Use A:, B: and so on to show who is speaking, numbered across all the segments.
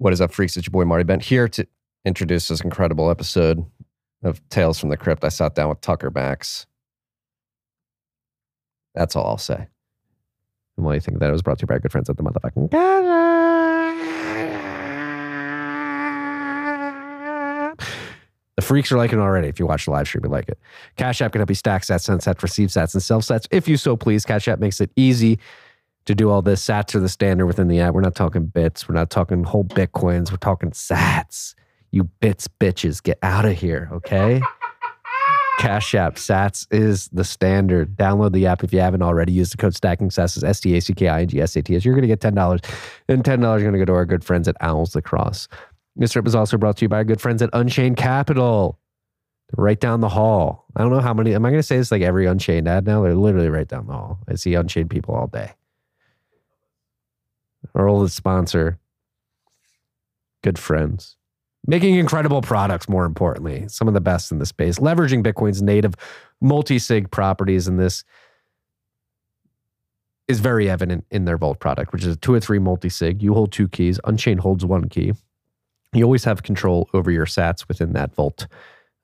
A: What is up, freaks? It's your boy Marty Bent here to introduce this incredible episode of Tales from the Crypt. I sat down with Tucker Max. That's all I'll say. And while you think that it was brought to you by our good friends at the motherfucking The freaks are liking it already. If you watch the live stream, you like it. Cash App can help you stack sats, send sats, receive sats, and self sets if you so please. Cash App makes it easy to do all this. Sats are the standard within the app. We're not talking bits. We're not talking whole bitcoins. We're talking sats. You bits bitches, get out of here, okay? Cash App Sats is the standard. Download the app if you haven't already. Use the code Stacking Sats S T A C K I N G S A T S. You're going to get ten dollars, and ten dollars going to go to our good friends at Owls Lacrosse. This trip is also brought to you by our good friends at Unchained Capital. Right down the hall. I don't know how many. Am I going to say this like every Unchained ad now? They're literally right down the hall. I see Unchained people all day. Our oldest sponsor. Good friends. Making incredible products, more importantly, some of the best in the space, leveraging Bitcoin's native multi sig properties in this is very evident in their Vault product, which is a two or three multi sig. You hold two keys, Unchained holds one key. You always have control over your sats within that Vault.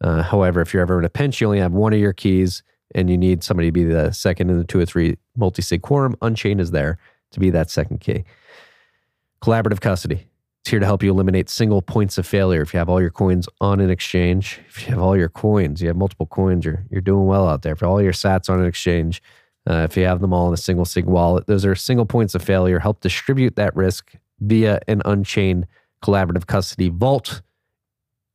A: Uh, however, if you're ever in a pinch, you only have one of your keys and you need somebody to be the second in the two or three multi sig quorum. Unchained is there to be that second key. Collaborative custody. It's here to help you eliminate single points of failure. If you have all your coins on an exchange, if you have all your coins, you have multiple coins, you're, you're doing well out there. If all your sats on an exchange, uh, if you have them all in a single sig wallet, those are single points of failure. Help distribute that risk via an Unchained collaborative custody vault.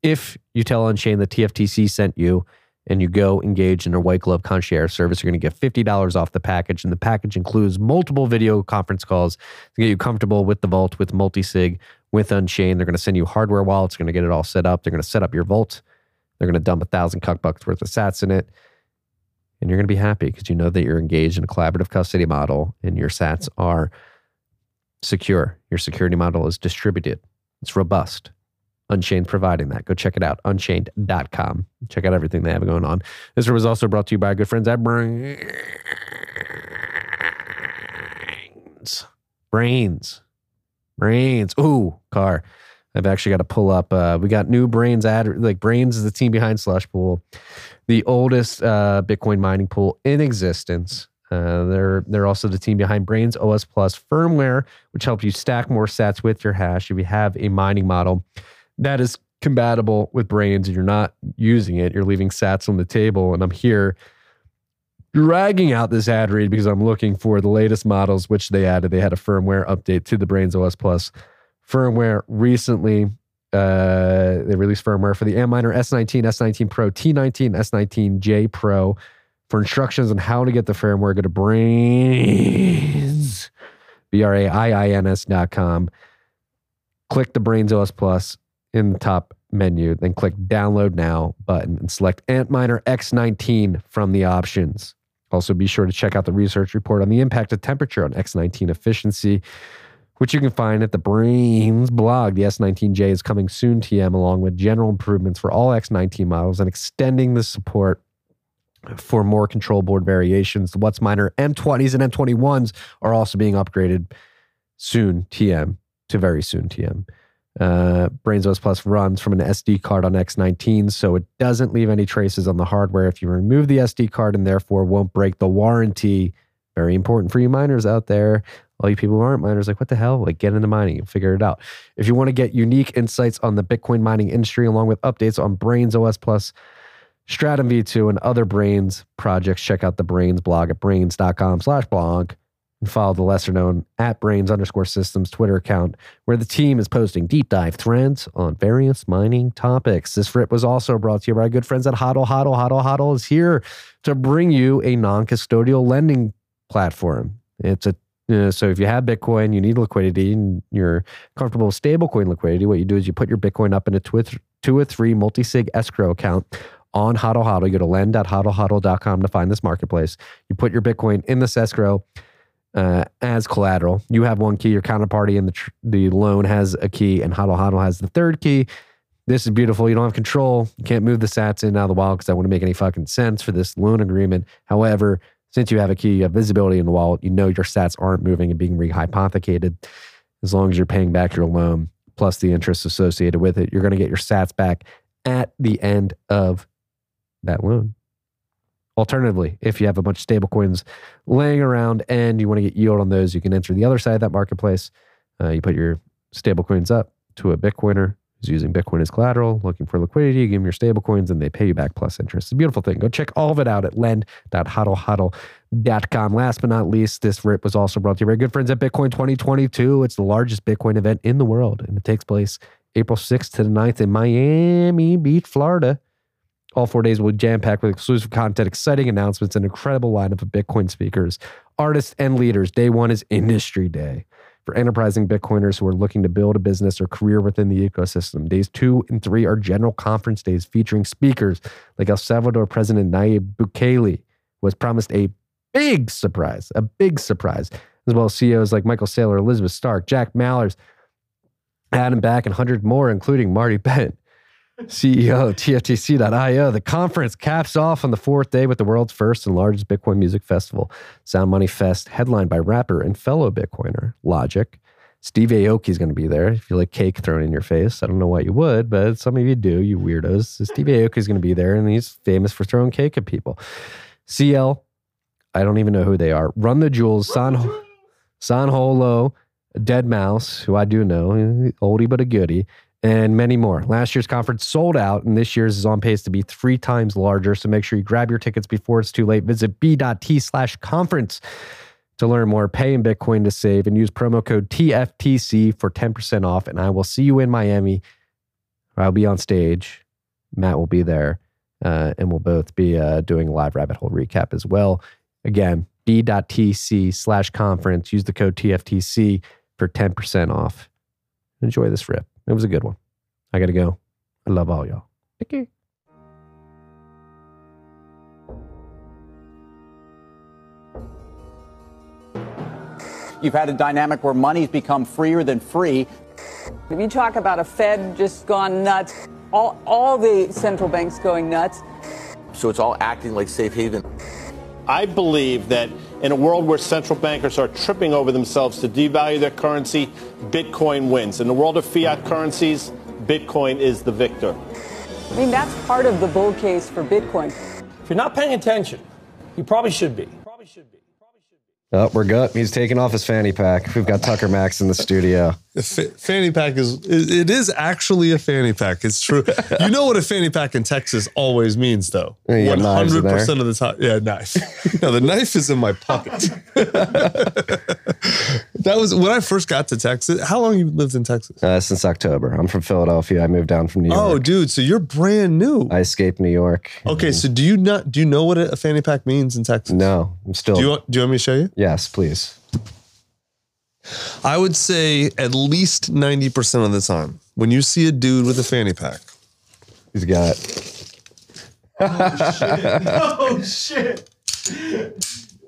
A: If you tell Unchained the TFTC sent you and you go engage in a white glove concierge service, you're going to get $50 off the package. And the package includes multiple video conference calls to get you comfortable with the vault, with multi-sig, with Unchained. They're going to send you hardware wallets, they're going to get it all set up. They're going to set up your vault. They're going to dump a thousand cuck bucks worth of sats in it. And you're going to be happy because you know that you're engaged in a collaborative custody model and your sats are secure. Your security model is distributed. It's robust. Unchained providing that. Go check it out. Unchained.com. Check out everything they have going on. This was also brought to you by our good friends at Braiins. Braiins. Braiins. Ooh, car. I've actually got to pull up. Uh, we got new Braiins ad. Like Braiins is the team behind Slush Pool, the oldest uh, Bitcoin mining pool in existence. Uh, they're they're also the team behind Braiins OS Plus firmware, which helps you stack more sats with your hash. If you have a mining model that is compatible with Braiins and you're not using it, you're leaving sats on the table. And I'm here dragging out this ad read because I'm looking for the latest models, which they added. They had a firmware update to the Braiins OS Plus firmware recently. Uh, they released firmware for the Antminer S19, S19 Pro, T19, S19J Pro. For instructions on how to get the firmware, go to braiins, B R A I I N S dot com. Click the Braiins OS Plus in the top menu, then click Download Now button and select Antminer X19 from the options. Also, be sure to check out the research report on the impact of temperature on X19 efficiency, which you can find at the Braiins blog. The S19J is coming soon, TM, along with general improvements for all X19 models and extending the support for more control board variations. The What's WhatsMiner M20s and M21s are also being upgraded soon, TM, to very soon, TM. Uh, Braiins OS Plus runs from an SD card on X19, so it doesn't leave any traces on the hardware if you remove the SD card and therefore won't break the warranty. Very important for you miners out there. All you people who aren't miners, like, what the hell? Like, get into mining and figure it out. If you want to get unique insights on the Bitcoin mining industry, along with updates on Braiins OS Plus, Stratum V2, and other Braiins projects, check out the Braiins blog at braiins.com slash blog and follow the lesser known at braiins underscore systems Twitter account, where the team is posting deep dive threads on various mining topics. This rip was also brought to you by our good friends at Hodl. Hodl, Hodl, Hodl is here to bring you a non custodial lending platform. It's a so if you have Bitcoin, you need liquidity, and you're comfortable with stablecoin liquidity. What you do is you put your Bitcoin up in a two, two or three multi-sig escrow account on Hodl Hodl. You go to lend.hodlhodl.com to find this marketplace. You put your Bitcoin in this escrow uh, as collateral. You have one key, your counterparty and the, tr- the loan has a key, and Hodl Hodl has the third key. This is beautiful. You don't have control. You can't move the sats in and out of the wallet because that wouldn't make any fucking sense for this loan agreement. However, since you have a key, you have visibility in the wallet, you know your sats aren't moving and being rehypothecated as long as you're paying back your loan plus the interest associated with it. You're going to get your sats back at the end of that loan. Alternatively, if you have a bunch of stable coins laying around and you want to get yield on those, you can enter the other side of that marketplace. Uh, you put your stable coins up to a Bitcoiner who's using Bitcoin as collateral, looking for liquidity. You give them your stable coins and they pay you back plus interest. It's a beautiful thing. Go check all of it out at lend.hodlhodl.com. Last but not least, this rip was also brought to you by good friends at Bitcoin 2022. It's the largest Bitcoin event in the world and it takes place April 6th to the 9th in Miami Beach, Florida. All four days will be jam packed with exclusive content, exciting announcements, and incredible lineup of Bitcoin speakers, artists, and leaders. Day one is Industry Day for enterprising Bitcoiners who are looking to build a business or career within the ecosystem. Days two and three are general conference days featuring speakers like El Salvador President Nayib Bukele, who has promised a big surprise, a big surprise, as well as CEOs like Michael Saylor, Elizabeth Stark, Jack Mallers, Adam Back, and 100 more, including Marty Bent. CEO TFTC.io. The conference caps off on the fourth day with the world's first and largest Bitcoin music festival, Sound Money Fest, headlined by rapper and fellow Bitcoiner Logic. Steve Aoki is going to be there. If you like cake thrown in your face, I don't know why you would, but some of you do, you weirdos. Steve Aoki is going to be there, and he's famous for throwing cake at people. CL, I don't even know who they are. Run the Jewels, San, San Holo, deadmau5, who I do know, oldie but a goodie, and many more. Last year's conference sold out, and this year's is on pace to be three times larger. So make sure you grab your tickets before it's too late. Visit b.t slash conference to learn more. Pay in Bitcoin to save and use promo code TFTC for 10% off. And I will see you in Miami. I'll be on stage. Matt will be there. Uh, and we'll both be uh, doing a live rabbit hole recap as well. Again, b.tc slash conference. Use the code TFTC for 10% off. Enjoy this rip. It was a good one. I got to go. I love all y'all. Take care.
B: You've had a dynamic where money's become freer than free.
C: If you talk about a Fed just gone nuts, all, all the central banks going nuts.
D: So it's all acting like safe haven.
E: I believe that in a world where central bankers are tripping over themselves to devalue their currency, Bitcoin wins. In the world of fiat currencies, Bitcoin is the victor.
C: I mean, that's part of the bull case for Bitcoin.
F: If you're not paying attention, you probably should be. Probably should be.
A: Oh, we're good. He's taking off his fanny pack. We've got Tucker Max in the studio.
G: Fanny pack is it is actually a fanny pack. It's true. you know what a fanny pack in Texas always means, though.
A: Yeah, you got
G: One hundred percent of the time. Yeah, knife. no, the knife is in my pocket. that was when I first got to Texas. How long you lived in Texas?
A: Uh, since October. I'm from Philadelphia. I moved down from New York.
G: Oh, dude, so you're brand new.
A: I escaped New York.
G: okay, so do you not do you know what a, a fanny pack means in Texas?
A: No, I'm still.
G: Do you want, do you want me to show you?
A: yes, please.
G: I would say at least 90% of the time, when you see a dude with a fanny pack,
A: He's got.
H: Oh shit!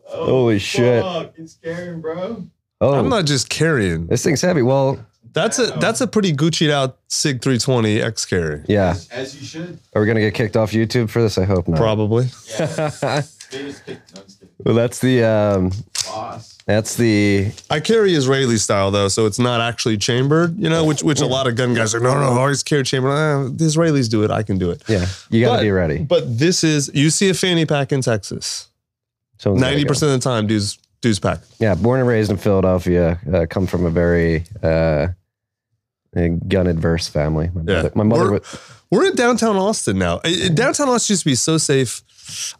A: Holy shit.
H: Fuck, it's scary, bro.
A: Oh,
G: I'm not just carrying.
A: this thing's heavy. Well,
G: That's a that's a pretty Gucci'd out Sig 320 X carry.
A: yeah.
H: As you should.
A: Are we going to get kicked off YouTube for this? I hope not.
G: Probably.
H: They just kicked no, I'm just kidding.
A: Well, that's the. Um,
H: Boss.
A: That's the.
G: I carry Israeli style though, so it's not actually chambered, you know, which which a lot of gun guys are no, no, I always carry chambered. Eh, the Israelis do it, I can do it.
A: Yeah, you got to be ready.
G: But this is you see a fanny pack in Texas.
A: Someone's
G: ninety percent of the time, dudes dudes pack.
A: Yeah, born and raised in Philadelphia. Uh, come from a very uh, gun adverse family. My
G: Yeah.
A: mother. My mother
G: We're,
A: wa-
G: we're in downtown Austin now. Downtown Austin used to be so safe.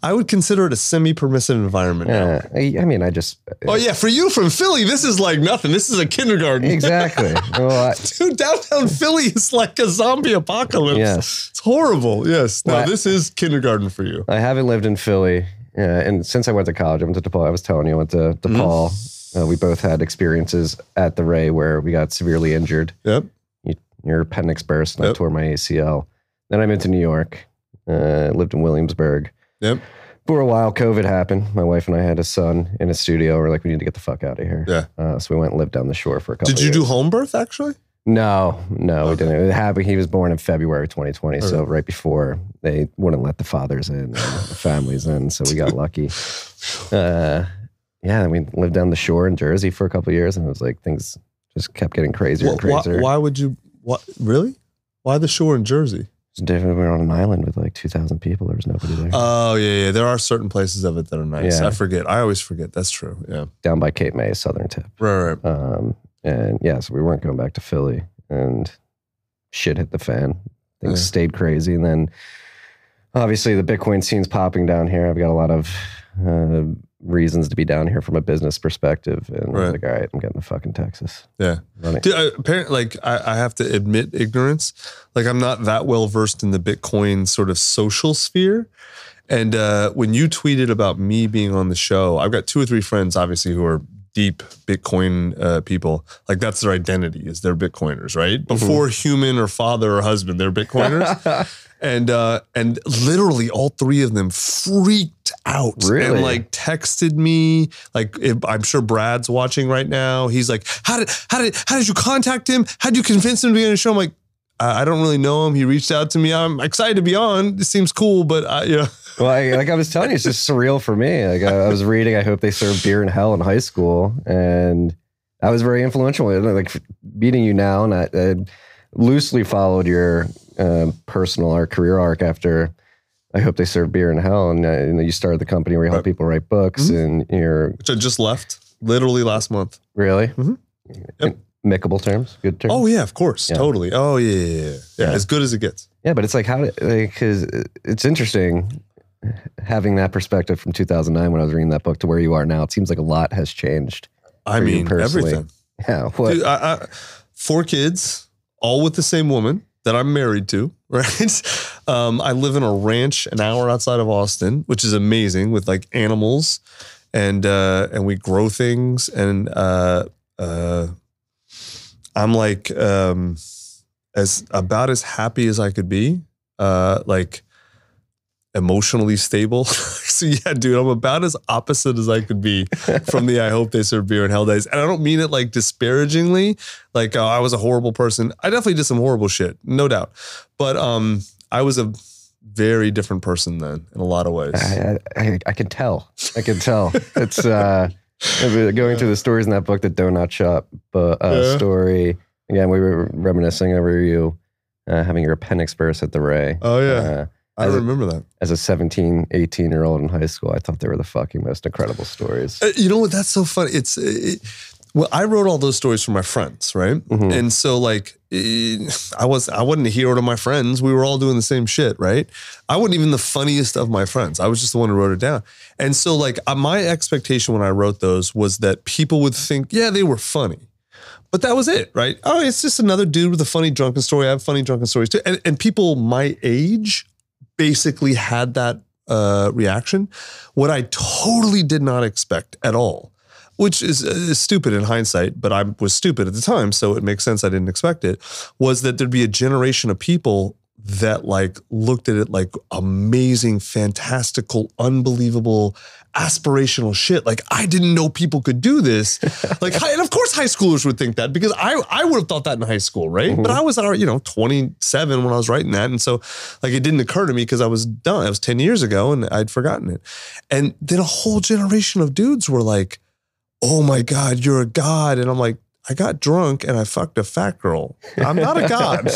G: I would consider it a semi-permissive environment now.
A: Yeah, I, I mean, I just
G: Oh yeah, for you from Philly, this is like nothing. This is a kindergarten.
A: exactly. well, I,
G: Dude, downtown Philly is like a zombie apocalypse.
A: yes,
G: It's horrible. Yes. No,
A: Well,
G: this is kindergarten for you.
A: I haven't lived in Philly, uh, and since I went to college, I went to DePaul. I was telling you, I went to
G: Mm-hmm.
A: DePaul. Uh, we both had experiences at the Ray where we got severely injured.
G: Yep.
A: You, your appendix burst, and I tore my ACL. Then I moved to New York. Uh, lived in Williamsburg.
G: Yep.
A: For a while, COVID happened. My wife and I had a son in a studio. We're like, we need to get the fuck out of here.
G: Yeah.
A: Uh, so we went and lived down the shore for a couple.
G: Did you
A: of
G: do home birth actually?
A: No, no, we didn't. It happened. He was born in February 2020, so right before they wouldn't let the fathers in, the families in. So we got lucky. Uh, yeah, we lived down the shore in Jersey for a couple of years, and it was like things just kept getting crazier and
G: Why,
A: crazier.
G: why would you What really? Why the shore in Jersey?
I: It's different. We were on an island with like 2,000 people. There was nobody there.
G: Oh yeah, yeah. There are certain places of it that are nice.
I: Yeah.
G: I forget. I always forget. That's true. Yeah.
I: Down by Cape May, southern tip.
G: Right, right.
I: Um, and yeah, so we weren't going back to Philly, and shit hit the fan. Things
G: Yeah.
I: stayed crazy, and then obviously the Bitcoin scene's popping down here. I've got a lot of uh, reasons to be down here from a business perspective, and I was like, all right, I'm getting to fucking Texas.
G: Yeah. Dude, I, apparently, like I, I have to admit ignorance. Like I'm not that well versed in the Bitcoin sort of social sphere. And uh, when you tweeted about me being on the show, I've got two or three friends, obviously, who are deep Bitcoin uh, people. Like that's their identity is they're Bitcoiners, right? Before human or father or husband, they're Bitcoiners. and uh, and literally all three of them freaked out
I: Really?
G: and like texted me. Like if, I'm sure Brad's watching right now. He's like, how did how did how did you contact him? How did you convince him to be on the show? I'm like. I I don't really know him. He reached out to me. I'm excited to be on. It seems cool, but I, you know,
I: Well, I, like I was telling you, it's just surreal for me. Like I, I was reading, I hope they serve beer in hell in high school, and I was very influential. Like meeting you now, and I, I loosely followed your uh, personal or career arc after. I hope they serve beer in hell, and, uh, and you started the company where you help
G: Right.
I: people write books, and you're
G: which I just left literally last month.
I: really
G: Mhm.
I: in amicable terms, good terms.
G: Oh yeah, of course,
I: Yeah.
G: totally. Oh yeah, yeah, yeah, yeah.
I: Yeah.
G: As good as it gets.
I: Yeah, but it's like how because it's interesting having that perspective from 2009 when I was reading that book to where you are now. It seems like a lot has changed.
G: I mean, everything.
I: Yeah, what?
G: Dude, I, I, four kids, all with the same woman that I'm married to. Right. Um, I live in a ranch an hour outside of Austin, which is amazing with like animals, and uh, and we grow things. And uh, uh, I'm like um, as about as happy as I could be. Uh, like emotionally stable. so yeah, dude, I'm about as opposite as I could be from the I hope they serve beer in hell days. And I don't mean it like disparagingly, like oh, I was a horrible person. I definitely did some horrible shit, no doubt. But um I was a very different person then in a lot of ways.
I: I, I, I can tell. I can tell. It's uh, going through the stories in that book, the Donut Shop uh,
G: Yeah.
I: story. Again, we were reminiscing over you uh, having your appendix burst at the Ray.
G: Oh yeah.
I: Uh,
G: I
I: as a-
G: remember that.
I: as a 17, 18 year old in high school, I thought they were the fucking most incredible stories.
G: Uh, you know what? That's so funny. It's it, well, I wrote all those stories for my friends, right?
I: Mhm.
G: And so like eh, I was I wasn't a hero to my friends. We were all doing the same shit, right? I wasn't even the funniest of my friends. I was just the one who wrote it down. And so like uh, my expectation when I wrote those was that people would think, yeah, they were funny. But that was it, right? Oh, it's just another dude with a funny drunken story. I have funny drunken stories too. And, and people my age basically had that uh, reaction. What I totally did not expect at all, which is, uh, is stupid in hindsight, but I was stupid at the time, so it makes sense I didn't expect it, was that there'd be a generation of people that like looked at it like amazing, fantastical, unbelievable, aspirational shit. Like I didn't know people could do this. like, and of course, high schoolers would think that because I I would have thought that in high school, right? But mm-hmm. I was you know 27 when I was writing that, and so like it didn't occur to me because I was done. It was 10 years ago, and I'd forgotten it. And then a whole generation of dudes were like, "Oh my god, you're a god," and I'm like. I got drunk and I fucked a fat girl. I'm not a god.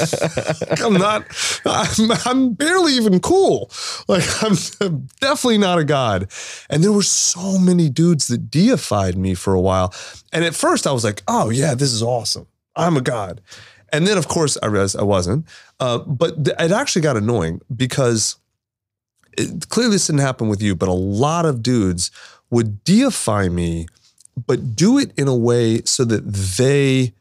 G: I'm not. I'm, I'm barely even cool. Like I'm definitely not a god. And there were so many dudes that deified me for a while. And at first I was like, oh yeah, this is awesome. I'm a god. And then of course I realized I wasn't. Uh, but th- it actually got annoying because it, clearly this didn't happen with you, but a lot of dudes would deify me, but do it in a way so that they,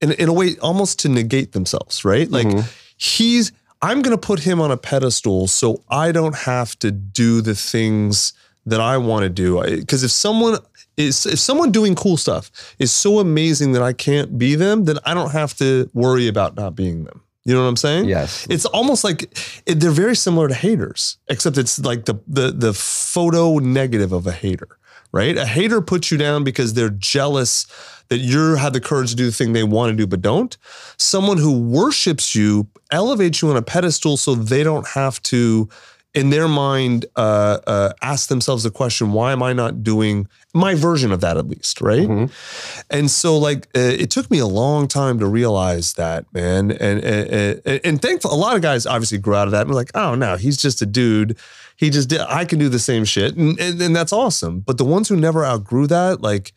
G: in, in a way almost to negate themselves, right? Like mm-hmm. he's, I'm going to put him on a pedestal so I don't have to do the things that I want to do. Because if someone is, if someone doing cool stuff is so amazing that I can't be them, then I don't have to worry about not being them. You know what I'm saying?
I: Yes.
G: It's almost like it, they're very similar to haters, except it's like the the the photo negative of a hater, right? A hater puts you down because they're jealous that you have the courage to do the thing they want to do but don't. Someone who worships you elevates you on a pedestal so they don't have to in their mind uh, uh, ask themselves the question, why am I not doing my version of that at least, right? And so, like, uh, it took me a long time to realize that, man. And and, and, and thankful, a lot of guys obviously grew out of that and were like, oh no, he's just a dude. He just did. I can do the same shit, and, and and that's awesome. But the ones who never outgrew that, like,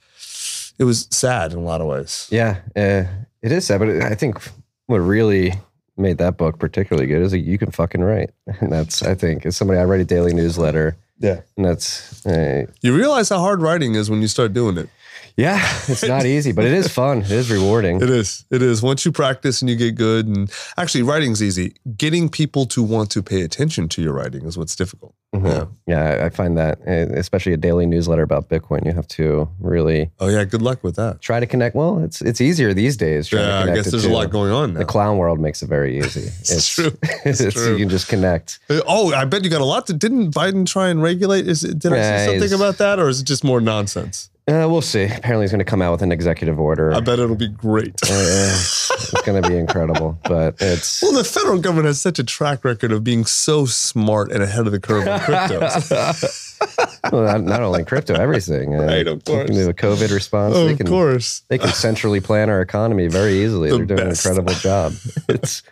G: it was sad in a lot of ways.
I: Yeah, uh, it is sad, but I think what really made that book particularly good is that you can fucking write, and that's I think as somebody I write a daily newsletter,
G: Yeah.
I: and that's uh,
G: You realize how hard writing is when you start doing it.
I: Yeah, it's not easy, but it is fun. It is rewarding.
G: It is. It is. Once you practice and you get good, and actually, writing's easy. Getting people to want to pay attention to your writing is what's difficult.
I: Mhm.
G: Yeah.
I: Yeah, I- find that, uh, especially a daily newsletter about Bitcoin, you have to really
G: Oh yeah. Good luck with that.
I: try to connect. Well, it's it's easier these days. trying to
G: Yeah. I guess there's a lot going on now.
I: The clown world makes it very easy.
G: It's true. It's
I: it's-
G: true.
I: You can just connect.
G: Oh, I bet you got a lot to. Didn't Biden try and regulate? Is it, did I see something about that, or is it just more nonsense?
I: Uh, we'll see. Apparently, he's going to come out with an executive order.
G: I bet it'll be great.
I: Uh, it's going to be incredible, but it's
G: Well, the federal government has such a track record of being so smart and ahead of the curve on crypto.
I: well, not, not only crypto, everything. Uh,
G: Right, of course.
I: a COVID response. they
G: of
I: can,
G: course.
I: They can centrally plan our economy very easily.
G: The
I: They're doing
G: best.
I: an incredible job. It's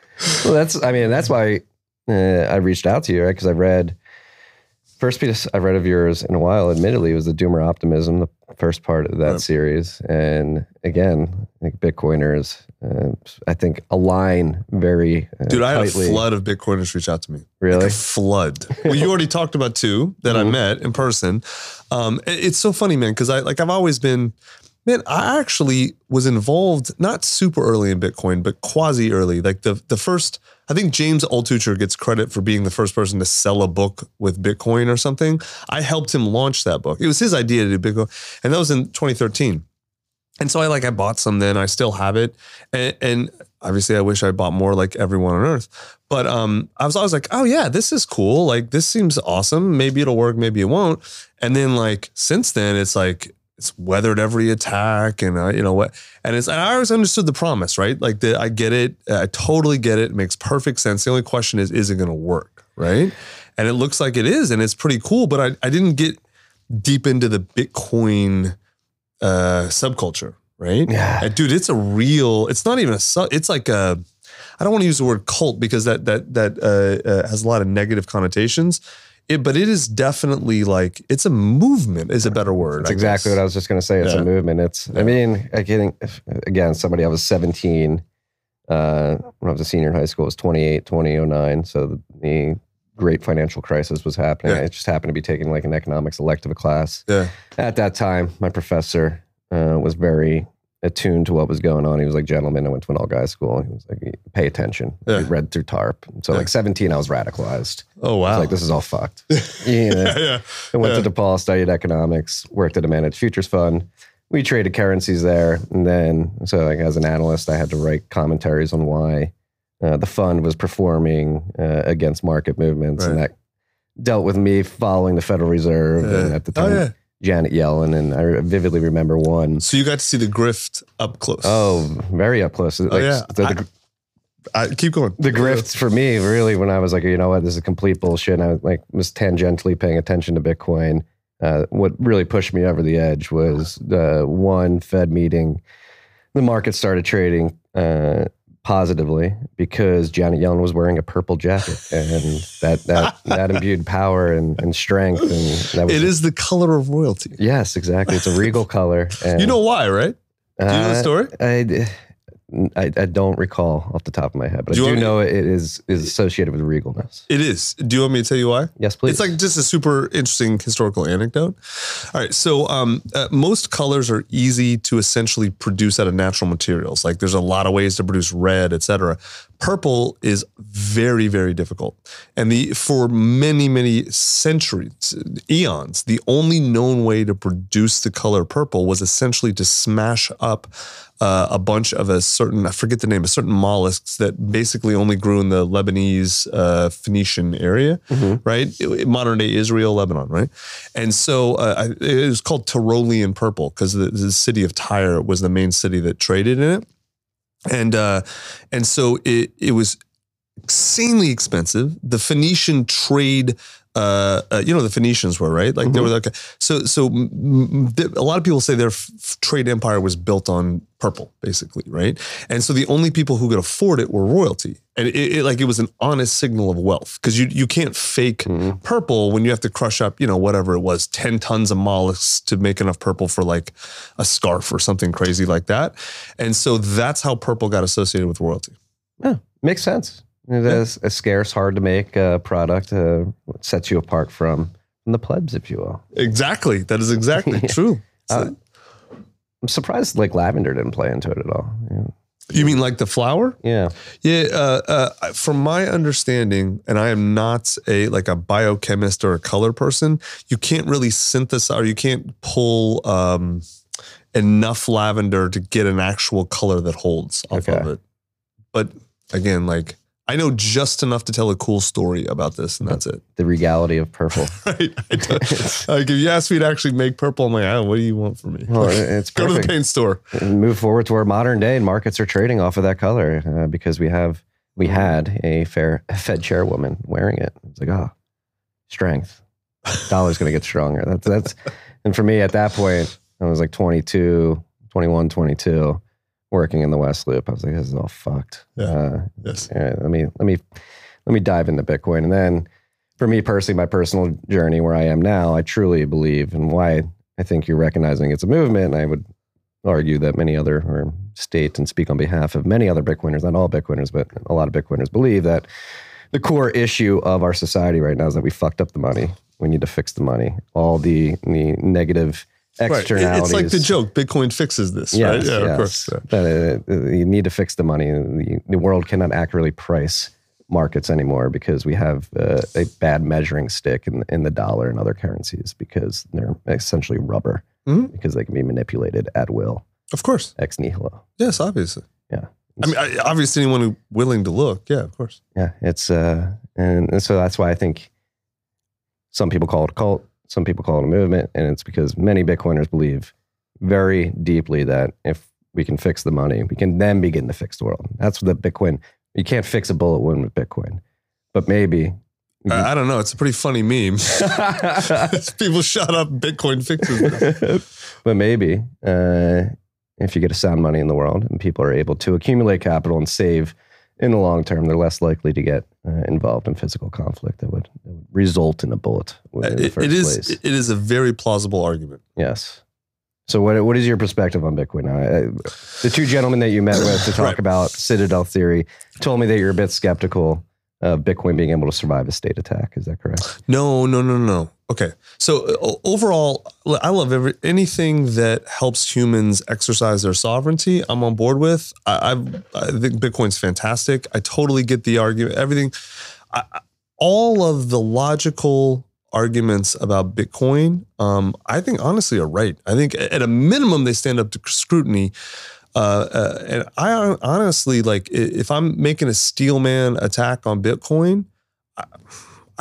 I: well, that's. I mean, that's why uh, I reached out to you, right? Because I read first piece I've read of yours in a while. Admittedly, it was the Doomer Optimism, the first part of that
G: Right.
I: series, and again, I think Bitcoiners, uh, I think align very uh,
G: Dude, I had a flood of Bitcoiners reach out to me.
I: Really?
G: Like a flood. well, you already talked about two that I
I: Mhm.
G: met in person. Um, it- it's so funny, man, because I like I've always been, man. I actually was involved not super early in Bitcoin, but quasi early. Like the the first, I think James Altucher gets credit for being the first person to sell a book with Bitcoin or something. I helped him launch that book. It was his idea to do Bitcoin, and that was in 2013. And so I like I bought some then. I still have it, and, and obviously I wish I bought more like everyone on earth. But um, I was always like, oh yeah, this is cool. Like this seems awesome. Maybe it'll work. Maybe it won't. And then like since then, it's like it's weathered every attack, and uh, you know what? And it's and I always understood the promise, right? Like the, I get it. I totally get it. It makes perfect sense. The only question is, is it going to work, right? And it looks like it is, and it's pretty cool. But I I didn't get deep into the Bitcoin uh subculture, right?
I: Yeah.
G: And dude, it's a real, it's not even a sub, it's like a I don't want to use the word cult because that that that uh, uh, has a lot of negative connotations. It, but it is definitely like it's a movement is a better word.
I: That's
G: I
I: exactly
G: guess.
I: what I was just going to say. It's
G: Yeah.
I: a movement. It's, I mean, I getting, again, somebody, I was 17 uh, when I was a senior in high school, it was 28, 2009. So the, the great financial crisis was happening.
G: Yeah.
I: I just happened to be taking like an economics elective class.
G: Yeah.
I: At that time, my professor uh, was very attuned to what was going on. He was like, gentlemen, I went to an all guy school. He was like, pay attention.
G: Yeah.
I: He read through TARP. So
G: Yeah.
I: like 17, I was radicalized.
G: Oh wow.
I: like, this is all fucked. yeah.
G: yeah, yeah.
I: I went
G: Yeah.
I: to DePaul, studied economics, worked at a managed futures fund. We traded currencies there. And then, so like as an analyst, I had to write commentaries on why uh, the fund was performing uh, against market movements. And that dealt with me following the Federal Reserve and at the
G: Oh,
I: time,
G: yeah.
I: Janet Yellen. And I vividly remember one.
G: So you got to see the grift up close.
I: Oh, very up close. Like,
G: yeah.
I: the- the-
G: I, keep going.
I: the grifts for me really when I was like, you know what, this is complete bullshit. And I like was tangentially paying attention to Bitcoin. Uh, what really pushed me over the edge was uh, one Fed meeting. The market started trading uh, positively because Janet Yellen was wearing a purple jacket, and that that that imbued power and, and strength. And that was
G: It is the color of royalty.
I: yes, exactly. It's a regal color. And,
G: You know why, right? Do you know the
I: uh,
G: story?
I: I, I, I don't recall off the top of my head, but
G: Do
I: I do know it is is associated with regalness.
G: It is. Do you want me to tell you why?
I: Yes, please.
G: It's like just a super interesting historical anecdote. All right, so um, uh, most colors are easy to essentially produce out of natural materials. Like there's a lot of ways to produce red, etc. Purple is very, very difficult, and the for many, many centuries, eons, the only known way to produce the color purple was essentially to smash up uh, a bunch of a certain I forget the name, a certain mollusks that basically only grew in the Lebanese uh, Phoenician area, right? Modern day Israel, Lebanon, right? And so uh, it was called Tyrolean purple because the, the city of Tyre was the main city that traded in it, and uh, and so it it was insanely expensive. The Phoenician trade, uh, uh, you know, the Phoenicians were right. Like they were like so. So mm, mm, a lot of people say their f- trade empire was built on purple, basically, right? And so the only people who could afford it were royalty, and it, it like it was an honest signal of wealth because you you can't fake purple when you have to crush up, you know, whatever it was, ten tons of mollusks to make enough purple for like a scarf or something crazy like that. And so that's how purple got associated with royalty.
I: Yeah, makes sense. It is a scarce, hard to make uh, product. Uh, sets you apart from, from the plebs, if you will.
G: Exactly. That is exactly true.
I: Uh, I'm surprised like lavender didn't play into it at all. Yeah.
G: You mean like the flower?
I: Yeah.
G: Yeah, uh, uh, from my understanding, and I am not a like a biochemist or a color person, you can't really synthesize or you can't pull um, enough lavender to get an actual color that holds off
I: Okay.
G: of it. But again, like I know just enough to tell a cool story about this, and that's it.
I: The regality of purple.
G: Right? Like if you ask me to actually make purple, I'm like, oh, what do you want from me?
I: Well, it's
G: Go to the paint store.
I: and move forward to our modern day and markets are trading off of that color uh, because we have we had a fair Fed chairwoman wearing it. It's like, oh, strength. Dollar's going to get stronger. That's that's and for me at that point, I was like 22, 21, 22 working in the West Loop. I was like, this is all fucked.
G: Yeah.
I: Uh,
G: Yes.
I: yeah, let me let me let me dive into Bitcoin. And then for me personally, my personal journey where I am now, I truly believe and why I think you're recognizing it's a movement. And I would argue that many other or state and speak on behalf of many other Bitcoiners, not all Bitcoiners, but a lot of Bitcoiners believe that the core issue of our society right now is that we fucked up the money. We need to fix the money. All the the negative
G: Right.
I: Externalities.
G: It's like the joke Bitcoin fixes this,
I: Yes,
G: right? Yeah,
I: yes.
G: of course. Yeah.
I: That, uh, you need to fix the money. The, the world cannot accurately price markets anymore because we have uh, a bad measuring stick in, in the dollar and other currencies because they're essentially rubber
G: Mhm.
I: because they can be manipulated at will,
G: Of course.
I: ex nihilo.
G: Yes, obviously.
I: Yeah.
G: I mean, I, obviously, anyone who willing to look, yeah, of course.
I: Yeah, it's uh, and, and so that's why I think some people call it a cult, some people call it a movement, and it's because many Bitcoiners believe very deeply that if we can fix the money, we can then begin to fix the world. That's what the Bitcoin. You can't fix a bullet wound with Bitcoin, but maybe.
G: I, I don't know. It's a pretty funny meme. People shut up. Bitcoin fixes this.
I: but maybe uh, if you get a sound money in the world and people are able to accumulate capital and save in the long term, they're less likely to get uh, involved in physical conflict that would, that would result in a bullet in the
G: It-
I: first
G: it is.
I: place.
G: It is a very plausible argument.
I: Yes. So what what is your perspective on Bitcoin? now? I, the two gentlemen that you met with to talk
G: Right.
I: about Citadel theory told me that you're a bit skeptical of Bitcoin being able to survive a state attack. Is that correct?
G: No, no, no, no. Okay. So uh, overall, I love every anything that helps humans exercise their sovereignty. I'm on board with. I, I've, I think Bitcoin's fantastic. I totally get the argument. Everything, I, I- all of the logical arguments about Bitcoin, um, I think honestly are right. I think at a minimum they stand up to scrutiny. Uh, uh, and I honestly like if I'm making a steelman attack on Bitcoin. I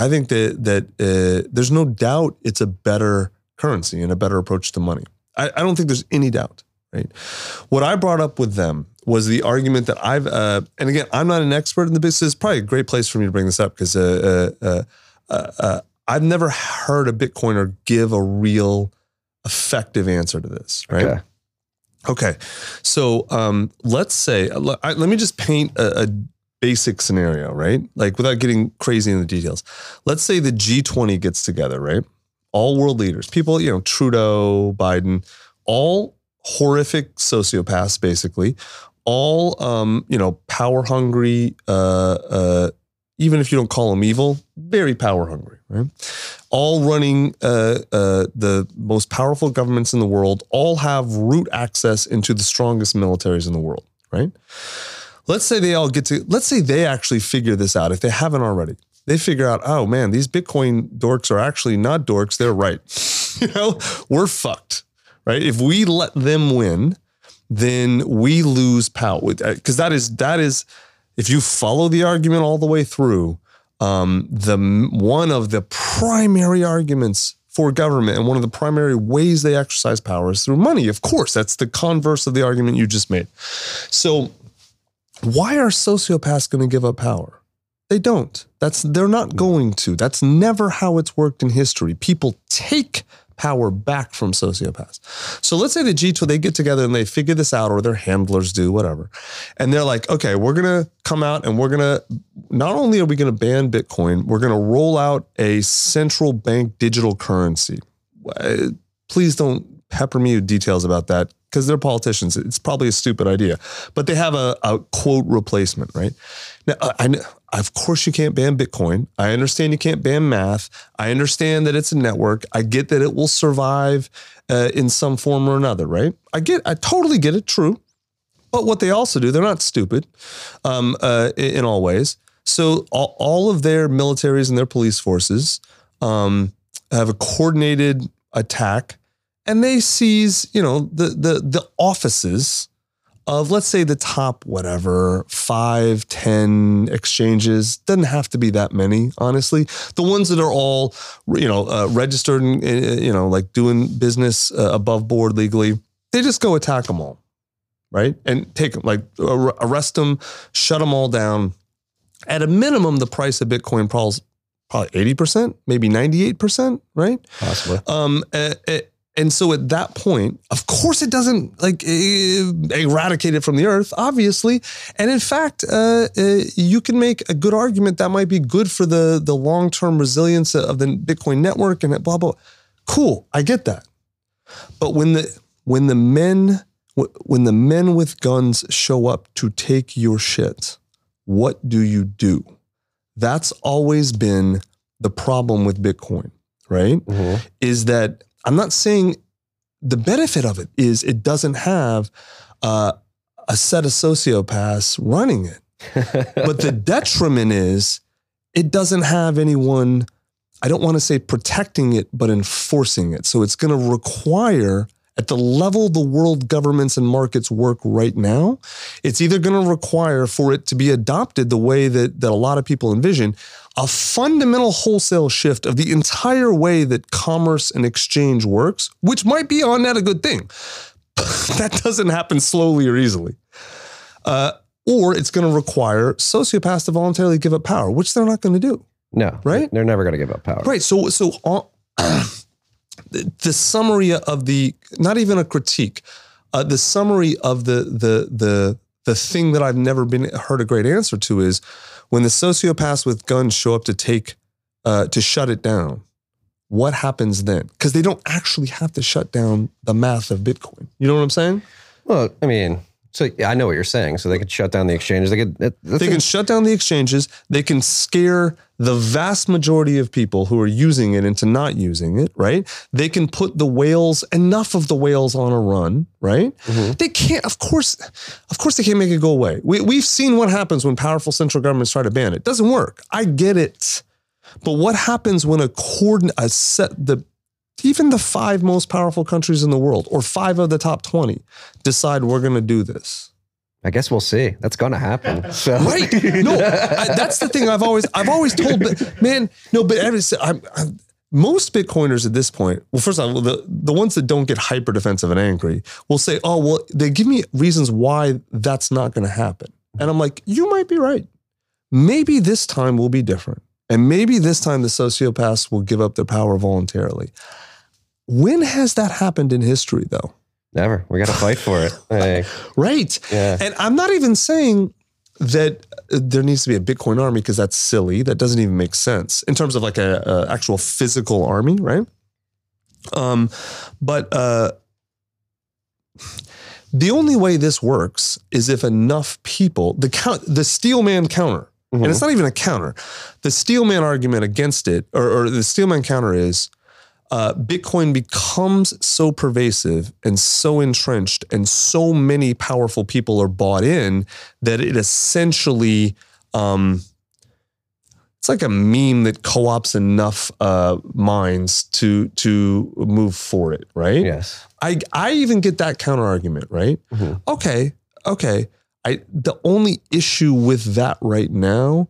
G: think that that uh, there's no doubt it's a better currency and a better approach to money. I, I don't think there's any doubt. Right. What I brought up with them was the argument that I've, uh, and again, I'm not an expert in the business. It's probably a great place for me to bring this up because uh, uh, uh, uh, uh, I've never heard a Bitcoiner give a real effective answer to this. Right.
I: Okay.
G: Okay, so um, let's say let I- let me just paint a, a basic scenario, right? Like without getting crazy in the details. Let's say the G20 gets together, right? All world leaders, people, you know, Trudeau, Biden, all horrific sociopaths, basically, all um, you know, power hungry. Uh, uh, even if you don't call them evil, very power hungry, right? All running uh, uh, the most powerful governments in the world, all have root access into the strongest militaries in the world, right? Let's say they all get to, let's say they actually figure this out if they haven't already. They figure out, oh man, these Bitcoin dorks are actually not dorks, they're right. you know, we're fucked, right? If we let them win, then we lose power. Because that is, that is, if you follow the argument all the way through, um, the one of the primary arguments for government and one of the primary ways they exercise power is through money. Of course, that's the converse of the argument you just made. So, why are sociopaths going to give up power? They don't. That's they're not going to. That's never how it's worked in history. People take power back from sociopaths. So let's say the G2 they get together and they figure this out, or their handlers do, whatever. And they're like, okay, we're gonna come out and we're gonna not only are we gonna ban Bitcoin, we're gonna roll out a central bank digital currency. Uh, Please don't pepper me with details about that because they're politicians. It's probably a stupid idea, but they have a, a quote replacement, right? Now, I, I of course you can't ban Bitcoin. I understand you can't ban math. I understand that it's a network. I get that it will survive uh, in some form or another, right? I get, I totally get it. True. But what they also do, they're not stupid um, uh, in, all ways. So all, all of their militaries and their police forces um, have a coordinated attack, and they seize, you know, the the the offices of let's say the top whatever five ten exchanges. Doesn't have to be that many honestly. The ones that are all you know uh, registered and uh, you know like doing business uh, above board legally they just go attack them all right? And take them like ar- arrest them shut them all down. At a minimum the price of bitcoin probably probably 80% maybe 98% right?
I: Possibly.
G: um, uh, and so at that point, of course, it doesn't like uh, eradicate it from the earth, obviously. And in fact, uh, uh, you can make a good argument that might be good for the the long term resilience of the Bitcoin network and blah blah. Cool, I get that. But when the when the men when the men with guns show up to take your shit, what do you do? That's always been the problem with Bitcoin, right?
I: Mhm.
G: Is that I'm not saying the benefit of it is it doesn't have uh, a set of sociopaths running it. but the detriment is it doesn't have anyone, I don't want to say protecting it, but enforcing it. So it's going to require, at the level the world governments and markets work right now, it's either going to require for it to be adopted the way that, that a lot of people envision a fundamental wholesale shift of the entire way that commerce and exchange works, which might be on net a good thing. that doesn't happen slowly or easily. Uh, or it's going to require sociopaths to voluntarily give up power, which they're not going to do.
I: No,
G: Right?
I: They're never going to give up power.
G: Right. So, so on, the, summary of the, not even a critique, uh, the summary of the the the the thing that I've never been heard a great answer to is when the sociopaths with guns show up to take uh, to shut it down. What happens then? Because they don't actually have to shut down the math of Bitcoin. You know what I'm saying?
I: Well, I mean, so yeah, I know what you're saying. So they could shut down the exchanges. They could.
G: They can shut down the exchanges. They can scare the vast majority of people who are using it into not using it, right? They can put the whales, enough of the whales on a run, right? Mm-hmm. They can't, of course, of course they can't make it go away. We, we've seen what happens when powerful central governments try to ban it. It doesn't work. I get it. But what happens when a coordinate, a set, the even the five most powerful countries in the world, or five of the top 20, decide we're going to do this?
I: I guess we'll see. That's going to happen. So
G: Right? No, I, that's the thing I've always I've always told, but man, no, but every, I'm, I'm, most Bitcoiners at this point, well, first of all, the the ones that don't get hyper defensive and angry will say, "Oh, well, they give me reasons why that's not going to happen," and I'm like, "You might be right. Maybe this time will be different, and maybe this time the sociopaths will give up their power voluntarily." When has that happened in history, though?
I: never. We got to fight for it. Hey,
G: Right.
I: Yeah.
G: And I'm not even saying that uh, there needs to be a Bitcoin army because that's silly. That doesn't even make sense in terms of like a, a actual physical army, right? Um, but uh, the only way this works is if enough people, the count, the Steelman counter, and it's not even a counter. The Steelman argument against it, or, or the Steelman counter is uh, Bitcoin becomes so pervasive and so entrenched, and so many powerful people are bought in that it essentially. Um, it's like a meme that co-ops enough uh, minds to to move for it, right?
I: yes.
G: I I even get that counter argument, right?
I: Mhm.
G: Okay, okay. I the only issue with that right now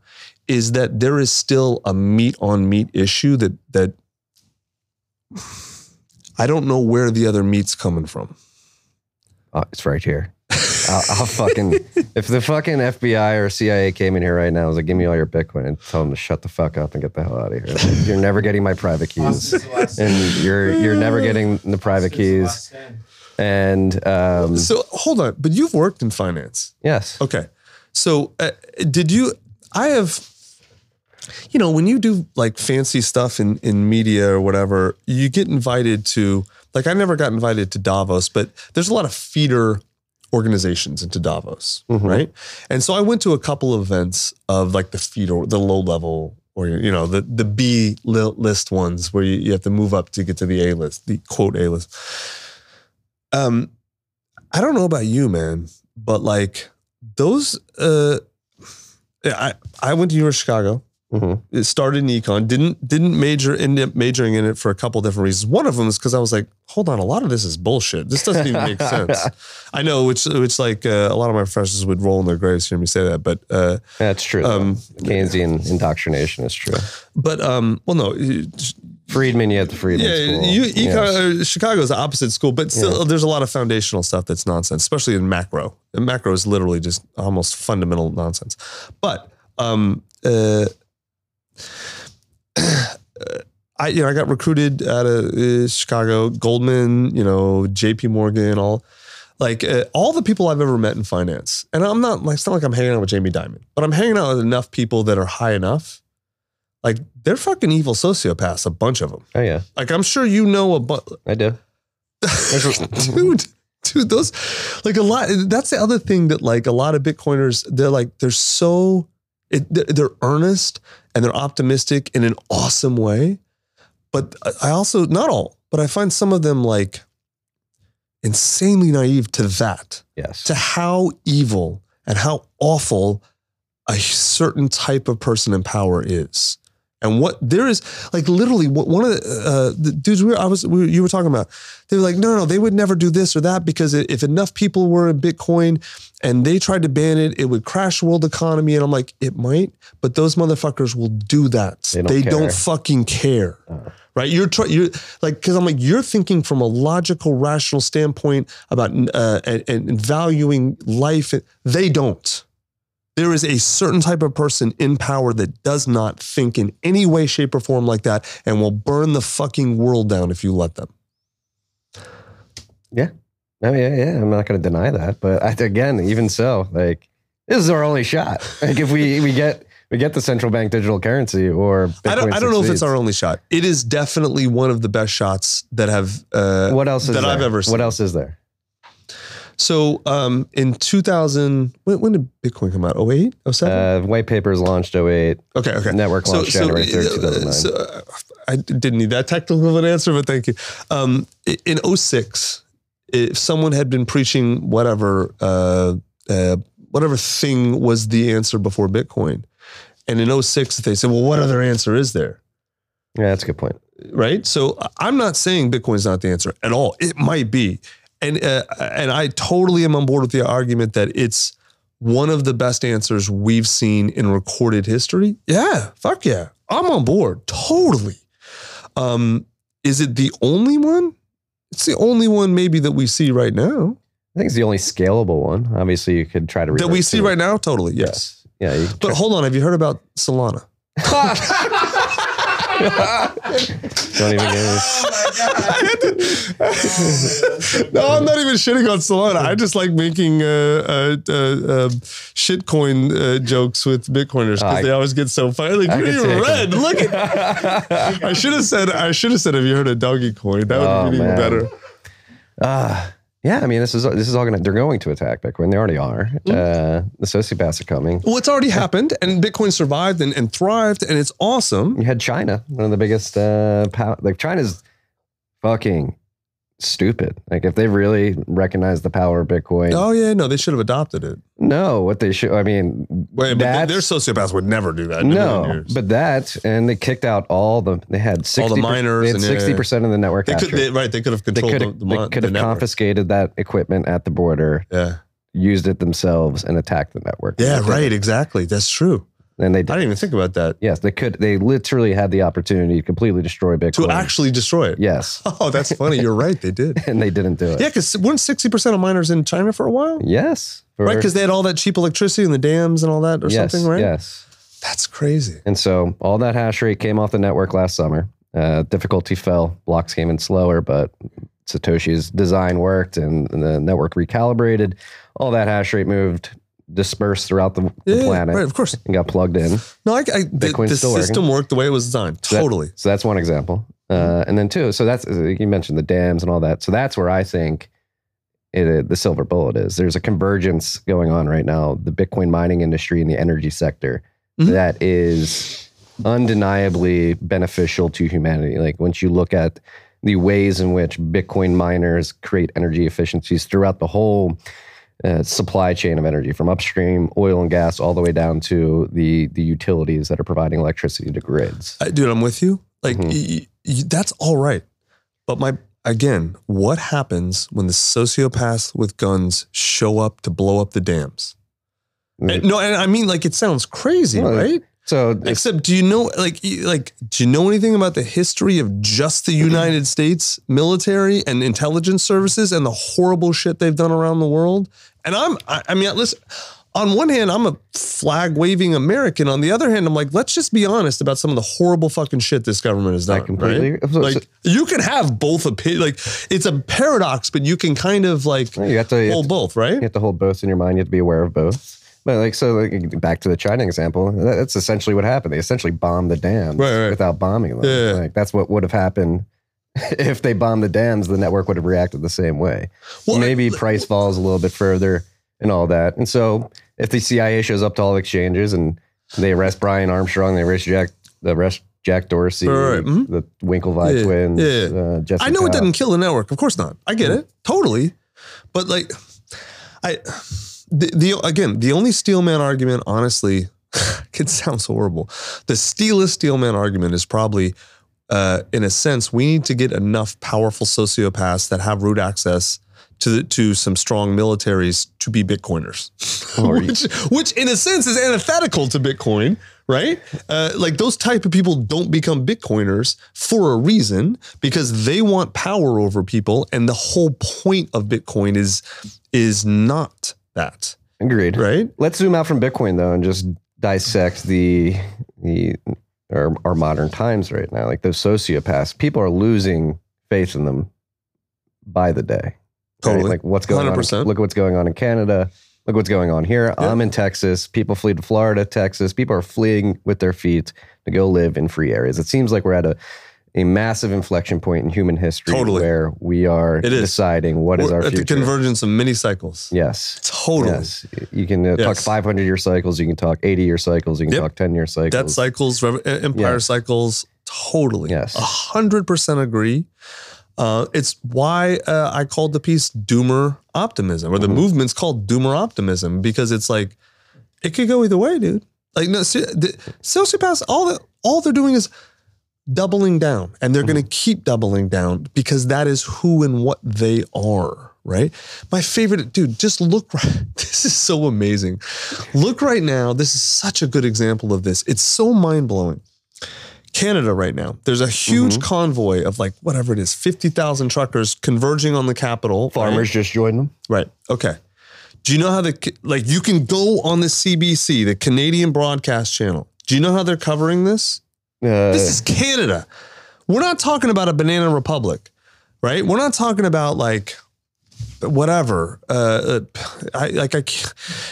G: is that there is still a meat on meat issue that that I don't know where the other meat's coming from.
I: Oh, it's right here. I'll, I'll fucking if the fucking FBI or CIA came in here right now, I was like, "Give me all your Bitcoin," and tell them to shut the fuck up and get the hell out of here. Like, you're never getting my private keys, and you're you're never getting the private keys. And um,
G: So hold on, but you've worked in finance.
I: yes,
G: Okay. So uh, did you I have you know, when you do like fancy stuff in in media or whatever, you get invited to like I never got invited to Davos, but there's a lot of feeder organizations into Davos, right? And so I went to a couple of events of like the feeder, the low level or you know the the B list ones where you, you have to move up to get to the A list, the quote A list. Um, I don't know about you, man, but like those, uh, I I went to University of Chicago.
I: Mhm.
G: It started in econ. Didn't didn't major ended up majoring in it for a couple different reasons. One of them is because I was like, hold on, a lot of this is bullshit. This doesn't even make sense. I know, which which like uh, a lot of my professors would roll in their graves hearing me say that, but uh,
I: that's true.
G: Um,
I: Keynesian indoctrination is true.
G: but um, well, no,
I: Friedman, you had the Friedman
G: yeah,
I: school.
G: you,
I: Yes.
G: econ, uh, Chicago is the opposite school, but still, there's a lot of foundational stuff that's nonsense, especially in macro. And macro is literally just almost fundamental nonsense. But um, uh, I, you know, I got recruited out of uh, Chicago, Goldman, you know, J.P. Morgan, all like uh, all the people I've ever met in finance. And I'm not like it's not like I'm hanging out with Jamie Dimon, but I'm hanging out with enough people that are high enough. Like they're fucking evil sociopaths, a bunch of them.
I: Oh yeah,
G: Like I'm sure you know a bunch,
I: I do.
G: dude. Dude, those like a lot. That's the other thing that like a lot of Bitcoiners, they're like they're so it, they're they're earnest and they're optimistic in an awesome way. But I also not all, but I find some of them like insanely naive to that
I: Yes.
G: to how evil and how awful a certain type of person in power is. And what there is, like literally, one of the, uh, the dudes we were, I was, we were, you were talking about, they were like, no, no, they would never do this or that because if enough people were in Bitcoin and they tried to ban it, it would crash the world economy. And I'm like, it might, but those motherfuckers will do that.
I: They don't
G: They don't fucking care. Right, you're trying. You're like because I'm like you're thinking from a logical, rational standpoint about uh, and, and valuing life. They don't. There is a certain type of person in power that does not think in any way, shape, or form like that, and will burn the fucking world down if you let them.
I: Yeah. Oh yeah, yeah. I'm not going to deny that, but I, again, even so, like this is our only shot. Like if we we get we get the central bank digital currency or Bitcoin
G: I don't. I don't know if it's our only shot. It is definitely one of the best shots that have. Uh,
I: What else is
G: that
I: there?
G: I've ever seen.
I: What else is there?
G: So um, in 2000, when, when did Bitcoin come out? 08? 07?
I: Uh, white papers launched 08.
G: Okay, okay.
I: Network launched January 3rd,
G: uh,
I: 2009.
G: So, uh, I didn't need that technical of an answer, but thank you. Um, in 06, if someone had been preaching whatever, uh, uh, whatever thing was the answer before Bitcoin, and in 06, they said, well, what other answer is there?
I: Yeah, that's a good point.
G: right? So I'm not saying Bitcoin's not the answer at all. It might be, and uh, and I totally am on board with the argument that it's one of the best answers we've seen in recorded history. Yeah, fuck yeah, I'm on board totally. Um, is it the only one? It's the only one maybe that we see right now.
I: I think it's the only scalable one. Obviously, you could try to
G: That we see
I: to-
G: right now, totally yes.
I: Yeah, you
G: But hold on, have you heard about Solana?
I: don't even get it.
G: no, I'm not even shitting on Solana. I just like making uh, uh, uh, uh, shitcoin uh, jokes with Bitcoiners because
I: I-
G: they always get so funny. Like,
I: I
G: look
I: can
G: at you
I: it.
G: red. Look at. I should have said. I should have said. Have you heard of Doggy Coin? That would
I: Oh,
G: have been even
I: man.
G: better.
I: Uh, yeah, I mean, this is this is all gonna. They're going to attack Bitcoin. They already are.
G: Mm.
I: Uh, the sociopaths are coming.
G: Well, it's already happened, and Bitcoin survived and, and thrived, and it's awesome.
I: You had China, one of the biggest. Uh, pow- like China's fucking stupid. Like if they really recognize the power of Bitcoin,
G: Oh yeah, no, they should have adopted it.
I: no, what they should. I mean,
G: Wait, but their sociopaths would never do that. in a million
I: no, but that and they kicked out all the. They had 60
G: All the miners
I: They
G: yeah, yeah.
I: sixty percent of the network.
G: they could. They, right, they could have
I: they
G: controlled
I: could have
G: the,
I: they
G: mon-
I: could
G: the
I: have confiscated that equipment at the border,
G: Yeah.
I: used it themselves, and attacked the network.
G: Yeah, right. Exactly. That's true.
I: And they did.
G: I
I: did.
G: didn't even think about that.
I: Yes, they could. They literally had the opportunity to completely destroy Bitcoin.
G: To actually destroy it.
I: yes,
G: Oh, that's funny. You're right. They did.
I: and they didn't do it.
G: Yeah, because weren't 60% of miners in China for a while?
I: Yes, for-
G: Right? Because they had all that cheap electricity and the dams and all that or
I: yes,
G: something, right?
I: Yes.
G: That's crazy.
I: And so all that hash rate came off the network last summer. Uh, difficulty fell, blocks came in slower, but Satoshi's design worked and, and the network recalibrated. All that hash rate moved, dispersed throughout the, the
G: Yeah,
I: planet,
G: right, of course.
I: and got plugged in.
G: No, I, I the, the
I: still working.
G: system worked the way it was designed.
I: So that-
G: Totally.
I: so that's one example. Uh, and then two, so that's you mentioned the dams and all that. So that's where I think it, the silver bullet is. There's a convergence going on right now. The Bitcoin mining industry and the energy sector
G: Mhm.
I: that is undeniably beneficial to humanity. Like once you look at the ways in which Bitcoin miners create energy efficiencies throughout the whole uh, supply chain of energy, from upstream oil and gas all the way down to the the utilities that are providing electricity to grids.
G: I, dude, I'm with you. Like,
I: Mhm.
G: y- y- that's all right. But my, again, what happens when the sociopaths with guns show up to blow up the dams? And- no, and I mean, like, it sounds crazy,
I: Well,
G: right?
I: So
G: Except, do you know, like, like, do you know anything about the history of just the United States military and intelligence services and the horrible shit they've done around the world? And I'm, I, I mean, listen. On one hand, I'm a flag waving American. On the other hand, I'm like, let's just be honest about some of the horrible fucking shit this government has
I: I
G: done.
I: completely-
G: right?
I: so-
G: Like, you can have both opinions. Like, it's a paradox, but you can kind of like
I: you have to, you have
G: hold
I: to-
G: both, right?
I: you have to hold both in your mind. You have to be aware of both. But like so, like back to the China example, that- that's essentially what happened. They essentially bombed the dams
G: Right, right.
I: without bombing them.
G: Yeah.
I: Like that's what would have happened if they bombed the dams. The network would have reacted the same way.
G: Well,
I: Maybe price falls a little bit further and all that. And so, if the CIA shows up to all exchanges and they arrest Brian Armstrong, they arrest Jack, they arrest Jack Dorsey,
G: Right. Mhm.
I: the Winklevi
G: Yeah,
I: twins,
G: yeah.
I: Uh, Jesse
G: I know it
I: Powell.
G: doesn't kill the network. Of course not. I get it totally, but like, I the, the again the only steelman argument, honestly, it sounds horrible. The steelest steelman argument is probably, uh, in a sense, we need to get enough powerful sociopaths that have root access. To, the, to some strong militaries to be Bitcoiners, which, which in a sense is antithetical to Bitcoin, right? Uh, like those type of people don't become Bitcoiners for a reason because they want power over people, and the whole point of Bitcoin is is not that,
I: Agreed.
G: right?
I: Let's zoom out from Bitcoin though and just dissect the the our, our modern times right now. Like those sociopaths, people are losing faith in them by the day. right?
G: Totally.
I: Like what's going
G: 100%.
I: on? Look at what's going on in Canada. Look what's going on here.
G: Yeah.
I: I'm in Texas. People flee to Florida, Texas. People are fleeing with their feet to go live in free areas. It seems like we're at a a massive inflection point in human history
G: Totally.
I: where we are
G: is.
I: deciding what is
G: We're
I: our
G: at
I: future.
G: the convergence of many cycles.
I: yes.
G: Totally.
I: Yes, you can uh, talk 500 year cycles. You can talk 80 year cycles. You can
G: Yep.
I: talk 10 year cycles.
G: Debt cycles, empire
I: Yeah.
G: cycles, totally.
I: Yes.
G: A hundred percent agree. Uh, it's why uh, I called the piece Doomer Optimism, or the
I: Mhm.
G: movement's called Doomer Optimism, because it's like it could go either way, dude. Like no, se- the sociopaths, all that all they're doing is doubling down, and they're going to mm-hmm. keep doubling down because that is who and what they are. Right. My favorite, dude. Just look. Right, this is so amazing. Look right now. This is such a good example of this. It's so mind blowing. Canada right now. There's a huge mm-hmm. convoy of like whatever it is, 50,000 truckers converging on the capital.
I: Farmers
G: Right?
I: just joined them.
G: right. Okay. Do you know how the like you can go on the CBC, the Canadian broadcast channel. Do you know how they're covering this?
I: Uh,
G: This is Canada. We're not talking about a banana republic, right? We're not talking about like whatever. Uh, uh, I like I.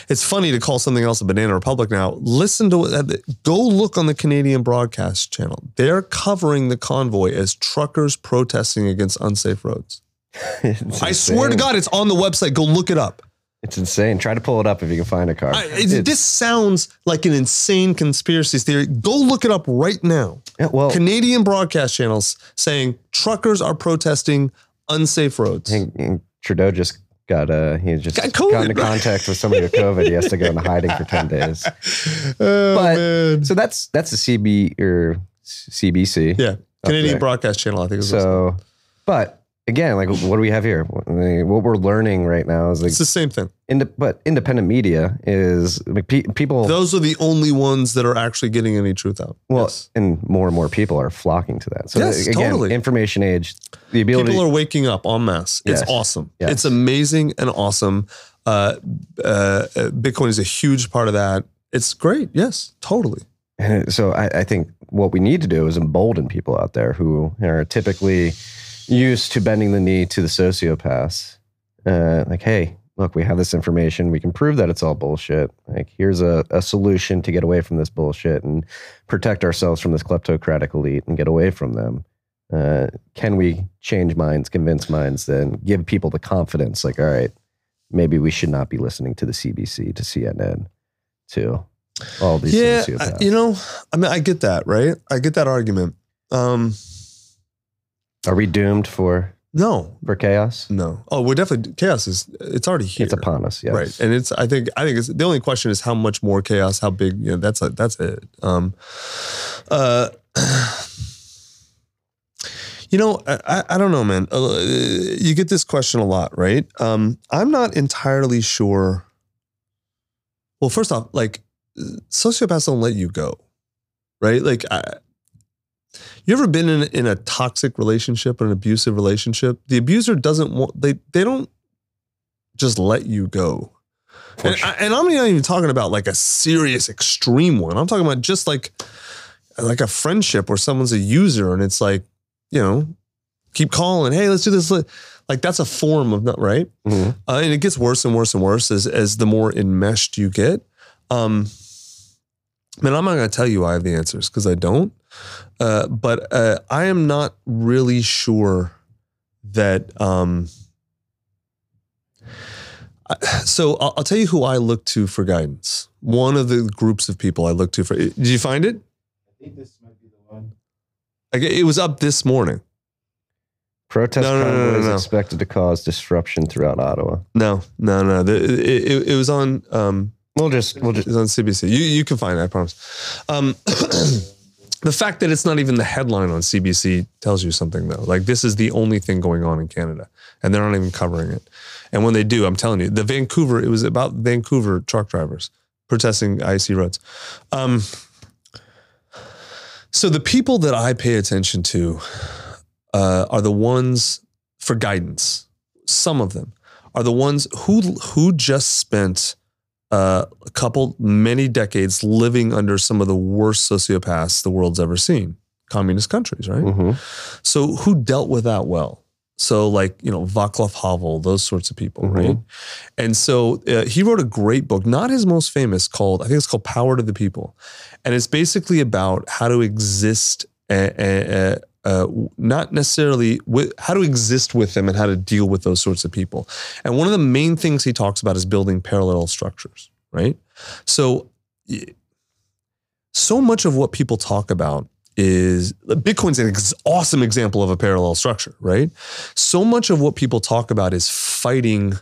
G: It's funny to call something else a banana republic now. Listen to uh, go look on the Canadian broadcast channel. They're covering the convoy as truckers protesting against unsafe roads. I swear to. God, it's on the website. Go look it up.
I: It's insane. Try to pull it up if you can find a car.
G: I, it- this sounds like an insane conspiracy theory. Go look it up right now.
I: yeah, well,
G: Canadian broadcast channels saying truckers are protesting unsafe roads.
I: I think Trudeau just got uh he just
G: Got
I: got, into
G: right?
I: contact with somebody with COVID. He has to go into hiding for 10 days.
G: Oh,
I: But-
G: man.
I: So that's that's the CB or CBC.
G: Yeah. Canadian broadcast channel, I think
I: So, but again, like what do we have here? What we're learning right now is like,
G: It's the same thing.
I: ind- but independent media is like pe- people.
G: Those are the only ones that are actually getting any truth out.
I: well,
G: Yes.
I: and more and more people are flocking to that. So
G: Yes,
I: again,
G: totally.
I: information age, the ability.
G: People are waking up en masse. It's awesome.
I: Yes.
G: It's amazing and awesome. Uh, uh, uh, Bitcoin is a huge part of that. It's great. Yes, totally.
I: And so I, I think what we need to do is embolden people out there who are typically used to bending the knee to the sociopaths. Uh, like, hey, look, we have this information. We can prove that it's all bullshit. Like, here's a, a solution to get away from this bullshit and protect ourselves from this kleptocratic elite and get away from them. Uh, can we change minds, convince minds, then give people the confidence? Like, all right, maybe we should not be listening to the CBC, to CNN, to all these
G: yeah,
I: sociopaths.
G: I- you know, I mean, I get that, right? I get that argument. Um,
I: Are we doomed for
G: no,
I: for chaos?
G: no. Oh, we're definitely chaos is. It's already here.
I: It's upon us. Yes.
G: Right. And it's I think I think it's the only question is how much more chaos, how big, you know, that's a, that's it. Um uh you know, I, I- don't know, man. Uh, you get this question a lot, right? Um, I'm not entirely sure. Well, first off, like sociopaths don't let you go, right? Like, I, you ever been in in a toxic relationship or an abusive relationship? The abuser doesn't want they they don't just let you go. And, I, and I'm not even talking about like a serious extreme one. I'm talking about just like like a friendship where someone's a user and it's like, you know, keep calling, hey, let's do this. Like that's a form of not right.
I: Mhm.
G: Uh, and it gets worse and worse and worse as as the more enmeshed you get. Um, man, I'm not going to tell you I have the answers because I don't. Uh, but uh, I am not really sure that. Um, I- so I'll, I'll tell you who I look to for guidance. One of the groups of people I look to for. Did you find it?
H: I think this might be the one.
G: Like, it was up this morning.
I: Protest
G: No, no, no, no,
I: convoys
G: no.
I: expected to cause disruption throughout Ottawa.
G: No, no, no. The, it, it, it was on. Um,
I: We'll just we'll
G: It's
I: just
G: on CBC. You you can find it, I promise. Um, the fact that it's not even the headline on CBC tells you something, though. Like this is the only thing going on in Canada, and they're not even covering it. And when they do, I'm telling you, the Vancouver. It was about Vancouver truck drivers protesting icy roads. Um, so the people that I pay attention to uh, are the ones for guidance. Some of them are the ones who who just spent uh, a couple, many decades living under some of the worst sociopaths the world's ever seen. Communist countries, right?
I: mhm.
G: So who dealt with that well? So like you know Václav Havel, those sorts of people,
I: Mhm.
G: right? And so uh, he wrote a great book, not his most famous, called I think it's called Power to the People, and it's basically about how to exist. Uh, uh, uh, not necessarily with, how to exist with them and how to deal with those sorts of people. And one of the main things he talks about is building parallel structures, right? So, so much of what people talk about is Bitcoin's an ex- awesome example of a parallel structure, right? So much of what people talk about is fighting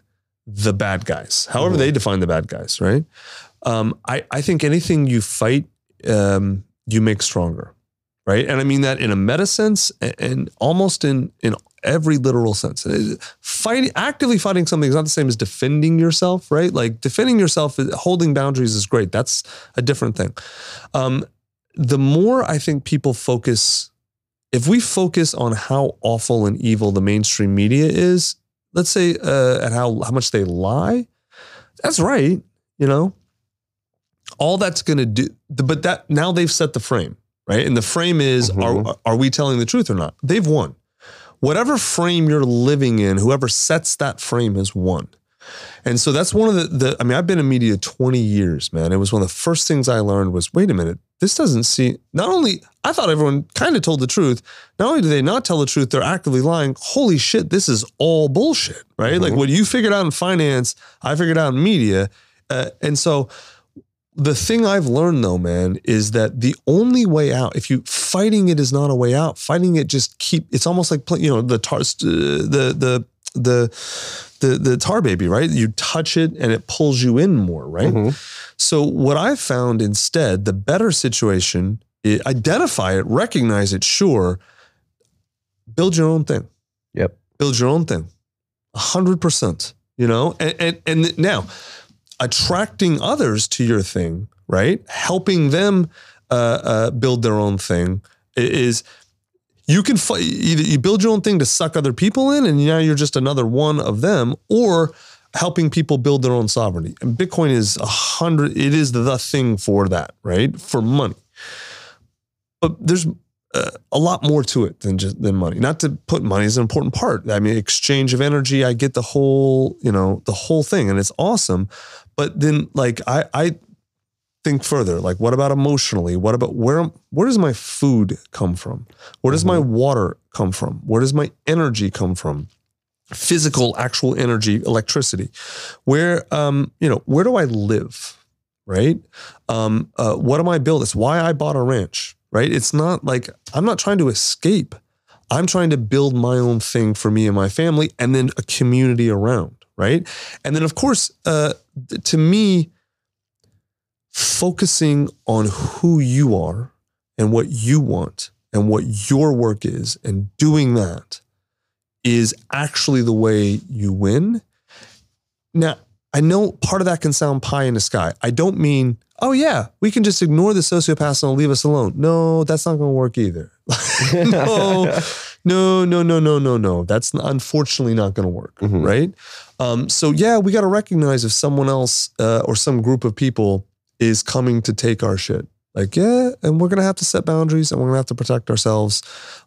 G: the bad guys, however they define the bad guys, right? Um, I, I think anything you fight, um, you make stronger, right? And I mean that in a meta sense and, almost in in every literal sense. Uh, Fighting, actively fighting something is not the same as defending yourself, right? Like defending yourself, holding boundaries is great. That's a different thing. Um, the more I think people focus, if we focus on how awful and evil the mainstream media is, let's say uh, at how how much they lie, that's right. You know, all that's going to do, but that now they've set the frame, right? And the frame is are are we telling the truth or not? They've won. Whatever frame you're living in, whoever sets that frame has won. And so that's one of the, the I mean, I've been in media 20 years, man. It was one of the first things I learned was, wait a minute, this doesn't seem, not only, I thought everyone kind of told the truth. Not only do they not tell the truth, they're actively lying. Holy shit, this is all bullshit, right? Like what you figured out in finance, I figured out in media. Uh, and so the thing I've learned though, man, is that the only way out, if you fighting it is not a way out, fighting it just keep, it's almost like, you know, the tar, uh, the, the, the, the the tar baby, right? You touch it and it pulls you in more, right? So what I've found instead, the better situation, is identify it, recognize it, sure, build your own thing.
I: Yep.
G: build your own thing. A hundred percent. You know, and, and and now attracting others to your thing, right? Helping them uh, uh, build their own thing is you can either you build your own thing to suck other people in, and now you're just another one of them, or helping people build their own sovereignty. And Bitcoin is a hundred. It is the thing for that, right? For money, but there's uh, a lot more to it than just than money. Not to put money is an important part. I mean, exchange of energy. I get the whole, you know, the whole thing, and it's awesome. But then, like, I I think further. Like, what about emotionally? What about where where does my food come from? Where does my water come from? Where does my energy come from? Physical, actual energy, electricity. Where um, you know, where do I live? Right? Um, uh, what am I built? It's why I bought a ranch, right? It's not like I'm not trying to escape. I'm trying to build my own thing for me and my family, and then a community around, right? And then, of course, uh, to me, focusing on who you are and what you want and what your work is, and doing that is actually the way you win. Now, I know part of that can sound pie in the sky. I don't mean, oh yeah, we can just ignore the sociopaths and leave us alone. No, that's not going to work either. no, no, no, no, no, no, no. That's unfortunately not going to work,
I: Mhm.
G: right? Um, so yeah, we got to recognize if someone else uh, or some group of people is coming to take our shit. Like yeah, and we're going to have to set boundaries and we're going to have to protect ourselves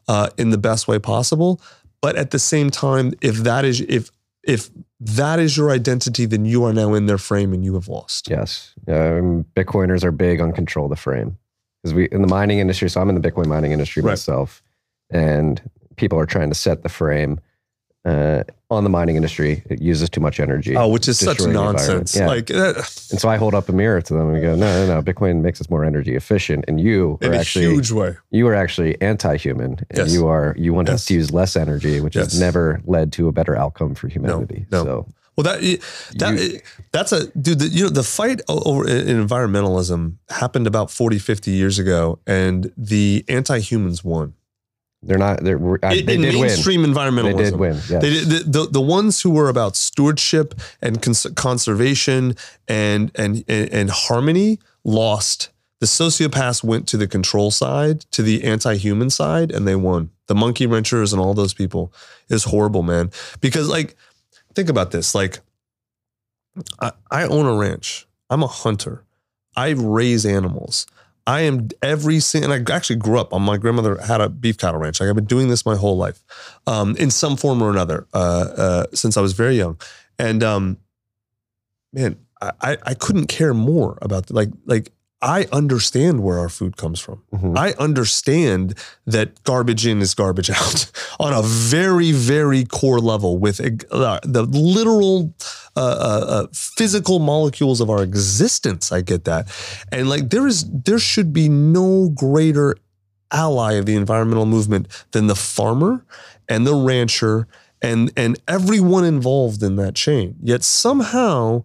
G: uh, in the best way possible. But at the same time, if that is if if that is your identity, then you are now in their frame and you have lost.
I: Yes. Um, Bitcoiners are big on control the frame because we in the mining industry. So I'm in the Bitcoin mining industry
G: Right.
I: myself, and people are trying to set the frame uh, on the mining industry. It uses too much energy.
G: Oh, which is such
I: destroying the environment.
G: nonsense.
I: Yeah.
G: Like uh,
I: and so I hold up a mirror to them and go, no, no, no. Bitcoin makes us more energy efficient, and you
G: in
I: are
G: a
I: actually
G: huge way.
I: you are actually anti-human, and
G: Yes.
I: you are you want us to use less energy, which
G: Yes.
I: has never led to a better outcome for humanity.
G: no.
I: So
G: Well, that that
I: You-
G: that's a dude. The, you know, the fight over in in environmentalism happened about 40, 50 years ago, and the anti-humans won.
I: They're not. They're, I-
G: In-
I: they
G: in
I: did win.
G: mainstream environmentalism,
I: They did win. Yes.
G: They did, the, the the ones who were about stewardship and cons- conservation and, and and and harmony lost. The sociopaths went to the control side, to the anti-human side, and they won. The monkey wrenchers and all those people is horrible, man. Because like, think about this. Like, I, I own a ranch. I'm a hunter. I raise animals. I am every single, and I actually grew up on my grandmother had a beef cattle ranch. Like I've been doing this my whole life, um, in some form or another, uh, uh, since I was very young. And um, man, I, I I couldn't care more about like like I understand where our food comes from.
I: Mhm.
G: I understand that garbage in is garbage out on a very, very core level with uh, the literal uh, uh, uh, physical molecules of our existence. I get that, and like there is, there should be no greater ally of the environmental movement than the farmer and the rancher and and everyone involved in that chain. Yet somehow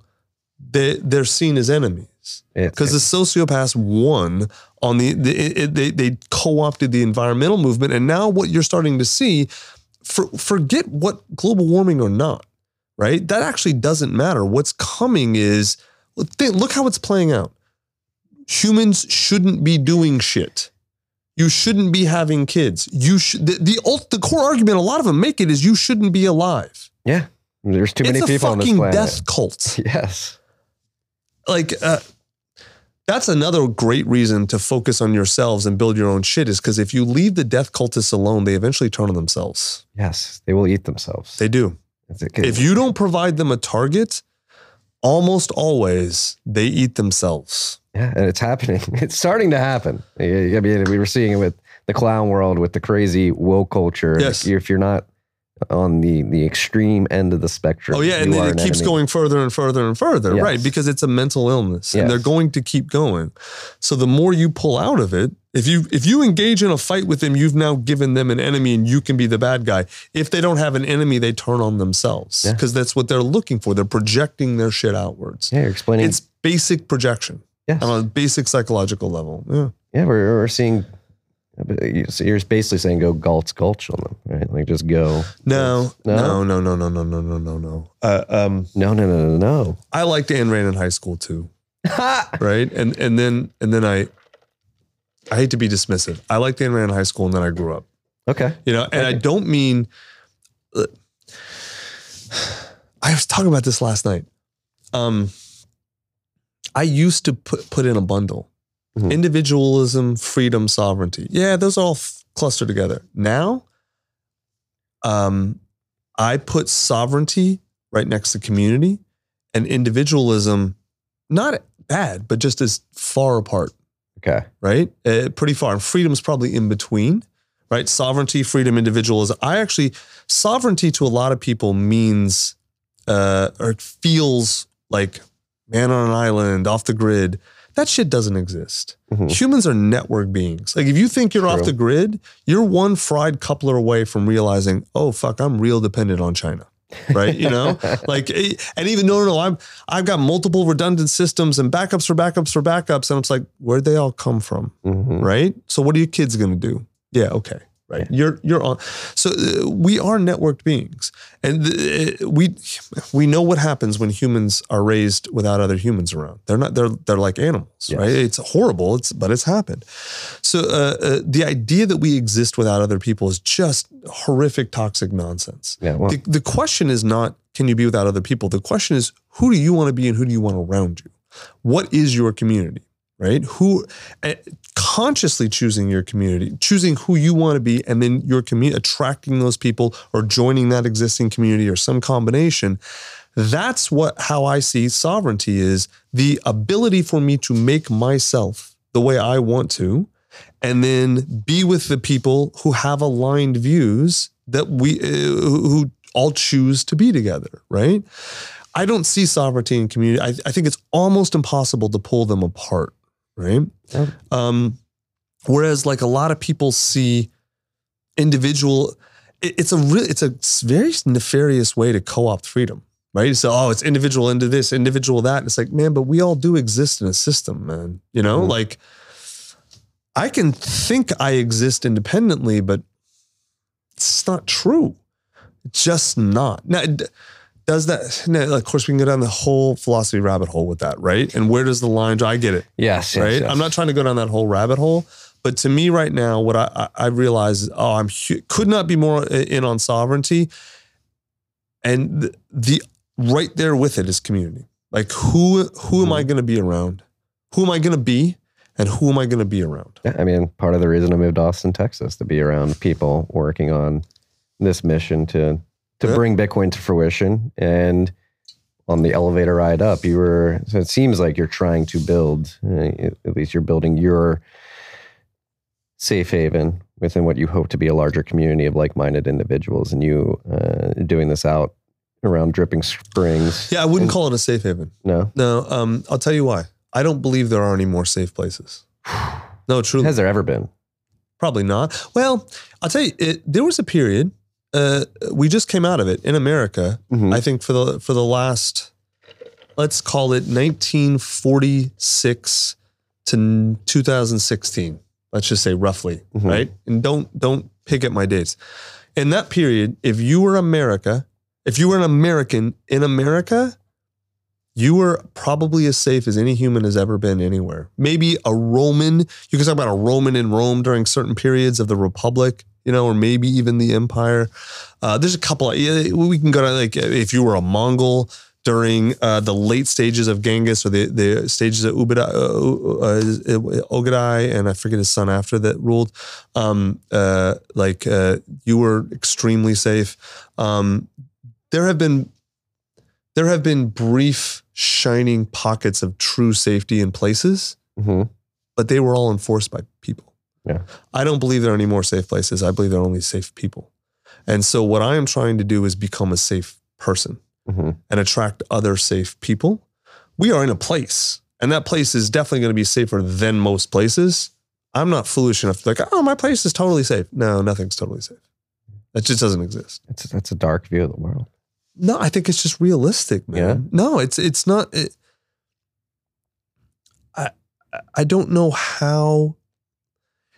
G: they they're seen as enemies because the sociopaths won on the, the it, it- they they co-opted the environmental movement. And now what you're starting to see for, forget what global warming or not right? That actually doesn't matter. What's coming is look how it's playing out. Humans shouldn't be doing shit. You shouldn't be having kids. You should the, the the core argument a lot of them make it is you shouldn't be alive.
I: Yeah. There's too many
G: it's
I: people on this planet.
G: It's a fucking death cult.
I: Yes.
G: like uh, that's another great reason to focus on yourselves and build your own shit is because if you leave the death cultists alone, they eventually turn on themselves.
I: Yes. They will eat themselves.
G: They do. If you don't provide them a target, almost always they eat themselves.
I: Yeah, and it's happening. It's starting to happen. I mean, we were seeing it with the clown world, with the crazy woke culture.
G: Yes.
I: If you're not on the the extreme end of the spectrum,
G: Oh yeah, and then it keeps
I: enemy.
G: going further and further and further,
I: Yes.
G: right? Because it's a mental illness, and
I: Yes.
G: they're going to keep going. So the more you pull out of it, if you if you engage in a fight with them, you've now given them an enemy, and you can be the bad guy. If they don't have an enemy, they turn on themselves
I: Yeah.
G: because that's what they're looking for. They're projecting their shit outwards.
I: Yeah, you're explaining.
G: It's basic projection
I: yes.
G: on a basic psychological level. Yeah.
I: yeah, we're, we're seeing So you're basically saying go Galt's Gulch on them, right? Like just go.
G: No,
I: No?
G: no, no, no, no, no, no, no, no, no. Uh, um,
I: No, no, no, no, no.
G: I liked Ayn Rand in high school too, right? And and then and then I, I hate to be dismissive. I liked Ayn Rand in high school, and then I grew up.
I: Okay.
G: You know, and I don't mean. uh, I was talking about this last night. Um, I used to put put in a bundle,
I: Mhm.
G: individualism, freedom, sovereignty. Yeah, those all f- cluster together. Now, um, I put sovereignty right next to community, and individualism, not bad, but just as far apart
I: Okay.
G: right? Uh, pretty far. And freedom's probably in between, right? Sovereignty, freedom, individualism. I actually, sovereignty to a lot of people means uh, or it feels like man on an island, off the grid. That shit doesn't exist.
I: Mhm.
G: Humans are network beings. Like if you think you're off the grid, you're one fried coupler away from realizing, oh fuck, I'm real dependent on China. Right? You know? like eh, and even no, no, no, I'm I've got multiple redundant systems and backups for backups for backups. And it's like, where'd they all come from?
I: Mhm.
G: Right? So what are your kids gonna do? Yeah, okay. Right. You're you're on. So uh, we are networked beings, and uh, we we know what happens when humans are raised without other humans around. They're not. They're they're like animals,
I: Yes.
G: right? It's horrible. It's but it's happened. So uh, uh, the idea that we exist without other people is just horrific, toxic nonsense.
I: Yeah. Well,
G: The, the question is not can you be without other people? The question is who do you want to be and who do you want around you? What is your community? Right? Who eh, consciously choosing your community, choosing who you want to be, and then your community attracting those people or joining that existing community or some combination. That's what how I see sovereignty is the ability for me to make myself the way I want to, and then be with the people who have aligned views that we uh, who all choose to be together, right? I don't see sovereignty and community. I, I think it's almost impossible to pull them apart, right?
I: Yeah.
G: Um, whereas, like a lot of people see individual, it- it's a real, it's a very nefarious way to co-opt freedom, right? So, oh, it's individual into this, individual that. And it's like, man, but we all do exist in a system, man. You know,
I: Mhm.
G: like I can think I exist independently, but it's not true. Just not. Now, does that? Of course, we can go down the whole philosophy rabbit hole with that, right? And where does the line? I get it,
I: yes. yes,
G: right?
I: yes.
G: I'm not trying to go down that whole rabbit hole, but to me, right now, what I I, I realize is, oh, I'm could not be more in on sovereignty, and the, the right there with it is community. Like who who am I
I: Mm-hmm.
G: going to be around? Who am I going to be? And who am I going to be around?
I: Yeah, I mean, part of the reason I moved to Austin, Texas, to be around people working on this mission to to
G: Yeah.
I: bring Bitcoin to fruition. And on the elevator ride up, you were. So it seems like you're trying to build. Uh, at least you're building your safe haven within what you hope to be a larger community of like-minded individuals, and you uh, doing this out around Dripping Springs.
G: Yeah, I wouldn't
I: And-
G: call it a safe haven.
I: No,
G: No, um, I'll tell you why. I don't believe there are any more safe places. No, truly,
I: has there ever been?
G: probably not. Well, I'll tell you, it, there was a period. Uh, we just came out of it in America.
I: Mhm.
G: I think for the for the last, let's call it 1946 to 2016. Let's just say roughly,
I: Mhm.
G: right? And don't don't pick at my dates. In that period, if you were America, if you were an American in America, you were probably as safe as any human has ever been anywhere. Maybe a Roman, you can talk about a Roman in Rome during certain periods of the Republic, you know, or maybe even the Empire. Uh, there's a couple, of, yeah, we can go to like if you were a Mongol during uh, the late stages of Genghis or the, the stages of Ubada, uh, uh, Ogedei, and I forget his son after that ruled. Um, uh, like uh, you were extremely safe. Um, there have been there have been brief shining pockets of true safety in places,
I: hmm
G: but they were all enforced by people.
I: Yeah.
G: I don't believe there are any more safe places. I believe there are only safe people. And so what I am trying to do is become a safe person
I: hmm
G: and attract other safe people. We are in a place, and that place is definitely going to be safer than most places. I'm not foolish enough to be like, oh, my place is totally safe. No, nothing's totally safe. That just doesn't exist.
I: It's that's a dark view of the world.
G: No, I think it's just realistic, man.
I: Yeah?
G: No, it's it's not. It, I I don't know how.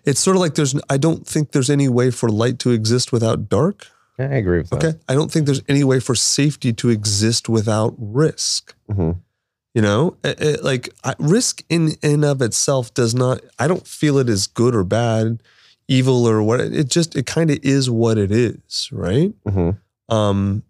G: It's sort of like there's. I don't think there's any way for light to exist without dark.
I: I agree with that.
G: Okay. I don't think there's any way for safety to exist without risk.
I: Mhm.
G: You know, Eh, eh, like I, risk in and of itself does not. I don't feel it is good or bad, evil or what. It just it kind of is what it is, right?
I: Mhm.
G: Um,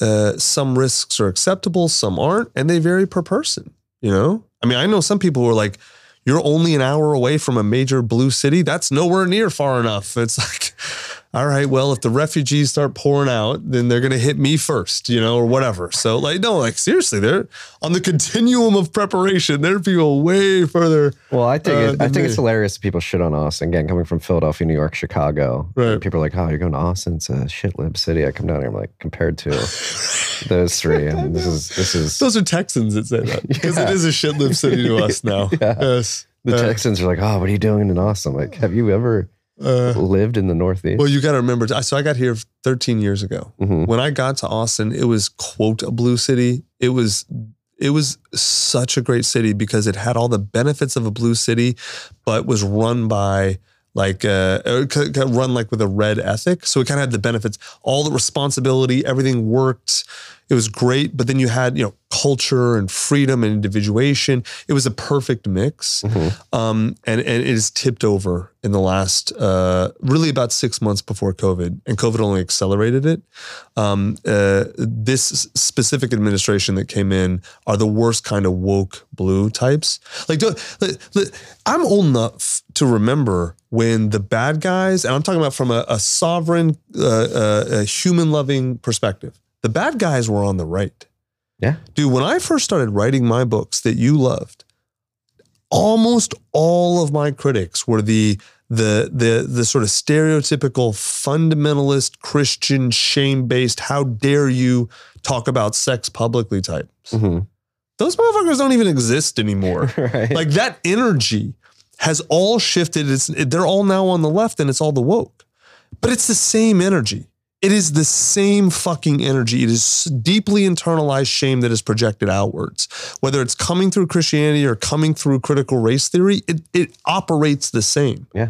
G: uh, some risks are acceptable, some aren't, and they vary per person. You know, I mean, I know some people who are like, "You're only an hour away from a major blue city. That's nowhere near far enough." It's like, all right, well, if the refugees start pouring out, then they're going to hit me first, you know, or whatever. So, like, no, like seriously, they're on the continuum of preparation. There are people way further.
I: Well, I think
G: uh,
I: it, I think it's hilarious that people shit on Austin. Again, coming from Philadelphia, New York, Chicago,
G: Right.
I: people are like, "Oh, you're going to Austin? It's a shit lib city." I come down here, I'm like, compared to those three, and this is this is
G: Those are Texans that say that because it
I: Yeah.
G: is a shit city to us now.
I: Yeah.
G: Yes.
I: the
G: Uh,
I: Texans are like, "Oh, what are you doing in Austin?" Like, have you ever
G: uh,
I: lived in the Northeast?
G: Well, you got to remember. So I got here 13 years ago.
I: Mhm.
G: When I got to Austin, it was quote a blue city. It was it was such a great city because it had all the benefits of a blue city, but was run by like uh, c- run like with a red ethic. So it kind of had the benefits, all the responsibility, everything worked. It was great, but then you had you know culture and freedom and individuation. It was a perfect mix, um, and and it is tipped over in the last uh, really about six months before COVID, and COVID only accelerated it. Um, uh, this specific administration that came in are the worst kind of woke blue types. Like, do, I'm old enough to remember when the bad guys, and I'm talking about from a, a sovereign, uh, uh, a human-loving perspective. The bad guys were on the right.
I: Yeah.
G: Dude, when I first started writing my books that you loved, almost all of my critics were the the the the sort of stereotypical fundamentalist Christian shame-based how dare you talk about sex publicly types.
I: Mhm.
G: Those motherfuckers don't even exist anymore.
I: right?
G: like that energy has all shifted. It's they're all now on the left and it's all the woke. But it's the same energy. It is the same fucking energy. It is deeply internalized shame that is projected outwards. Whether it's coming through Christianity or coming through critical race theory, it, it operates the same.
I: yeah.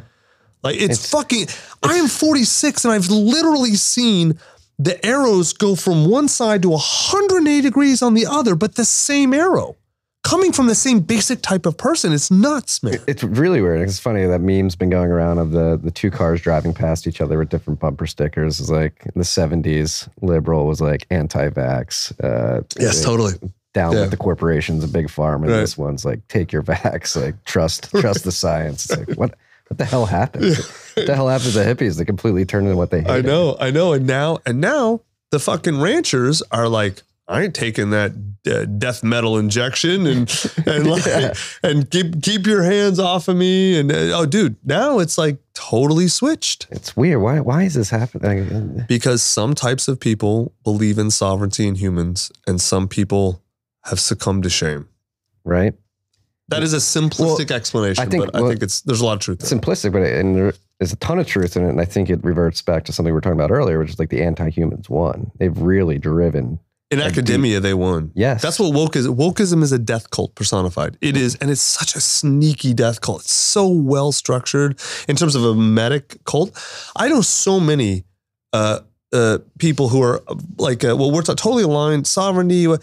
G: Like it's,
I: It's-
G: fucking. I am 46 and I've literally seen the arrows go from one side to 180 degrees on the other, but the same arrow coming from the same basic type of person. It's nuts, man.
I: It's really weird. It's funny that meme's been going around of the the two cars driving past each other with different bumper stickers. It's like in the seventies, liberal was like anti-vax. Uh, yes,
G: totally.
I: down
G: Yeah.
I: with the corporations, a big farm, and
G: Right.
I: this one's like take your vax, like trust trust the science. It's like what what the hell happened? What the hell happened to the hippies? They completely turned into what they hated.
G: I know, I know. And now, and now the fucking ranchers are like, I ain't taking that uh, death metal injection and and like,
I: Yeah.
G: and keep keep your hands off of me. And uh, oh, dude, now it's like totally switched.
I: It's weird. Why why is this happening?
G: Because some types of people believe in sovereignty in humans, and some people have succumbed to shame.
I: Right?
G: That is a simplistic explanation,
I: I think-
G: but I think it's there's a lot of truth. There.
I: Simplistic, but and there is a ton of truth in it. And I think it reverts back to something we were talking about earlier, which is like the anti-humans won. They've really driven.
G: In academia, they won.
I: Yes.
G: That's what woke is. Wokeism is a death cult personified. It is, and it's such a sneaky death cult. It's so well structured in terms of a medic cult. I know so many uh, uh, people who are like, uh, well, we're totally aligned, sovereignty. uh,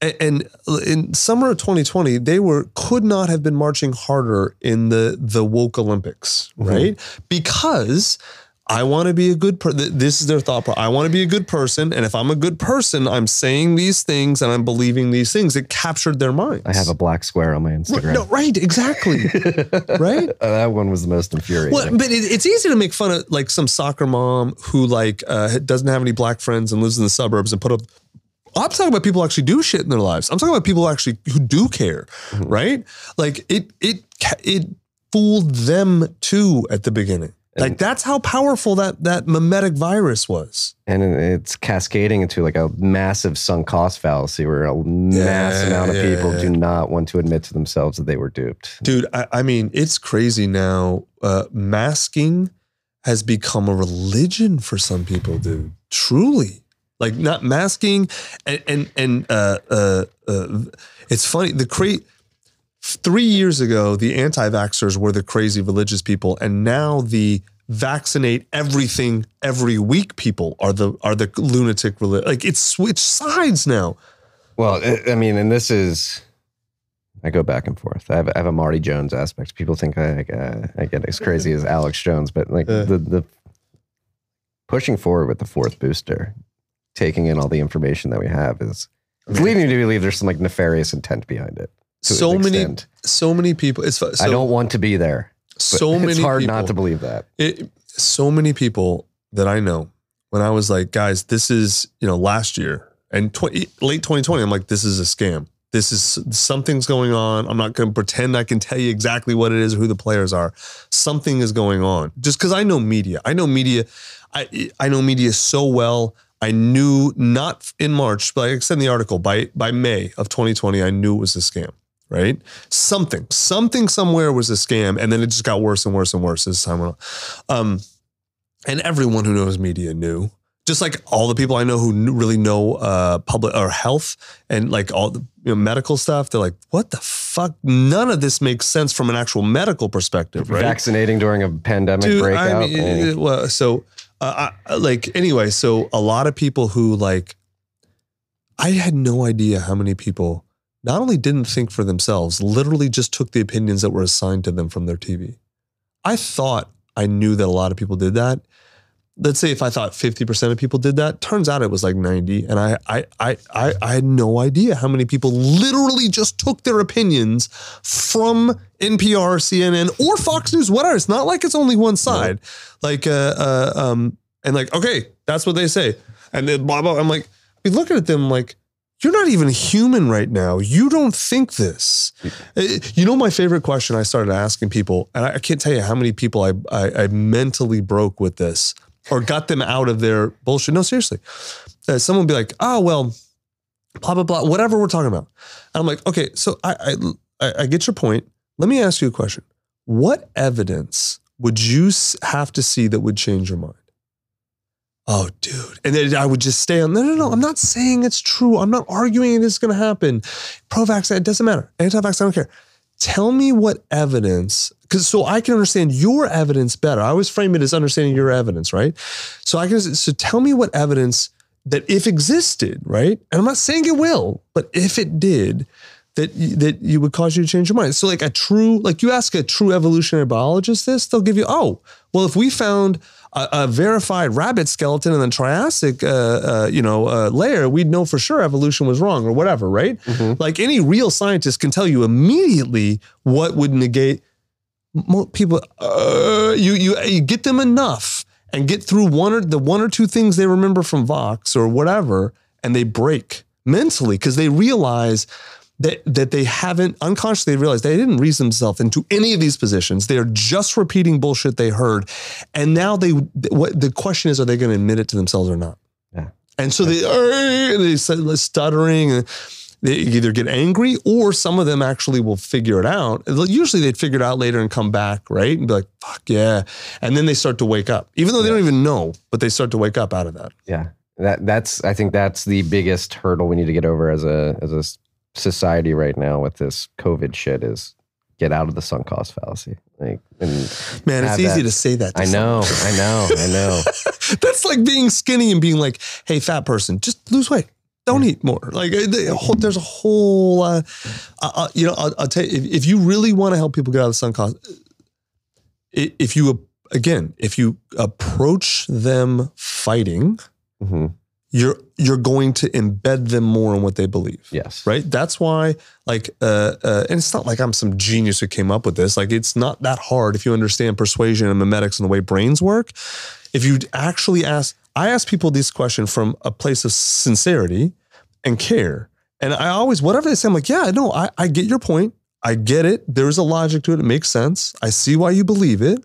G: And, and in summer of 2020, they were could not have been marching harder in the the woke Olympics, right? Because I want to be a good person. This is their thought. Pro- I want to be a good person, and if I'm a good person, I'm saying these things and I'm believing these things. It captured their minds.
I: I have a black square on my Instagram.
G: no, right, exactly, right.
I: Uh, that one was the most infuriating.
G: Well, but it, it's easy to make fun of like some soccer mom who like uh, doesn't have any black friends and lives in the suburbs and put up. I'm talking about people who actually do shit in their lives. I'm talking about people who actually who do care,
I: Mm-hmm.
G: right? Like it it it fooled them too at the beginning. Like that's how powerful that that mimetic virus was.
I: and it's cascading into like a massive sunk cost fallacy where a mass amount of
G: yeah,
I: people
G: yeah.
I: do not want to admit to themselves that they were duped.
G: Dude, I, I mean, it's crazy now. Uh, masking has become a religion for some people, dude. Truly. Like not masking and and and uh uh, uh it's funny. The crate Three years ago, the anti-vaxxers were the crazy religious people, and now the vaccinate everything every week people are the are the lunatic religion. Like it's switched sides now.
I: Well, I- mean, and this is, I go back and forth. I have, I have a Marty Jones aspect. People think I, I, uh, I get as crazy as Alex Jones, but like
G: Yeah.
I: the, the pushing forward with the fourth booster, taking in all the information that we have is it's leading me to believe there's some like nefarious intent behind it.
G: So many,
I: extent.
G: so many people. It's so,
I: I don't want to be there.
G: so many.
I: It's hard
G: people,
I: not to believe that.
G: it, so many people that I know when I was like, guys, this is, you know, last year and tw- late 2020, I'm like, this is a scam. This is something's going on. I'm not going to pretend I can tell you exactly what it is, or who the players are. Something is going on. Just because I know media, I know media, I I know media so well. I knew not in March, but I in the article, by by May of 2020, I knew it was a scam. Right? Something, something somewhere was a scam, and then it just got worse and worse and worse as time went on. Um, and everyone who knows media knew just like all the people i know who really know uh public or health and like all the you know, medical stuff they're like what the fuck none of this makes sense from an actual medical perspective right
I: Vaccinating during a pandemic
G: Dude,
I: breakout.
G: I mean, uh, well, so uh, I, like anyway, so a lot of people who like, I had no idea how many people not only didn't think for themselves, literally just took the opinions that were assigned to them from their TV. I thought I knew that a lot of people did that. Let's say if I thought 50% of people did that, turns out it was like 90. And I I I I, I had no idea how many people literally just took their opinions from NPR, CNN, or Fox News, whatever. It's not like it's only one side. Like uh uh um and like, okay, that's what they say. And then blah blah. I'm like, be looking at them like, you're not even human right now. You don't think this. Uh, You know, my favorite question I started asking people, and I can't tell you how many people I, I, I mentally broke with this or got them out of their bullshit. No, seriously. Uh, someone would be like, oh, well, blah, blah, blah, whatever we're talking about. And I'm like, okay, so I, I, I, I get your point. Let me ask you a question. What evidence would you have to see that would change your mind? Oh, dude. And then I would just stay on, no, no, no. I'm not saying it's true. I'm not arguing this is going to happen. Pro vaccine, it doesn't matter. Anti vaccine, I don't care. Tell me what evidence, because so I can understand your evidence better. I always frame it as understanding your evidence, right? So I can, so tell me what evidence that if existed, right? And I'm not saying it will, but if it did, that that you would cause you to change your mind. So like a true, like you ask a true evolutionary biologist this, they'll give you, oh, well, if we found a, a verified rabbit skeleton in the Triassic, uh, uh, you know, uh, layer, we'd know for sure evolution was wrong or whatever, right? Like any real scientist can tell you immediately what would negate people. Uh, you you you get them enough and get through one or the one or two things they remember from Vox or whatever, and they break mentally because they realize that that they haven't unconsciously realized they didn't reason themselves into any of these positions. They are just repeating bullshit they heard, and now they what the question is: Are they going to admit it to themselves or not?
I: Yeah.
G: And so they "Arr," they stuttering and. They either get angry or some of them actually will figure it out. Usually they'd figure it out later and come back, right? And be like, fuck yeah. And then they start to wake up, even though they don't even know, but they start to wake up out of that.
I: Yeah, that that's I think that's the biggest hurdle we need to get over as a as a society right now with this COVID shit is get out of the sunk cost fallacy. Like, and
G: Man, it's easy
I: that-
G: to say that. to
I: I know, I know, I know.
G: That's like being skinny and being like, hey, fat person, just lose weight. Don't eat more. Like uh, there's a whole, uh, uh, uh, you know, I'll, I'll tell you, if, if you really want to help people get out of the sunk cost, if you, again, if you approach them fighting,
I: Mhm.
G: You're you're going to embed them more in what they believe.
I: Yes,
G: Right. That's why, like, uh, uh, and it's not like I'm some genius who came up with this. Like, it's not that hard if you understand persuasion and memetics and the way brains work. If you actually ask, I ask people this question from a place of sincerity and care. And I always, whatever they say, I'm like, yeah, no, I, I get your point. I get it. There's a logic to it. It makes sense. I see why you believe it.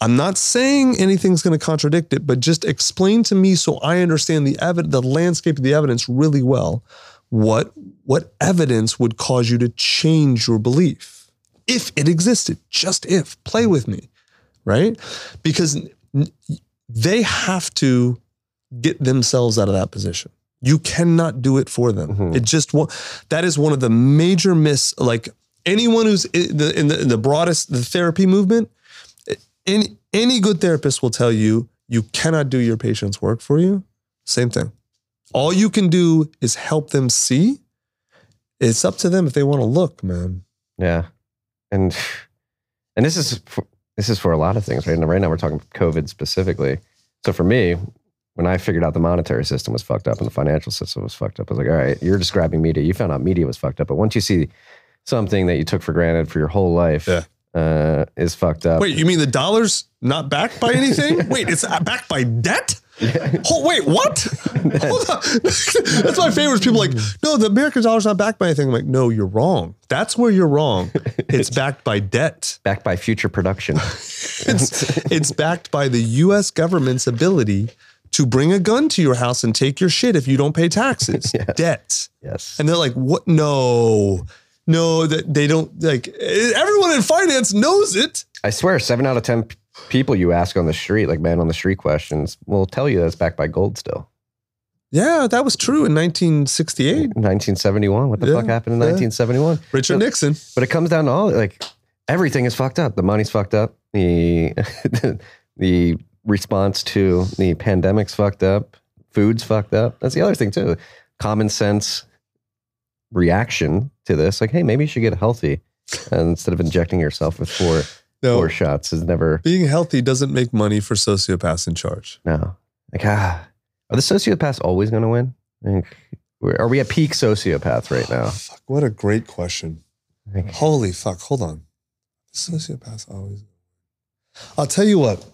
G: I'm not saying anything's going to contradict it, but just explain to me so I understand the evidence, the landscape of the evidence really well. What what evidence would cause you to change your belief if it existed? Just if. Play with me, right? Because they have to get themselves out of that position. You cannot do it for them.
I: Mhm.
G: It just won't. That is one of the major miss. Like anyone who's in the, in the, in the broadest the therapy movement, any any good therapist will tell you you cannot do your patient's work for you. Same thing. All you can do is help them see. It's up to them if they want to look, man.
I: Yeah, and and this is for, this is for a lot of things, right? And right now we're talking COVID specifically. So for me, when I figured out the monetary system was fucked up and the financial system was fucked up, I was like, all right, you're describing media. You found out media was fucked up, but once you see something that you took for granted for your whole life
G: Yeah.
I: uh, is fucked up.
G: Wait, you mean the dollar's not backed by anything? wait, it's backed by debt? Oh, wait, what? Hold on. That's my favorite. is People like, no, the American dollar's not backed by anything. I'm like, no, you're wrong. That's where you're wrong. It's backed by debt.
I: backed by future production.
G: It's it's backed by the U.S. government's ability to bring a gun to your house and take your shit if you don't pay taxes. Debt.
I: yes.
G: And they're like, what? No, no, that they don't like. Everyone in finance knows it.
I: I swear, seven out of 10 p- people you ask on the street, like man on the street questions, will tell you that's backed by gold still.
G: Yeah, that was true in 1968.
I: 1971. What the
G: Yeah,
I: fuck happened in
G: yeah.
I: 1971?
G: Richard
I: So-
G: Nixon.
I: But it comes down to all like everything is fucked up. The money's fucked up. The the response to the pandemic's fucked up. Food's fucked up. That's the other thing too. Common sense reaction to this, like, hey, maybe you should get healthy and instead of injecting yourself with four
G: No,
I: four shots is never
G: being healthy doesn't make money for sociopaths in charge.
I: no. Like ah, are the sociopaths always going to win? Like, we're- we at peak sociopath right now?
G: Fuck, what a great question.
I: Like,
G: Holy fuck, hold on. Sociopaths always. I'll tell you what.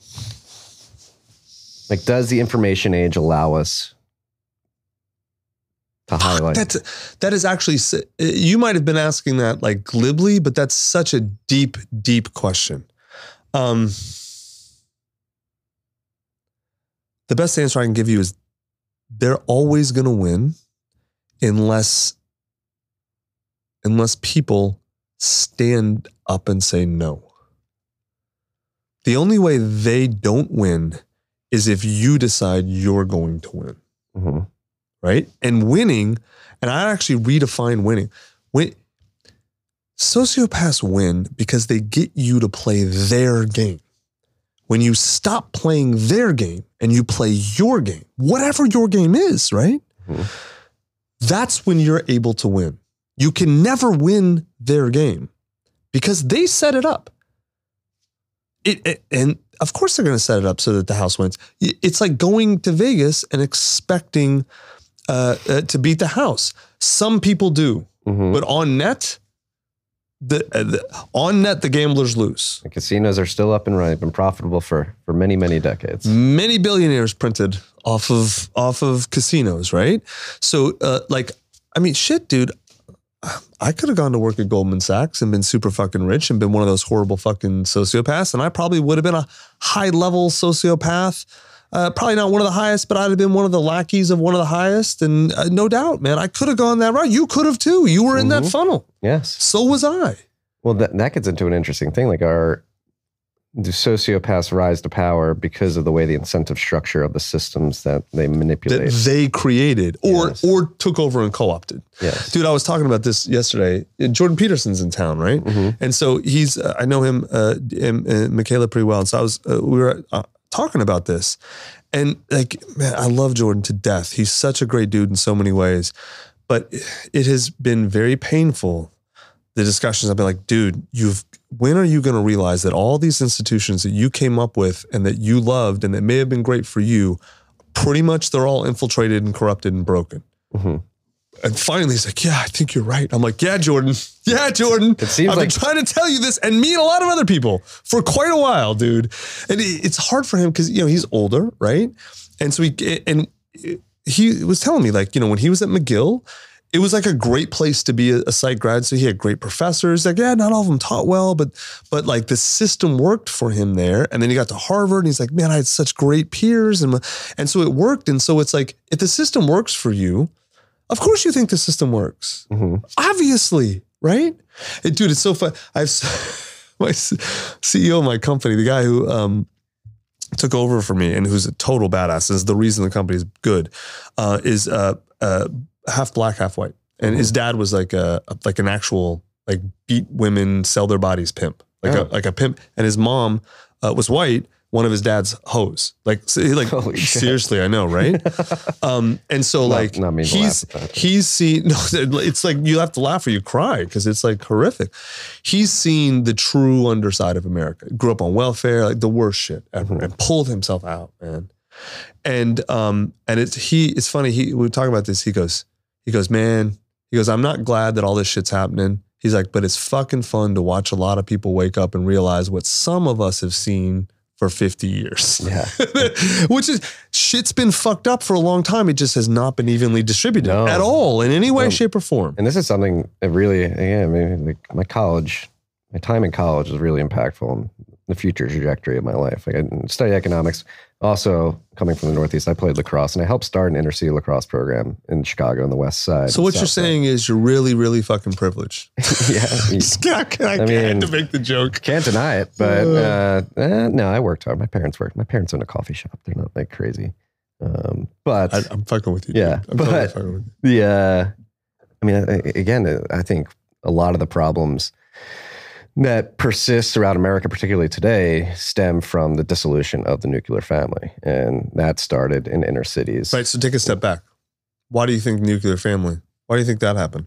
I: like, does the information age allow us to highlight?
G: That's that is actually you might have been asking that like glibly, but that's such a deep, deep question. Um, the best answer I can give you is they're always going to win unless unless people stand up and say no. The only way they don't win is if you decide you're going to win
I: Mhm.
G: Right? And winning, and I actually redefine winning. Win, sociopaths win because they get you to play their game. When you stop playing their game and you play your game, whatever your game is, right?
I: Mhm.
G: That's when you're able to win. You can never win their game because they set it up. It, it- and of course they're going to set it up so that the house wins. It's like going to Vegas and expecting uh, uh, to beat the house. Some people do,
I: Mhm.
G: but on net, the, uh, the on net the gamblers lose.
I: The casinos are still up and running, been profitable for for many many decades.
G: Many billionaires printed off of off of casinos, right? So, uh, like, I mean, shit, dude. I could have gone to work at Goldman Sachs and been super fucking rich and been one of those horrible fucking sociopaths, and I probably would have been a high level sociopath. Uh, probably not one of the highest, but I'd have been one of the lackeys of one of the highest, and uh, no doubt, man, I could have gone that route. You could have too. You were in that
I: Mhm.
G: funnel.
I: Yes.
G: So was I.
I: Well, that that gets into an interesting thing. Like, our do sociopaths rise to power because of the way the incentive structure of the systems that they manipulate that
G: they created or
I: Yes.
G: or took over and co-opted.
I: yes.
G: Dude, I was talking about this yesterday. Jordan Peterson's in town, right?
I: Mhm.
G: And so he's uh, I know him uh, and, and Mikhaila pretty well. And so I was uh, we were uh, talking about this. And like man, I love Jordan to death. He's such a great dude in so many ways. But it has been very painful the discussions I've been like, dude, you've when are you going to realize that all these institutions that you came up with and that you loved and that may have been great for you, pretty much they're all infiltrated and corrupted and broken.
I: Mhm.
G: And finally, he's like, "Yeah, I think you're right." I'm like, "Yeah, Jordan. Yeah, Jordan.
I: It seems
G: I've
I: like-
G: been trying to tell you this, and me and a lot of other people for quite a while, dude. And it- it's hard for him because you know he's older, right? And so he and he was telling me like, you know, when he was at McGill, it was like a great place to be a, a psych grad. So he had great professors. Like, yeah, not all of them taught well, but but like the system worked for him there. And then he got to Harvard, and he's like, man, I had such great peers, and and so it worked. And so it's like, if the system works for you, of course you think the system works.
I: Mhm.
G: Obviously, right? And dude, it's so fun. I've my CEO of my company, the guy who um, took over for me and who's a total badass is the reason the company is good, uh, is uh, uh, half black, half white. And his dad was like a like an actual like beat women, sell their bodies, pimp, like
I: Oh.
G: a like a pimp. And his mom uh, was white. One of his dad's hoes. Like, like
I: Holy shit.
G: seriously, I know, right? um, and so
I: Not-
G: like
I: not
G: he's
I: laugh at that.
G: he's seen. No, it's like you have to laugh or you cry because it's like horrific. He's seen the true underside of America. Grew up on welfare, like the worst shit ever,
I: Mm-hmm.
G: and pulled himself out, man. And um, and it's he. It's funny. He we talk about this. He goes, he goes, man. He goes, I'm not glad that all this shit's happening. He's like, but it's fucking fun to watch a lot of people wake up and realize what some of us have seen for 50 years.
I: Yeah.
G: Which is shit's been fucked up for a long time. It just has not been evenly distributed
I: No.
G: at all in any way,
I: No.
G: shape, or form.
I: And this is something that really, again, maybe like my college, my time in college was really impactful in the future trajectory of my life. Like I studied economics. Also, coming from the Northeast, I played lacrosse and I helped start an inner city lacrosse program in Chicago on the West Side.
G: So what
I: South
G: you're saying is you're really, really fucking privileged.
I: yeah,
G: I, can't- I,
I: I
G: had
I: mean-
G: to make the joke.
I: can't deny it. But uh, eh, no, I worked hard. My parents worked. My parents own a coffee shop. They're not like crazy. Um, but
G: I, I'm fucking with you.
I: Yeah,
G: dude. I'm totally
I: but-
G: fucking with you.
I: the uh, I mean, I- again, I think a lot of the problems that persists throughout America, particularly today, stem from the dissolution of the nuclear family, and that started in inner cities.
G: Right. So take a step back. Why do you think nuclear family? Why do you think that happened?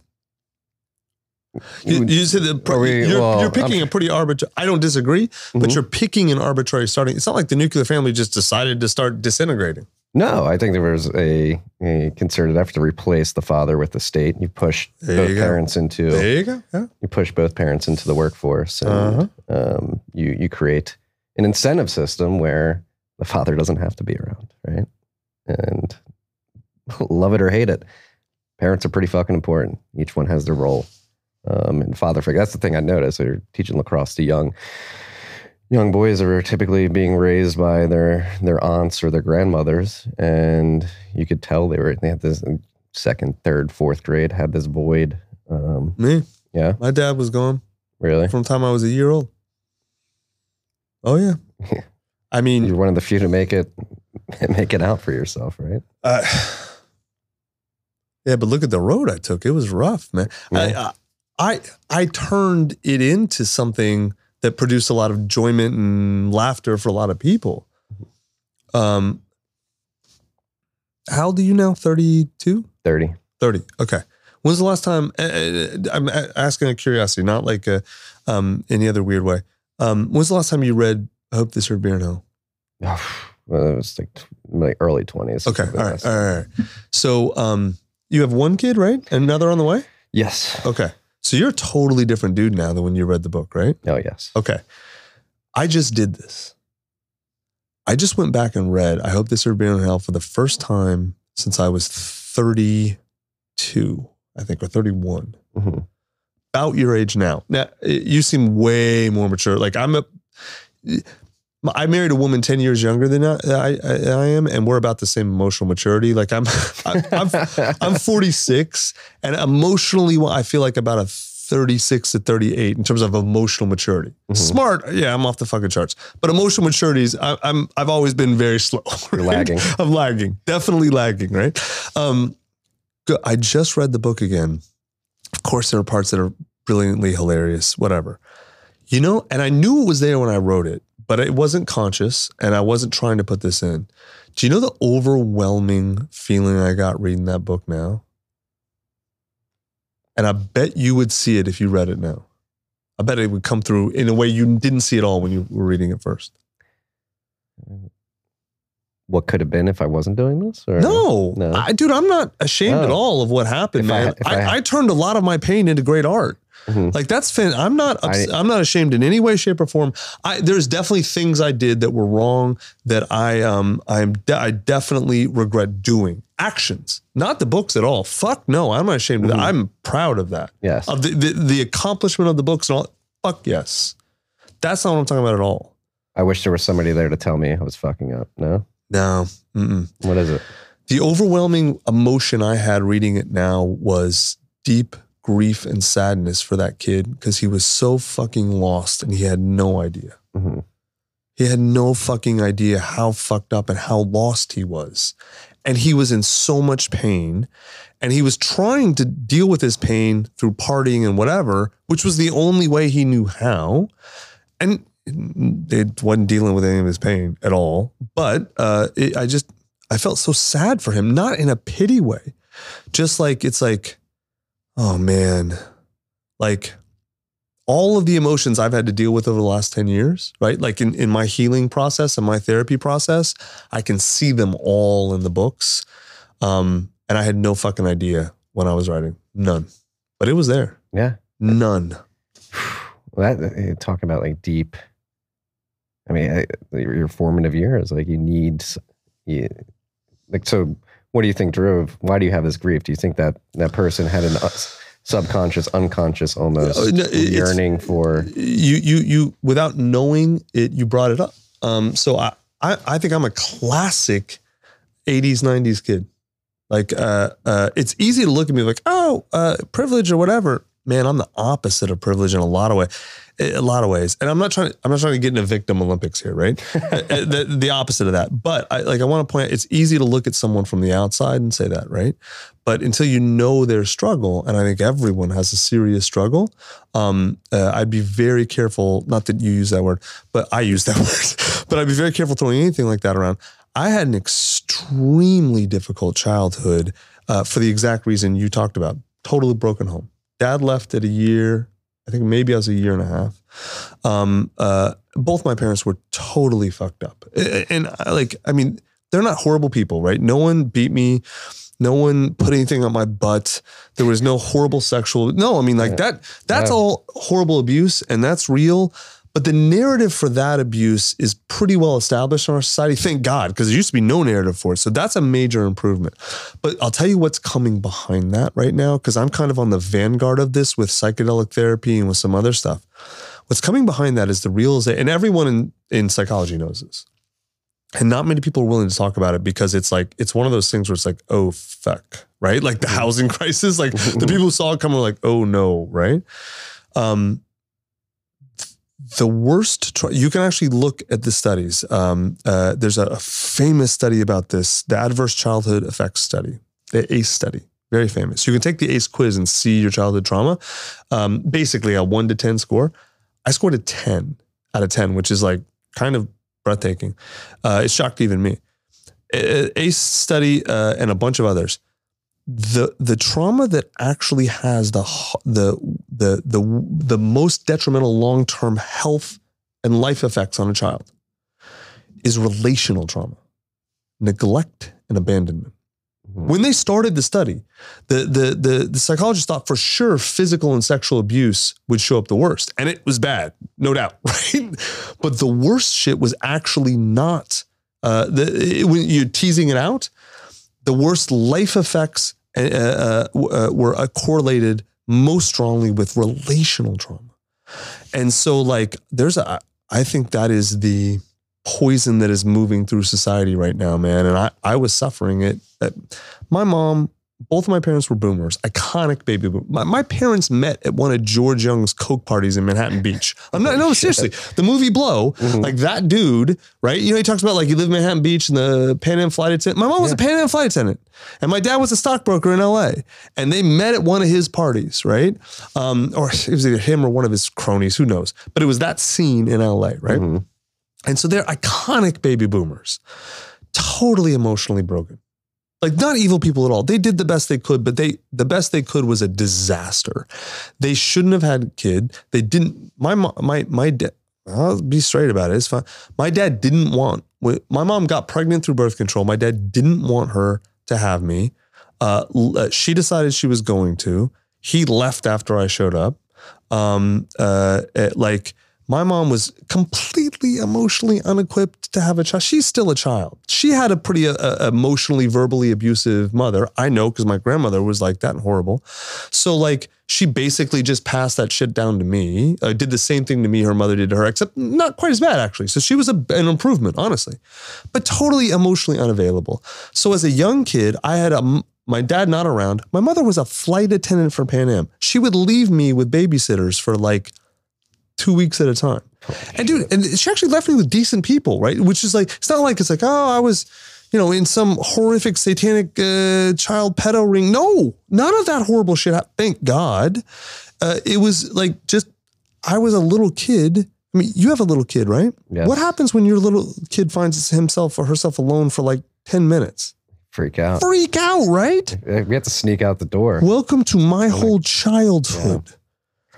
G: You, you said that
I: Are we-
G: you're,
I: well,
G: you're picking
I: I'm-
G: a pretty arbitrary. I don't disagree, but
I: Mhm.
G: you're picking an arbitrary starting. It's not like the nuclear family just decided to start disintegrating.
I: No, I think there was a, a concerted effort to replace the father with the state. You push
G: There
I: both
G: you
I: parents into
G: There you go. Yeah.
I: you push both parents into the workforce, and
G: Uh-huh.
I: um, you you create an incentive system where the father doesn't have to be around, right? And love it or hate it, parents are pretty fucking important. Each one has their role. Um, and father figure. That's the thing I noticed. They're teaching lacrosse to young young boys are typically being raised by their their aunts or their grandmothers, and you could tell they were they had this second, third, fourth grade had this void. Um,
G: Me,
I: yeah,
G: my dad was gone
I: really.
G: from the time I was a year old. Oh yeah. I mean,
I: You're one of the few to make it make it out for yourself, right?
G: Uh, yeah, but look at the road I took. It was rough, man.
I: Yeah.
G: I, I I turned it into something that produced a lot of enjoyment and laughter for a lot of people. Um, how old are you now? 32?
I: Thirty.
G: 30. Okay. When's the last time? uh, uh, I'm asking a curiosity, not like a, um, any other weird way. Um, when's the last time you read I Hope They Serve Beer in Hell?
I: well, it was like like early twenties.
G: Okay. All right. All right. All right. So um, you have one kid, right? Another on the way?
I: Yes.
G: Okay. So you're a totally different dude now than when you read the book, right?
I: Oh yes.
G: Okay. I just did this. I just went back and read I Hope This and Hell for the first time since I was 32, I think, or 31.
I: Mhm.
G: About your age now. Now, you seem way more mature. Like I'm a, I married a woman 10 years younger than I, I, I am, and we're about the same emotional maturity. Like I'm, I'm, I'm 46, and emotionally, I feel like about a 36 to 38 in terms of emotional maturity.
I: Mhm.
G: Smart, yeah, I'm off the fucking charts. But emotional maturity is, I, I'm, I've always been very slow.
I: You're
G: right?
I: lagging.
G: I'm lagging, definitely lagging, right? Um, I just read the book again. Of course, there are parts that are brilliantly hilarious, whatever. You know, and I knew it was there when I wrote it, but it wasn't conscious and I wasn't trying to put this in. Do you know the overwhelming feeling I got reading that book now? And I bet you would see it if you read it now. I bet it would come through in a way you didn't see it all when you were reading it first.
I: What could have been if I wasn't doing this? Or?
G: No,
I: No.
G: I, dude, I'm not ashamed at all of what happened,
I: If
G: man.
I: if
G: I,
I: I-
G: I, turned a lot of my pain into great art.
I: Mhm.
G: Like that's fin. I'm not. ups-
I: I-
G: I'm not ashamed in any way, shape, or form. I there's definitely things I did that were wrong that I um I'm de- I definitely regret doing actions, not the books at all. Fuck no, I'm not ashamed of that. I'm proud of that.
I: Yes.
G: Of the, the the accomplishment of the books and all. Fuck yes, that's not what I'm talking about at all.
I: I wish there was somebody there to tell me I was fucking up. No.
G: No. Mm-mm.
I: What is it?
G: The overwhelming emotion I had reading it now was deep grief and sadness for that kid because he was so fucking lost and he had no idea.
I: Mhm.
G: He had no fucking idea how fucked up and how lost he was. and he was in so much pain and he was trying to deal with his pain through partying and whatever which was the only way he knew how and it wasn't dealing with any of his pain at all but uh, it, i just i felt so sad for him not in a pity way just like it's like oh man like all of the emotions I've had to deal with over the last 10 years, right? Like in, in my healing process and my therapy process, I can see them all in the books. Um, and I had no fucking idea when I was writing. None. But it was there.
I: Yeah.
G: None.
I: Well, that talk about like deep. I mean, your your formative years, like you need, you, like so. What do you think drove? Why do you have this grief? Do you think that that person had an us- subconscious, unconscious, almost
G: Uh, no,
I: yearning for?
G: you you you without knowing it you brought it up um so i i, I think i'm a classic 80s 90s kid like uh uh it's easy to look at me like oh uh privilege or whatever man i'm the opposite of privilege in a lot of ways a lot of ways and i'm not trying to i'm not trying to get into victim olympics here right Uh, the, the opposite of that but i like i want to point out it's easy to look at someone from the outside and say that right but until you know their struggle and i think everyone has a serious struggle um, uh, I'd be very careful. Not that you use that word, but I use that word. but I'd be very careful throwing anything like that around. I had an extremely difficult childhood uh, for the exact reason you talked about. Totally broken home. Dad left at a year. I think maybe I was a year and a half. Um, uh, both my parents were totally fucked up, and I, like, I mean, they're not horrible people, right? No one beat me. No one put anything on my butt. There was no horrible sexual. No, I mean like that. That's all horrible abuse, and that's real. But the narrative for that abuse is pretty well established in our society. Thank God, because there used to be no narrative for it. So that's a major improvement. But I'll tell you what's coming behind that right now, because I'm kind of on the vanguard of this with psychedelic therapy and with some other stuff. What's coming behind that is the realization, and everyone in, in psychology knows this. And not many people are willing to talk about it because it's like, it's one of those things where it's like, oh, fuck, right? Like the housing crisis, like the people who saw it coming like, oh no, right? Um, the worst, you can actually look at the studies. Um, uh, there's a, a famous study about this, the Adverse Childhood Effects Study, the ACE study, very famous. You can take the ACE quiz and see your childhood trauma. Um, basically, a one to 10 score. I scored a 10 out of 10, which is like kind of breathtaking. Uh, it shocked even me. ACE study uh, and a bunch of others. The the trauma that actually has the the the the the most detrimental long term health and life effects on a child is relational trauma, neglect and abandonment. When they started the study, the, the the the psychologist thought for sure physical and sexual abuse would show up the worst, and it was bad, no doubt, right? But the worst shit was actually not uh, the it- when you're teasing it out. The worst life effects uh, uh, uh, were uh, correlated most strongly with relational trauma, and so like there's a I think that is the poison that is moving through society right now, man. And I, I was suffering it. My mom, both of my parents were boomers, iconic baby boom. My, my parents met at one of George Jung's Coke parties in Manhattan Beach. I'm not, no, seriously. The movie Blow, like that dude, right? You know, he talks about like he lived in Manhattan Beach and the Pan Am flight attendant. My mom was a Pan Am flight attendant, and my dad was a stockbroker in LA. And they met at one of his parties, right? Um, or it was either him or one of his cronies, who knows? But it was that scene in LA, right? And so they're iconic baby boomers, totally emotionally broken. Like not evil people at all. They did the best they could, but they the best they could was a disaster. They shouldn't have had a kid. They didn't. My my my dad. I'll be straight about it. It's fine. My dad didn't want. My mom got pregnant through birth control. My dad didn't want her to have me. Uh, uh, she decided she was going to. He left after I showed up. Um, uh, uh, like my mom was completely emotionally unequipped to have a child. She's still a child. She had a pretty uh, uh, emotionally, verbally abusive mother. I know because my grandmother was like that and horrible. So like she basically just passed that shit down to me. Uh, did the same thing to me her mother did to her, except not quite as bad actually. So she was a, an improvement, honestly, but totally emotionally unavailable. So as a young kid, I had a my dad not around. My mother was a flight attendant for Pan Am. She would leave me with babysitters for like two weeks at a time. And dude, and she actually left me with decent people, right? Which is like, it's not like it's like, oh, I was, you know, in some horrific satanic uh, child pedo ring. No, none of that horrible shit. Thank God. Uh, it was like just, I was a little kid. I mean, you have a little kid, right?
I: Yes.
G: What happens when your little kid finds himself or herself alone for like 10 minutes?
I: Freak out.
G: Freak out, right?
I: We have to sneak out the door.
G: Welcome to my whole childhood.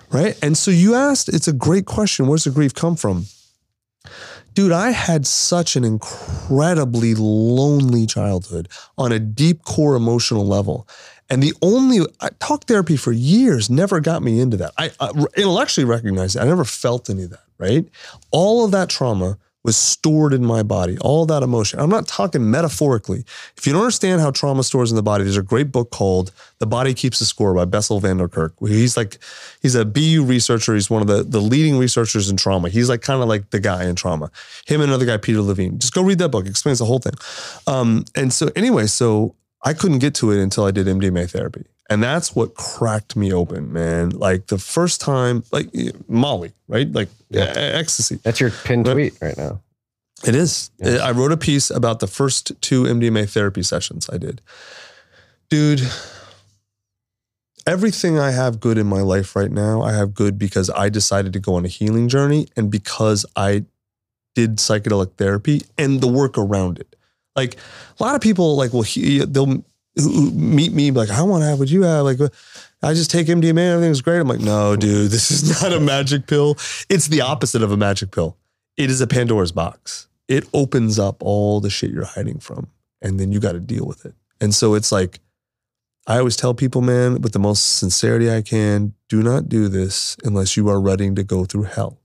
G: Right. And so you asked, it's a great question. Where's the grief come from? Dude, I had such an incredibly lonely childhood on a deep core emotional level. And the only I, talk therapy for years never got me into that. I, I intellectually recognized it. I never felt any of that, right? All of that trauma was stored in my body, all that emotion. I'm not talking metaphorically. If you don't understand how trauma stores in the body, there's a great book called The Body Keeps the Score by Bessel van der Kolk. He's like, he's a BU researcher. He's one of the, the leading researchers in trauma. He's like kind of like the guy in trauma. Him and another guy, Peter Levine. Just go read that book. It explains the whole thing. Um, and so anyway, so I couldn't get to it until I did MDMA therapy. And that's what cracked me open, man. Like the first time, like eh, Molly, right? Like e- eh, eh, ecstasy.
I: That's your pinned tweet right now.
G: It is. I wrote a piece about the first two MDMA therapy sessions I did. Dude, everything I have good in my life right now, I have good because I decided to go on a healing journey and because I did psychedelic therapy and the work around it. Like a lot of people, like, well, he, they'll meet me like, I want to have what you have. Like, I just take MDMA, everything's great. I'm like, no, dude, this is not a magic pill. It's the opposite of a magic pill. It is a Pandora's box. It opens up all the shit you're hiding from, and then you got to deal with it. And so it's like, I always tell people, man, with the most sincerity I can, do not do this unless you are ready to go through hell.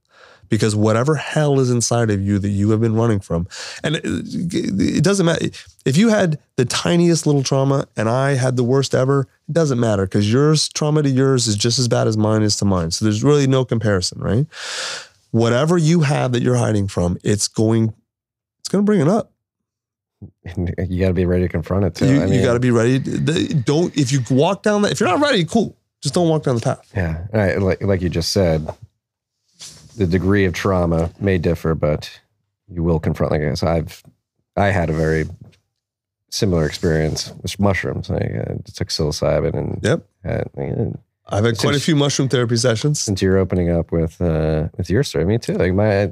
G: Because whatever hell is inside of you that you have been running from, and it, it doesn't matter. If you had the tiniest little trauma and I had the worst ever, it doesn't matter because yours trauma to yours is just as bad as mine is to mine. So there's really no comparison, right? Whatever you have that you're hiding from, it's going, it's going to bring it up.
I: You got to be ready to confront it too.
G: You,
I: I mean,
G: got to be ready. Don't if you walk down that. If you're not ready, cool. Just don't walk down the path.
I: Yeah, right, like like you just said, the degree of trauma may differ, but you will confront. Like I said, I've I had a very similar experience with mushrooms. I uh, took psilocybin and
G: Yep.
I: had, uh,
G: I've had quite a few mushroom therapy sessions.
I: since you're opening up with uh, with your story, me too. Like my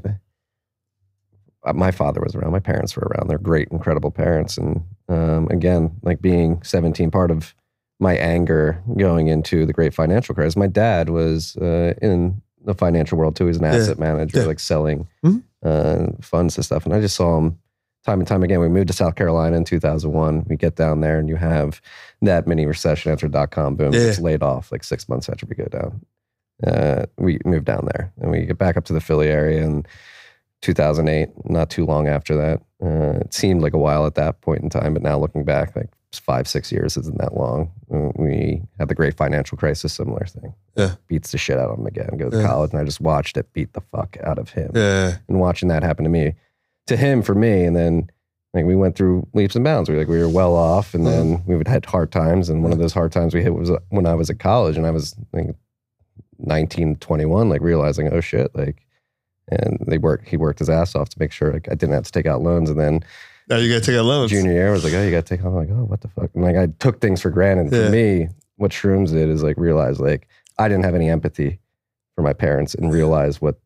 I: uh, my father was around, my parents were around. They're great, incredible parents, and um, again, like being 17, part of my anger going into the great financial crisis. My dad was uh, in the financial world too. He's an
G: Yeah.
I: asset manager,
G: Yeah.
I: like selling
G: Mhm.
I: uh, funds and stuff. And I just saw him time and time again. We moved to South Carolina in 2001. We get down there, and you have that mini recession after dot com boom.
G: Yeah.
I: Gets laid off like six months after we go down uh, we moved down there and we get back up to the Philly area in 2008, not too long after that. Uh, it seemed like a while at that point in time, but now looking back, like five, six years isn't that long. Uh, We had the great financial crisis, similar thing.
G: Yeah.
I: Beats the shit out of him again, go to
G: Yeah.
I: college, and I just watched it beat the fuck out of him.
G: Yeah.
I: And watching that happen to me, to him, for me, and then like we went through leaps and bounds. We were like we were well off, and then we would had hard times. And one of those hard times we hit was when I was at college, and I was like 19, 21, like realizing, oh shit, like, and they worked. He worked his ass off to make sure like I didn't have to take out loans, and then
G: Now you got to take out loans.
I: junior year I was like, oh, you got to take. I'm like, oh, what the fuck? And like I took things for granted.
G: Yeah.
I: For me, what shrooms did is like realize like I didn't have any empathy for my parents and realize what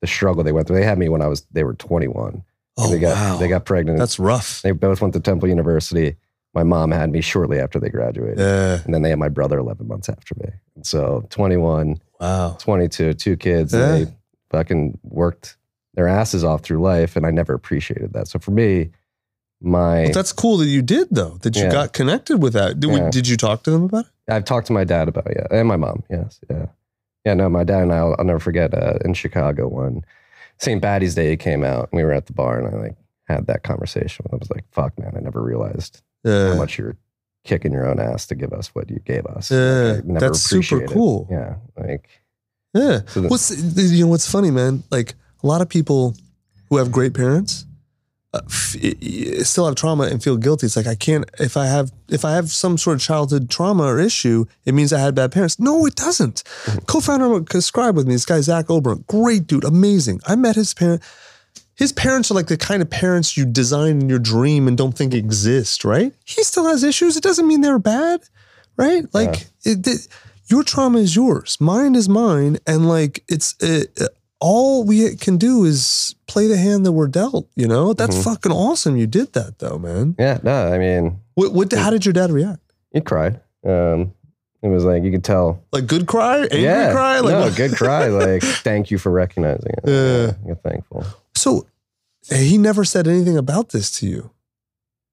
I: the struggle they went through. They had me when I was they were 21.
G: Oh,
I: they got
G: wow.
I: they got pregnant.
G: That's rough.
I: they both went to Temple University. My mom had me shortly after they graduated.
G: Yeah.
I: And then they had my brother 11 months after me. And so 21,
G: Wow.
I: 22, two kids,
G: Yeah.
I: and they fucking worked their asses off through life. And I never appreciated that. So for me, my,
G: that's cool that you did though. That you
I: Yeah.
G: got connected with that. Did, we- did you talk to them about it?
I: I've talked to my dad about it, yeah, and my mom, yes, yeah, yeah. No, my dad and I, I'll, I'll never forget uh, in Chicago one St. Patty's Day came out. and We were at the bar, and I like had that conversation. I was like, "Fuck, man, I never realized
G: Yeah.
I: how much you're kicking your own ass to give us what you gave us."
G: Yeah,
I: Like, I never
G: that's super
I: appreciated it.
G: cool.
I: Yeah, like
G: Yeah.
I: So the-
G: what's you know what's funny, man? Like a lot of people who have great parents f- i- i- still have trauma and feel guilty. It's like I can't if I have if I have some sort of childhood trauma or issue, it means I had bad parents. No, it doesn't.
I: Mm-hmm.
G: Co-founder of Scribe with me, this guy Zach Obront, great dude, amazing. I met his parent. his parents are like the kind of parents you design in your dream and don't think exist, right? He still has issues. It doesn't mean they're bad, right? Like it, it- your trauma is yours, mine is mine, and like it's it, all we can do is play the hand that we're dealt. You know, that's
I: Mhm.
G: fucking awesome. You did that though, man.
I: Yeah, no, I mean,
G: What, what? How did your dad react?
I: he cried. Um, it was like you could tell.
G: Like good cry, angry
I: yeah,
G: cry, like
I: no, good cry. Like thank you for recognizing it.
G: Yeah.
I: you're thankful.
G: So he never said anything about this to you.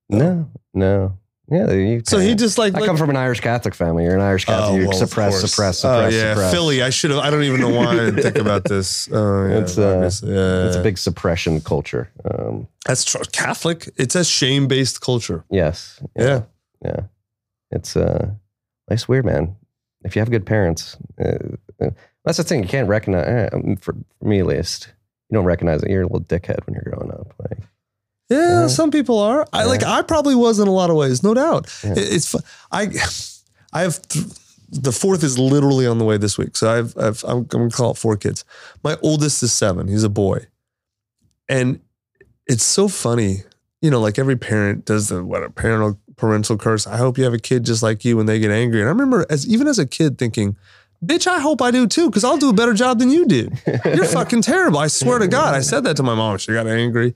I: No, no, yeah. You
G: So he just like
I: I
G: like-
I: come from an Irish Catholic family. You're an Irish Catholic.
G: Oh,
I: you
G: well,
I: suppress,
G: course.
I: suppress,
G: Oh, yeah,
I: suppress.
G: Philly. I should have. I don't even know why I didn't think about this. Oh, yeah,
I: It's, uh,
G: yeah,
I: It's a big suppression culture. Um,
G: That's tr- Catholic. It's a shame based culture.
I: yes.
G: Yeah.
I: Yeah. It's uh, life's weird, man. If you have good parents, uh, uh, that's the thing. You can't recognize. eh, um, for, for me, at least, you don't recognize that you're a little dickhead when you're growing up. Like,
G: Yeah,
I: Yeah.
G: some people are. I like. I probably was in a lot of ways, no doubt.
I: Yeah.
G: It- It's. I. I have. Th- the fourth is literally on the way this week, so I've. I've I'm, I'm gonna call it four kids. My oldest is seven. He's a boy, and it's so funny. You know, like every parent does the what a parental parental curse. I hope you have a kid just like you when they get angry. And I remember as even as a kid thinking, bitch, I hope I do too, because I'll do a better job than you did. You're fucking terrible. I swear to God. I said that to my mom. She got angry.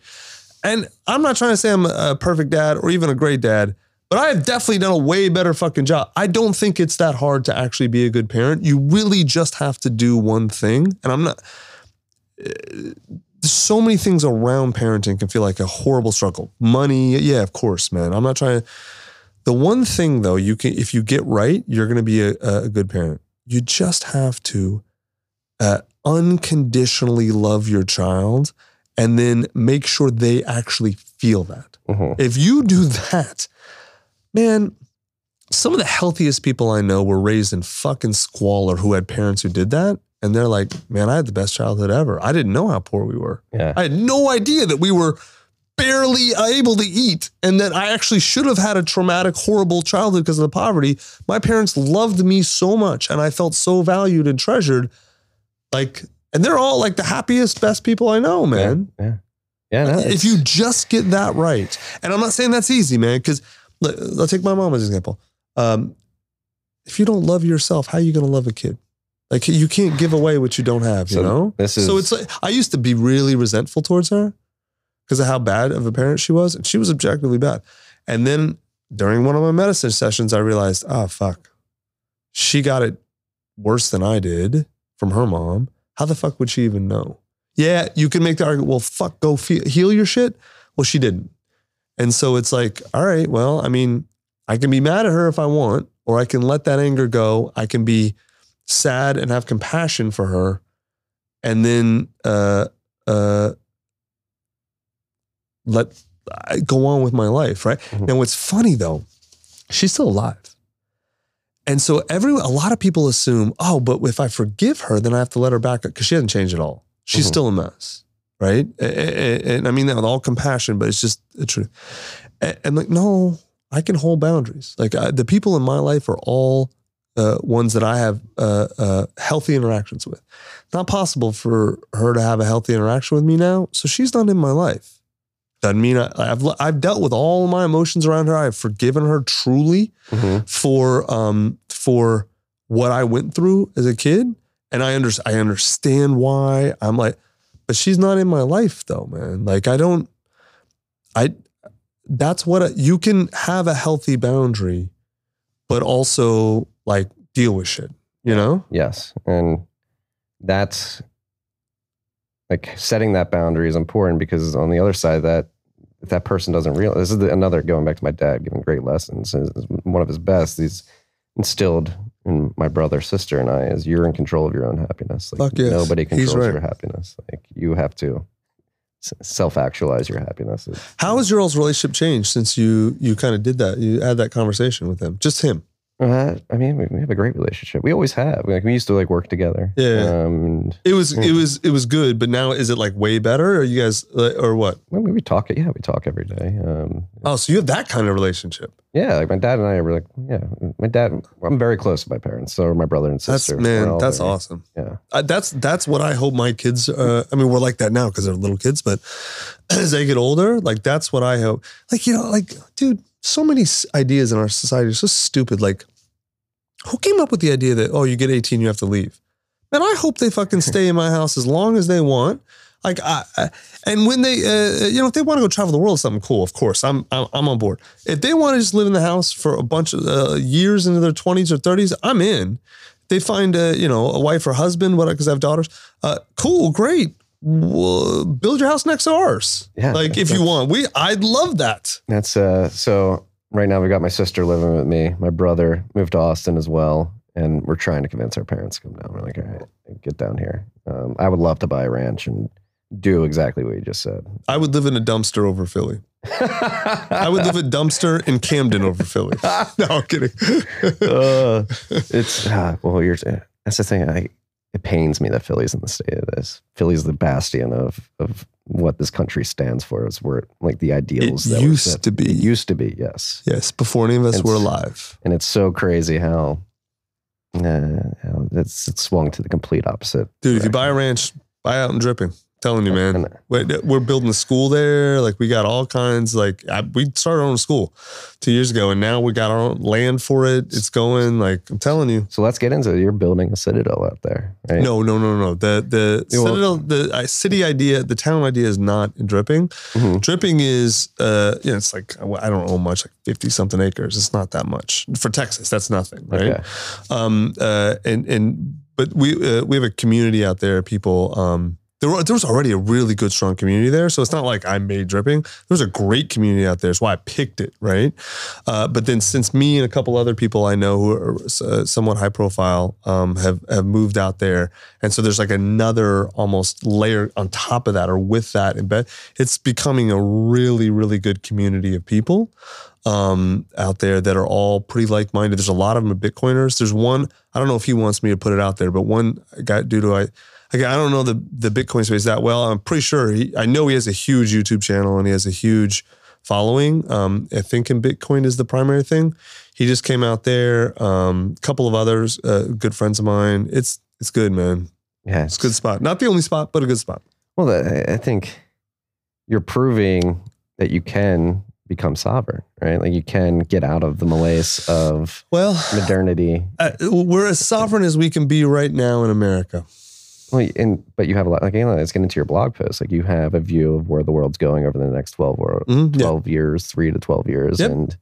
G: And I'm not trying to say I'm a perfect dad or even a great dad, but I have definitely done a way better fucking job. I don't think it's that hard to actually be a good parent. You really just have to do one thing. And I'm not, uh, so many things around parenting can feel like a horrible struggle. Money, yeah, of course, man. I'm not trying to. The one thing though, you can, if you get right, you're going to be a, a good parent. You just have to uh, unconditionally love your child and then make sure they actually feel that.
I: mhm.
G: If you do that, man, some of the healthiest people I know were raised in fucking squalor who had parents who did that. And they're like, man, I had the best childhood ever. I didn't know how poor we were.
I: yeah.
G: I had no idea that we were barely able to eat and that I actually should have had a traumatic, horrible childhood because of the poverty. My parents loved me so much and I felt so valued and treasured. Like, and they're all like the happiest, best people I know, man.
I: Yeah. Yeah. no,
G: if you just get that right, and I'm not saying that's easy, man, because let's take my mom as an example. Um, if you don't love yourself, how are you going to love a kid? Like you can't give away what you don't have, you
I: So
G: know.
I: this
G: so it's like I used to be really resentful towards her because of how bad of a parent she was, and she was objectively bad. And then during one of my medicine sessions, I realized, oh fuck, she got it worse than I did from her mom. How the fuck would she even know? Yeah, you can make the argument. Well, fuck, go feel, heal your shit. Well, she didn't, and so it's like, all right, well, I mean, I can be mad at her if I want, or I can let that anger go. I can be sad and have compassion for her, and then uh, uh, let I go on with my life. Right
I: Mhm.
G: now, what's funny though, she's still alive. And so every a lot of people assume, oh, but if I forgive her, then I have to let her back up because she hasn't changed at all. She's
I: Mhm.
G: still a mess, right? A- a- a- And, I mean that with all compassion, but it's just the truth. And, and like, no, I can hold boundaries. Like I, the people in my life are all uh, ones that I have uh, uh, healthy interactions with. Not possible for her to have a healthy interaction with me now, so she's not in my life. Doesn't mean I, I've I've dealt with all my emotions around her. I've forgiven her truly
I: Mhm.
G: for um for what I went through as a kid, and I under I understand why. I'm like, but she's not in my life though, man. Like I don't, I. That's what you can have a healthy boundary, but also like deal with shit. You know?
I: Yes. And that's like setting that boundary is important because on the other side of that, if that person doesn't realize this is the, another going back to my dad giving great lessons. is One of his best, he's instilled in my brother, sister, and I is you're in control of your own happiness. Like
G: Fuck yes.
I: nobody controls
G: right.
I: your happiness. Like you have to self actualize your happiness.
G: How has your all's relationship changed since you you kind of did that? You had that conversation with him, just him.
I: Uh, I mean, we, we have a great relationship. We always have. Like we used to like work together.
G: Yeah.
I: Um, and
G: It was it was it was good, but now is it like way better? Or you guys uh, or what?
I: I mean, we talk. Yeah, we talk every day. Um,
G: Oh, so you have that kind of relationship.
I: yeah, like my dad and I were like, yeah, my dad. I'm very close to my parents. So my brother and sister. We're
G: man, that's
I: very-
G: awesome.
I: Yeah.
G: Uh, that's that's what I hope my kids. Uh, I mean, we're like that now because they're little kids, but as they get older, like that's what I hope. Like you know, like dude, so many ideas in our society are so stupid. Like, who came up with the idea that oh, you get eighteen, you have to leave? Man, I hope they fucking stay in my house as long as they want. Like, I, I and when they, uh, you know, if they want to go travel the world, something cool. Of course, I'm, I'm, I'm on board. If they want to just live in the house for a bunch of uh, years into their twenties or thirties, I'm in. They find a, you know, a wife or husband, what? Because I have daughters. Uh, cool, great. Well, build your house next to ours.
I: Yeah,
G: like if you want, we, I'd love that.
I: That's uh. So right now we got my sister living with me. My brother moved to Austin as well, and we're trying to convince our parents to come down. We're like, all right, get down here. Um, I would love to buy a ranch and do exactly what you just said.
G: I would live in a dumpster over Philly. I would live a dumpster in Camden over Philly. No, I'm kidding.
I: uh, it's uh, well, you're. That's the thing. I it pains me that Philly's in the state it is. Philly's the bastion of of what this country stands for. It's where like the ideals
G: It
I: that
G: used to be.
I: Used to be. Yes,
G: yes, before any of us
I: It's-
G: were alive.
I: and it's so crazy how. Uh, how it's, it's swung to the complete opposite.
G: Dude, if you buy a ranch, buy out in dripping. Telling you, man. We're building a school there. Like we got all kinds. Like I, we started our own school two years ago, and now we got our own land for it. It's going. Like I'm telling you.
I: So let's get into it. You're building a citadel out there, right?
G: No, no, no, no. The the
I: well-
G: citadel, the uh, city idea, the town idea is not in dripping.
I: Mhm.
G: Dripping is, uh, you know, it's like I don't know much, like fifty something acres. It's not that much for Texas. That's nothing, right?
I: Okay.
G: Um, uh, and and but we uh, we have a community out there. People, um, there were, there was already a really good, strong community there. So it's not like I made dripping. There was a great community out there. That's why I picked it, right? Uh, but then since me and a couple other people I know who are uh, somewhat high profile um, have have moved out there, and so there's like another almost layer on top of that or with that in bed. It's becoming a really really good community of people um, out there that are all pretty like minded. There's a lot of them are Bitcoiners. There's one I don't know if he wants me to put it out there, but one guy due to I. Again, I don't know the the Bitcoin space that well. I'm pretty sure he. I know he has a huge YouTube channel and he has a huge following. Um, I think in Bitcoin is the primary thing. He just came out there. Um, a couple of others, uh, good friends of mine. It's it's good, man.
I: Yeah,
G: It's a good spot. Not the only spot, but a good spot.
I: Well, I I think you're proving that you can become sovereign, right? Like you can get out of the malaise of
G: Well,
I: modernity.
G: uh, we're as sovereign as we can be right now in America.
I: Well, and but you have a lot. Like know, let's get into your blog post. Like you have a view of where the world's going over the next twelve or
G: Mhm, yeah.
I: twelve years, three to twelve years,
G: Yep.
I: and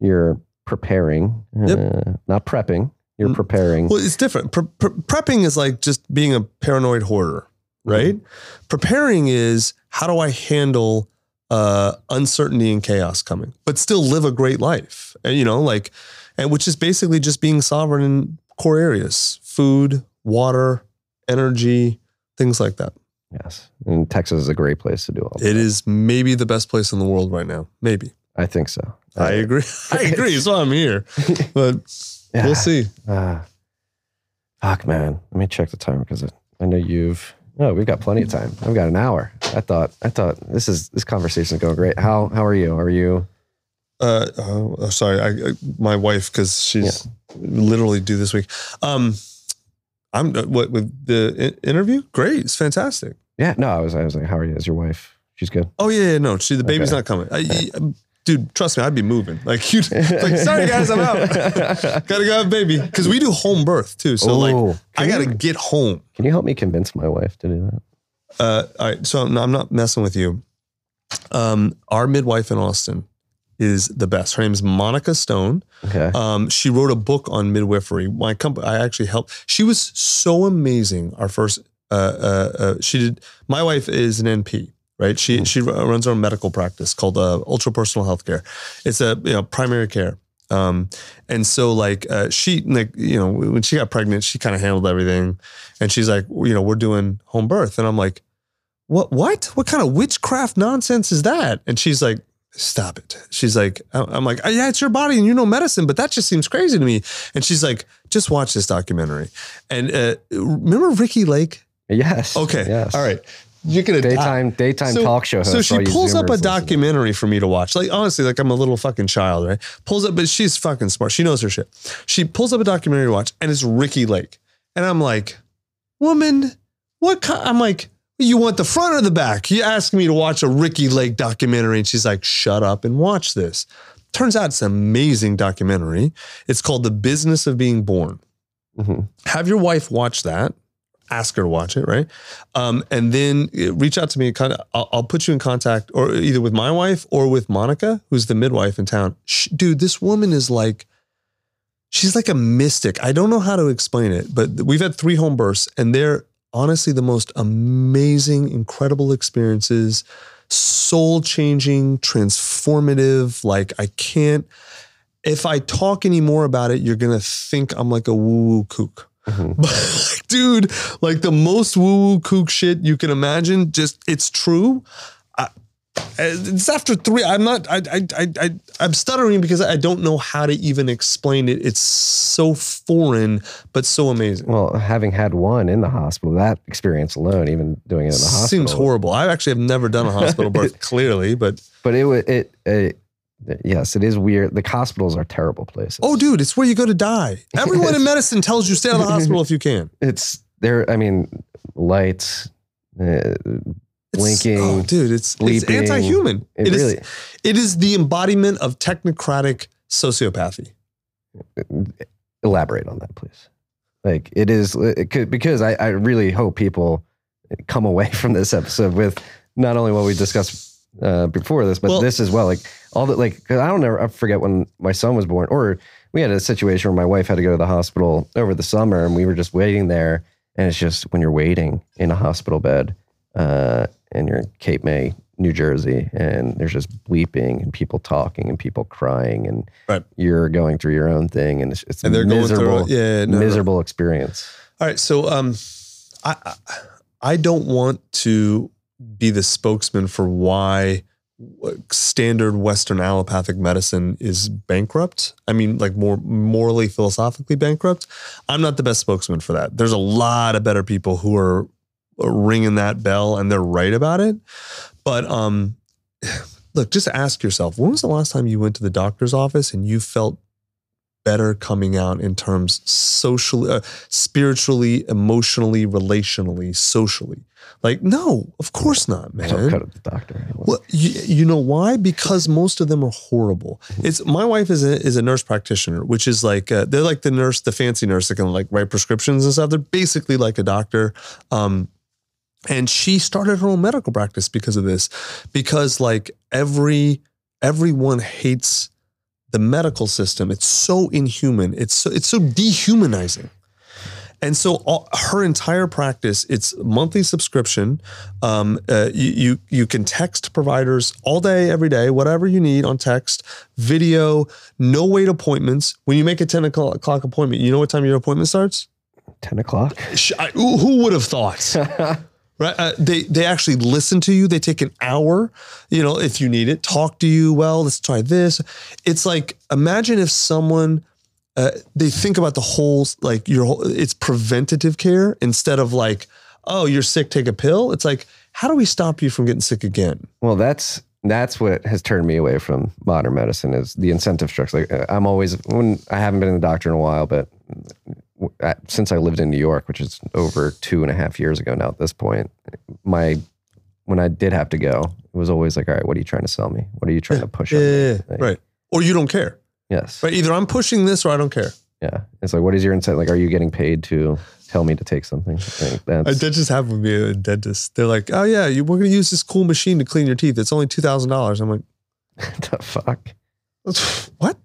I: you're preparing,
G: Yep.
I: uh, not prepping. You're
G: Mm.
I: preparing.
G: Well, it's different. Pre- pre- prepping is like just being a paranoid hoarder, right? Preparing is how do I handle uh, uncertainty and chaos coming, but still live a great life, and you know, like, and which is basically just being sovereign in core areas: food, water, energy, things like that.
I: yes, and Texas is a great place to do all.
G: It
I: that.
G: is maybe the best place in the world right now. Maybe
I: I think so.
G: I agree. I agree. That's why I'm here, but
I: Yeah.
G: we'll see.
I: Ah, fuck, man. Let me check the timer because I know you've. Oh, we've got plenty of time. I've got an hour. I thought. I thought this is this conversation is going great. How how are you? Are you?
G: Uh, oh, sorry, I, I my wife because she's literally due this week. Um, I'm uh, what with the interview? Great, it's fantastic.
I: Yeah. No, I was. I was like, how are you? Is your wife? She's good.
G: Oh yeah, yeah, no, she the baby's
I: Okay.
G: not coming. I, I- dude, trust me, I'd be moving. Like you, like sorry guys, I'm out. gotta go have baby because we do home birth too. So
I: Oh,
G: like I gotta
I: you-
G: get home.
I: Can you help me convince my wife to do that?
G: Uh, all right, so no, I'm not messing with you. Um, our midwife in Austin is the best. Her name is Monica Stone.
I: Okay.
G: Um, she wrote a book on midwifery. My company, I actually helped. She was so amazing. Our first, uh, uh, uh, she did. My wife is an NP, right? She she runs her own medical practice called uh, Ultra Personal Healthcare. It's a you know primary care. Um, and so like uh, she like you know when she got pregnant, she kind of handled everything, and she's like you know we're doing home birth, and I'm like, what what what kind of witchcraft nonsense is that? And she's like, stop it. She's like, I'm like, "Oh, yeah, it's your body and you know medicine, but that just seems crazy to me. And she's like, just watch this documentary. And uh, remember Ricki Lake?
I: Yes.
G: Okay.
I: Yes.
G: All right. You're gonna
I: Daytime daytime talk show host.
G: So she pulls up a documentary for me to watch. Like honestly, like I'm a little fucking child, right? Pulls up, but she's fucking smart. She knows her shit. She pulls up a documentary to watch, and it's Ricki Lake. And I'm like, woman, what kind? I'm like, you want the front or the back? You asked me to watch a Ricki Lake documentary, and she's like, shut up and watch this. Turns out it's an amazing documentary. It's called The Business of Being Born.
I: Mhm.
G: Have your wife watch that. Ask her to watch it, right? Um, and then uh, reach out to me. Kind of, I'll, I'll put you in contact, or either with my wife or with Monica, who's the midwife in town. Sh dude, this woman is like, she's like a mystic. I don't know how to explain it, but we've had three home births, and they're honestly the most amazing, incredible experiences, soul changing, transformative. Like I can't. If I talk any more about it, you're gonna think I'm like a woo woo kook. Mm-hmm. But like, dude, like the most woo woo kook shit you can imagine. Just it's true. I, it's after three. I'm not. I, I. I. I. I'm stuttering because I don't know how to even explain it. It's so foreign, but so amazing.
I: Well, having had one in the hospital, that experience alone, even doing it in the hospital,
G: Seems horrible. I actually have never done a hospital birth, clearly, but
I: But it would it, it yes, it is weird. The hospitals are terrible places.
G: oh, dude, it's where you go to die. Everyone in medicine tells you stay out of the hospital if you can.
I: it's there. I mean, lights, uh, blinking.
G: oh, dude, it's it's anti-human.
I: It
G: It is.
I: really-
G: It is the embodiment of technocratic sociopathy.
I: elaborate on that, please. Like it is it could, because I, I really hope people come away from this episode with not only what we discussed uh, before this, but
G: Well-
I: this as well. Like all that, like 'cause I don't ever I forget when my son was born, or we had a situation where my wife had to go to the hospital over the summer, and we were just waiting there. And it's just when you're waiting in a hospital bed, uh, and you're in Cape May, New Jersey, and there's just bleeping and people talking and people crying, and
G: Right.
I: you're going through your own thing, and it's, it's
G: And they're going through
I: miserable.
G: Yeah, no, no.
I: miserable experience.
G: All right, so um, I I- I don't want to be the spokesman for why standard Western allopathic medicine is bankrupt. I mean, like more morally, philosophically bankrupt. I'm not the best spokesman for that. There's a lot of better people who are ringing that bell, and they're right about it. But um, look, just ask yourself: When was the last time you went to the doctor's office and you felt better coming out in terms socially, uh, spiritually, emotionally, relationally, socially. Like, no, of course not,
I: Don't go
G: man.
I: to the doctor.
G: Well, you, you know why? Because most of them are horrible. It's my wife is a is a nurse practitioner, which is like uh, they're like the nurse, the fancy nurse that can like write prescriptions and stuff. They're basically like a doctor. Um, and she started her own medical practice because of this, because like every everyone hates the medical system. It's so inhuman. It's so it's so dehumanizing. And so all, her entire practice, it's monthly subscription. Um, uh, you, you you can text providers all day, every day, whatever you need on text, video, no wait appointments. When you make a 10 o'clock appointment, you know what time your appointment starts?
I: Ten o'clock.
G: I- who would have thought? right? Uh, they they actually listen to you. They take an hour, you know, if you need it, talk to you. Well, let's try this. It's like imagine if someone uh, they think about the whole like your whole it's preventative care instead of like oh you're sick, take a pill. It's like how do we stop you from getting sick again?
I: Well, that's that's what has turned me away from modern medicine is the incentive structure. Like uh, I'm always when I haven't been in the doctor in a while, but since I lived in New York, which is over two and a half years ago now. At this point, my when I did have to go, it was always like, all right, what are you trying to sell me? What are you trying to push on? me?"
G: Yeah,
I: Like,
G: right. Or you don't care.
I: Yes.
G: Right. Either I'm pushing this or I don't care.
I: Yeah. It's like, what is your incentive? Like, are you getting paid to tell me to take something? Like,
G: Uh,
I: that's,
G: That just happened with me a dentist. They're like, oh, yeah, you, we're going to use this cool machine to clean your teeth. It's only $2,000. I'm like,
I: the fuck.
G: what?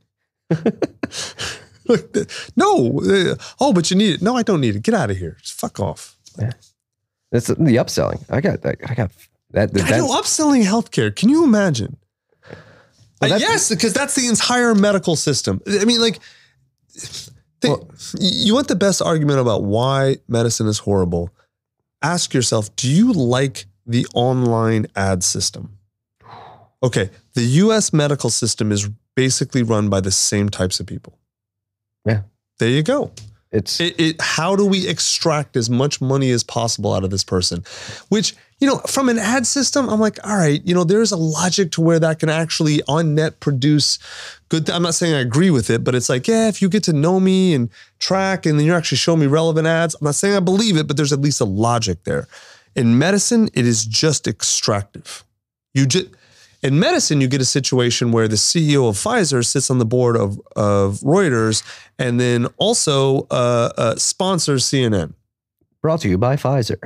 G: No. uh, Oh, but you need it. No, I don't need it. Get out of here. Just fuck off.
I: It's the upselling. I got that. I got that.
G: I know upselling healthcare. Can you imagine?
I: Well,
G: Uh,
I: that's-
G: yes, because that's the entire medical system. I mean, like, think,
I: Well-
G: you want the best argument about why medicine is horrible? Ask yourself: Do you like the online ad system? Okay, the US medical system is basically run by the same types of people.
I: Yeah.
G: There you go.
I: It's
G: It, it, how do we extract as much money as possible out of this person? Which, you know, from an ad system, I'm like, all right, you know, there's a logic to where that can actually on net produce good. I'm not saying I agree with it, but it's like, yeah, if you get to know me and track and then you're actually showing me relevant ads, I'm not saying I believe it, but there's at least a logic there. In medicine, it is just extractive. You just, in medicine, you get a situation where the CEO of Pfizer sits on the board of, of Reuters and then also uh, uh, sponsors CNN.
I: brought to you by Pfizer.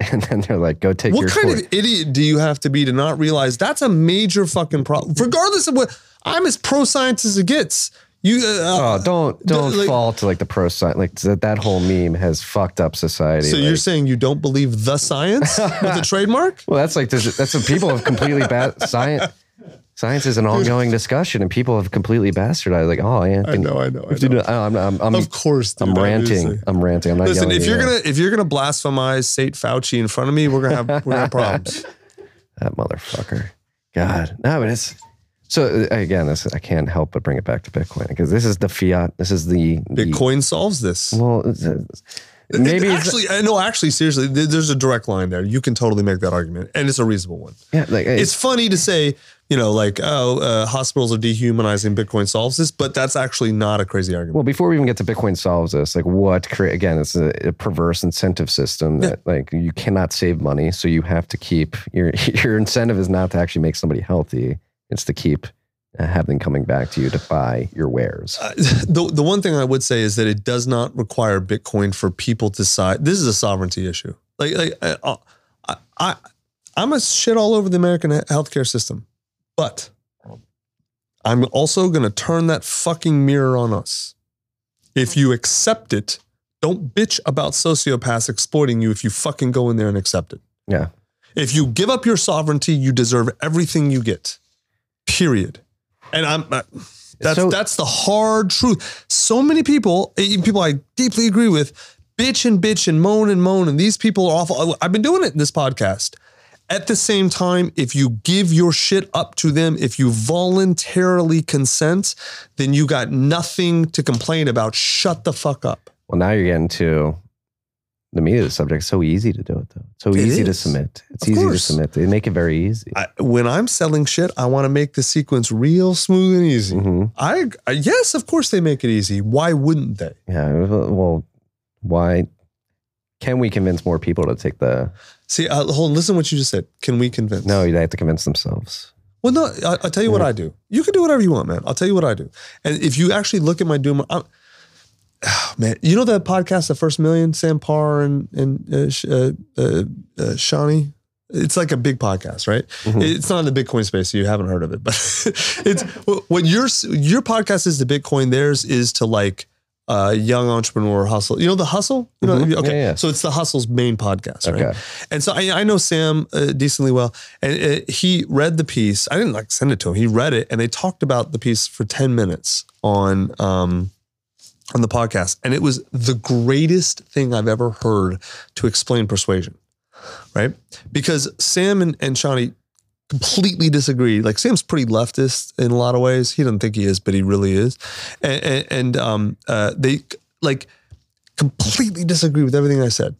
I: And then they're like, go take
G: What
I: your
G: kind
I: course.
G: of idiot do you have to be to not realize that's a major fucking problem? Regardless of what, I'm as pro science as it gets. You, uh,
I: Oh, don't don't
G: like-
I: fall to like the pro science. Like that, that whole meme has fucked up society.
G: so you're saying you don't believe the science with the trademark?
I: well, that's like that's what people have completely bad science. Science is an ongoing discussion, and people have completely bastardized. Like, oh, Anthony,
G: I know, I know, I
I: Dude,
G: know.
I: I'm, I'm, I'm,
G: Of course, dude,
I: I'm ranting. I'm ranting. I'm not
G: Listen, if you're
I: you.
G: gonna if you're gonna blasphemize Saint Fauci in front of me, we're gonna have we're gonna have problems.
I: that motherfucker. God, no, but it's so uh, again. This I can't help but bring it back to Bitcoin because this is the fiat. This is the the-
G: Bitcoin solves this.
I: well, it's, it's- maybe it's,
G: actually, I know. Actually, seriously, there's a direct line there. You can totally make that argument, and it's a reasonable one.
I: yeah, like
G: It's funny to say, you know, like oh, uh, hospitals are dehumanizing. Bitcoin solves this, but that's actually not a crazy argument.
I: Well, before we even get to Bitcoin solves this, like what create again, it's a, a perverse incentive system that like you cannot save money, so you have to keep your your incentive is not to actually make somebody healthy; it's to keep uh, have them coming back to you to buy your wares.
G: Uh, the the one thing I would say is that it does not require Bitcoin for people to decide. This is a sovereignty issue. Like, like I, I, I I'm a shit all over the American healthcare system, but I'm also going to turn that fucking mirror on us. If you accept it, don't bitch about sociopaths exploiting you. If you fucking go in there and accept it.
I: Yeah,
G: If you give up your sovereignty, you deserve everything you get. Period. And I'm uh, that's
I: So-
G: that's the hard truth. So many people, even people I deeply agree with, bitch and bitch and moan and moan, and these people are awful. I've been doing it in this podcast. At the same time, if you give your shit up to them, if you voluntarily consent, then you got nothing to complain about. Shut the fuck up.
I: well, now you're getting to the meat of the subject. It's so easy to do it though. It's so
G: It
I: easy to submit. It's
G: Of
I: easy
G: course.
I: to submit. They make it very easy.
G: I, when I'm selling shit, I want to make the sequence real smooth and easy.
I: Mhm.
G: I, I yes, of course they make it easy. Why wouldn't they?
I: Yeah. Well, why can we convince more people to take the?
G: See, uh, hold on. Listen, to what you just said. Can we convince?
I: No, they have to convince themselves.
G: Well, no. I, I'll tell you what I do. You can do whatever you want, man. I'll tell you what I do. And if you actually look at my doom, I'm, oh, man, you know that podcast, The First Million, Sam Parr and and uh, uh, uh, uh, Shawnee. It's like a big podcast, right? It's not in the Bitcoin space, so you haven't heard of it. But it's what your your podcast is to Bitcoin. Theirs is to like uh, young entrepreneur hustle. You know the hustle. You know,
I: Mhm.
G: okay.
I: Yeah, yeah.
G: So it's the hustle's main podcast, right?
I: Okay.
G: And so I, I know Sam uh, decently well, and uh, he read the piece. I didn't like send it to him. He read it, and they talked about the piece for ten minutes on um, on the podcast, and it was the greatest thing I've ever heard to explain persuasion, right? Because Sam and, and Shawnee completely disagree. Like Sam's pretty leftist in a lot of ways. He doesn't think he is, but he really is, and, and, and um, uh, they like completely disagree with everything I said.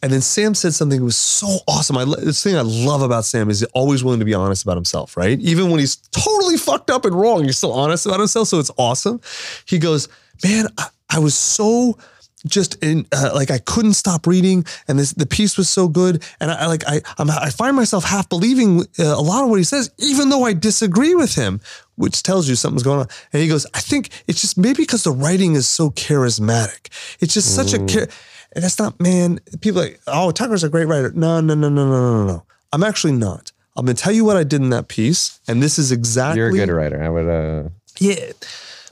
G: And then Sam said something that was so awesome. I this thing I love about Sam is he's always willing to be honest about himself, right? Even when he's totally fucked up and wrong, he's still honest about himself. So it's awesome. He goes, man, I, I was so just in uh, like I couldn't stop reading, and this the piece was so good, and I, I like I I'm, I find myself half believing uh, a lot of what he says, even though I disagree with him, which tells you something's going on. And he goes, I think it's just maybe because the writing is so charismatic. It's just such a char- and that's not man. People are like oh Tucker's a great writer. No no no no no no no. I'm actually not. I'm gonna tell you what I did in that piece, and this is exactly
I: You're a good writer. I would. uh
G: yeah,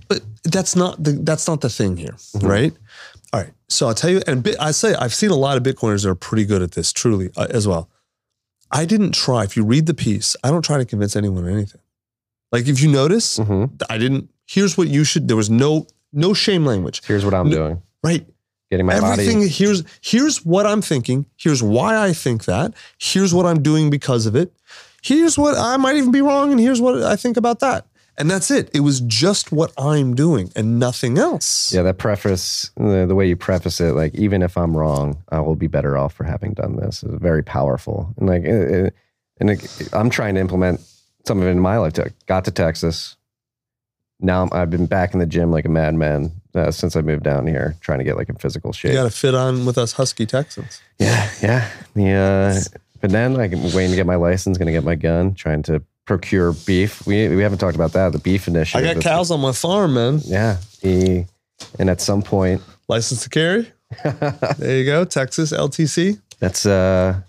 G: but that's not the that's not the thing here, right? All right. So I'll tell you, and bit, I say I've seen a lot of Bitcoiners that are pretty good at this, truly uh, as well. I didn't try. If you read the piece, I don't try to convince anyone of anything. Like if you notice,
I: mhm.
G: I didn't. Here's what you should. There was no no shame language,
I: Here's what I'm
G: No-
I: doing.
G: right?
I: Getting my
G: Everything
I: body.
G: here's here's what I'm thinking. Here's why I think that. Here's what I'm doing because of it. here's what I might even be wrong, and here's what I think about that. And that's it. It was just what I'm doing and nothing else.
I: Yeah, that preface, the, the way you preface it, like even if I'm wrong, I will be better off for having done this. Is very powerful, and like, it, it- and it, I'm trying to implement some of it in my life. too. Got to Texas. Now I'm, I've been back in the gym like a madman uh, since I moved down here, trying to get like in physical shape.
G: You got to fit on with us Husky Texans.
I: Yeah, yeah. The uh, but then I'm waiting to get my license, going to get my gun, trying to procure beef. We we haven't talked about that. The beef initiative.
G: I got
I: That's-
G: cows on my farm, man.
I: Yeah, the and at some point,
G: License to carry. there you go. Texas LTC.
I: that's uh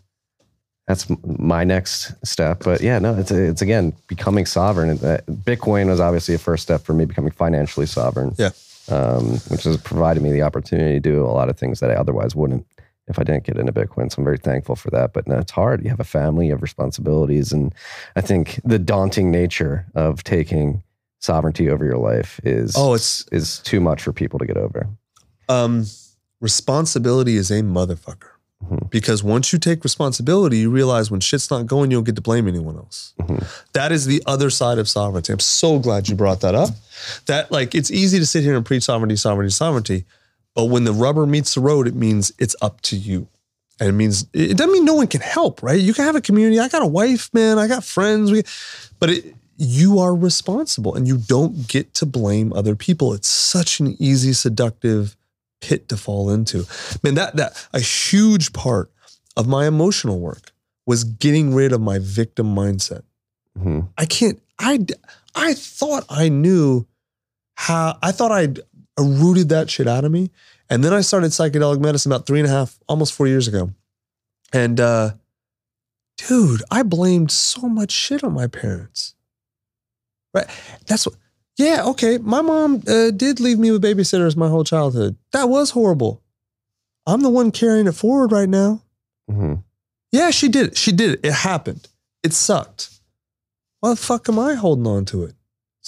I: that's my next step. But yeah, no, it's it's again becoming sovereign. Uh, Bitcoin was obviously a first step for me becoming financially sovereign.
G: Yeah.
I: um, which has provided me the opportunity to do a lot of things that I otherwise wouldn't if I didn't get into Bitcoin. So I'm very thankful for that. But no, it's hard. You have a family, you have responsibilities, and I think the daunting nature of taking sovereignty over your life is
G: Oh, it's
I: is too much for people to get over.
G: um responsibility is a motherfucker.
I: Mhm.
G: Because once you take responsibility, you realize when shit's not going, you don't get to blame anyone else.
I: Mhm.
G: That is the other side of sovereignty. I'm so glad you brought that up. That like it's easy to sit here and preach sovereignty, sovereignty, sovereignty, but when the rubber meets the road, it means it's up to you. And it means it doesn't mean no one can help, right? You can have a community. I got a wife, man. I got friends. We, but it, you are responsible, and you don't get to blame other people. It's such an easy, seductive pit to fall into. Man, that that a huge part of my emotional work was getting rid of my victim mindset.
I: Mhm.
G: I can't. I I thought I knew how. I thought I'd rooted that shit out of me, and then I started psychedelic medicine about three and a half, almost four years ago, and uh, dude, I blamed so much shit on my parents. Right? That's what. Yeah, okay. My mom uh, did leave me with babysitters my whole childhood. That was horrible. I'm the one carrying it forward right now.
I: Mhm.
G: Yeah, she did it. She did it. It happened. It sucked. Why the fuck am I holding on to it?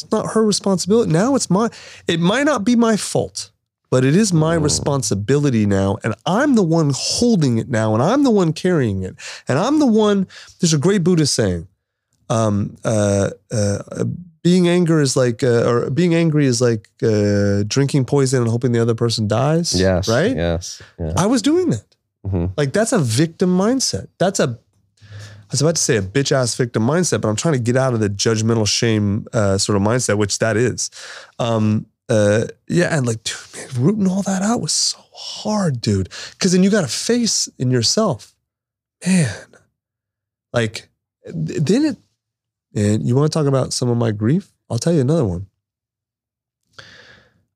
G: It's not her responsibility. Now it's my, it might not be my fault, but it is my responsibility now. And I'm the one holding it now. And I'm the one carrying it. And I'm the one, there's a great Buddhist saying, um, uh, uh, being anger is like, uh, or being angry is like uh, drinking poison and hoping the other person dies.
I: Yes.
G: Right?
I: Yes. Yeah.
G: I was doing that.
I: Mhm.
G: Like that's a victim mindset. That's a was about to say a bitch ass victim mindset, but I'm trying to get out of the judgmental shame uh, sort of mindset, which that is. Um, uh, yeah, and like, dude, man, rooting all that out was so hard, dude. Because then you got to face in yourself, man. Like, then it. And you want to talk about some of my grief? I'll tell you another one.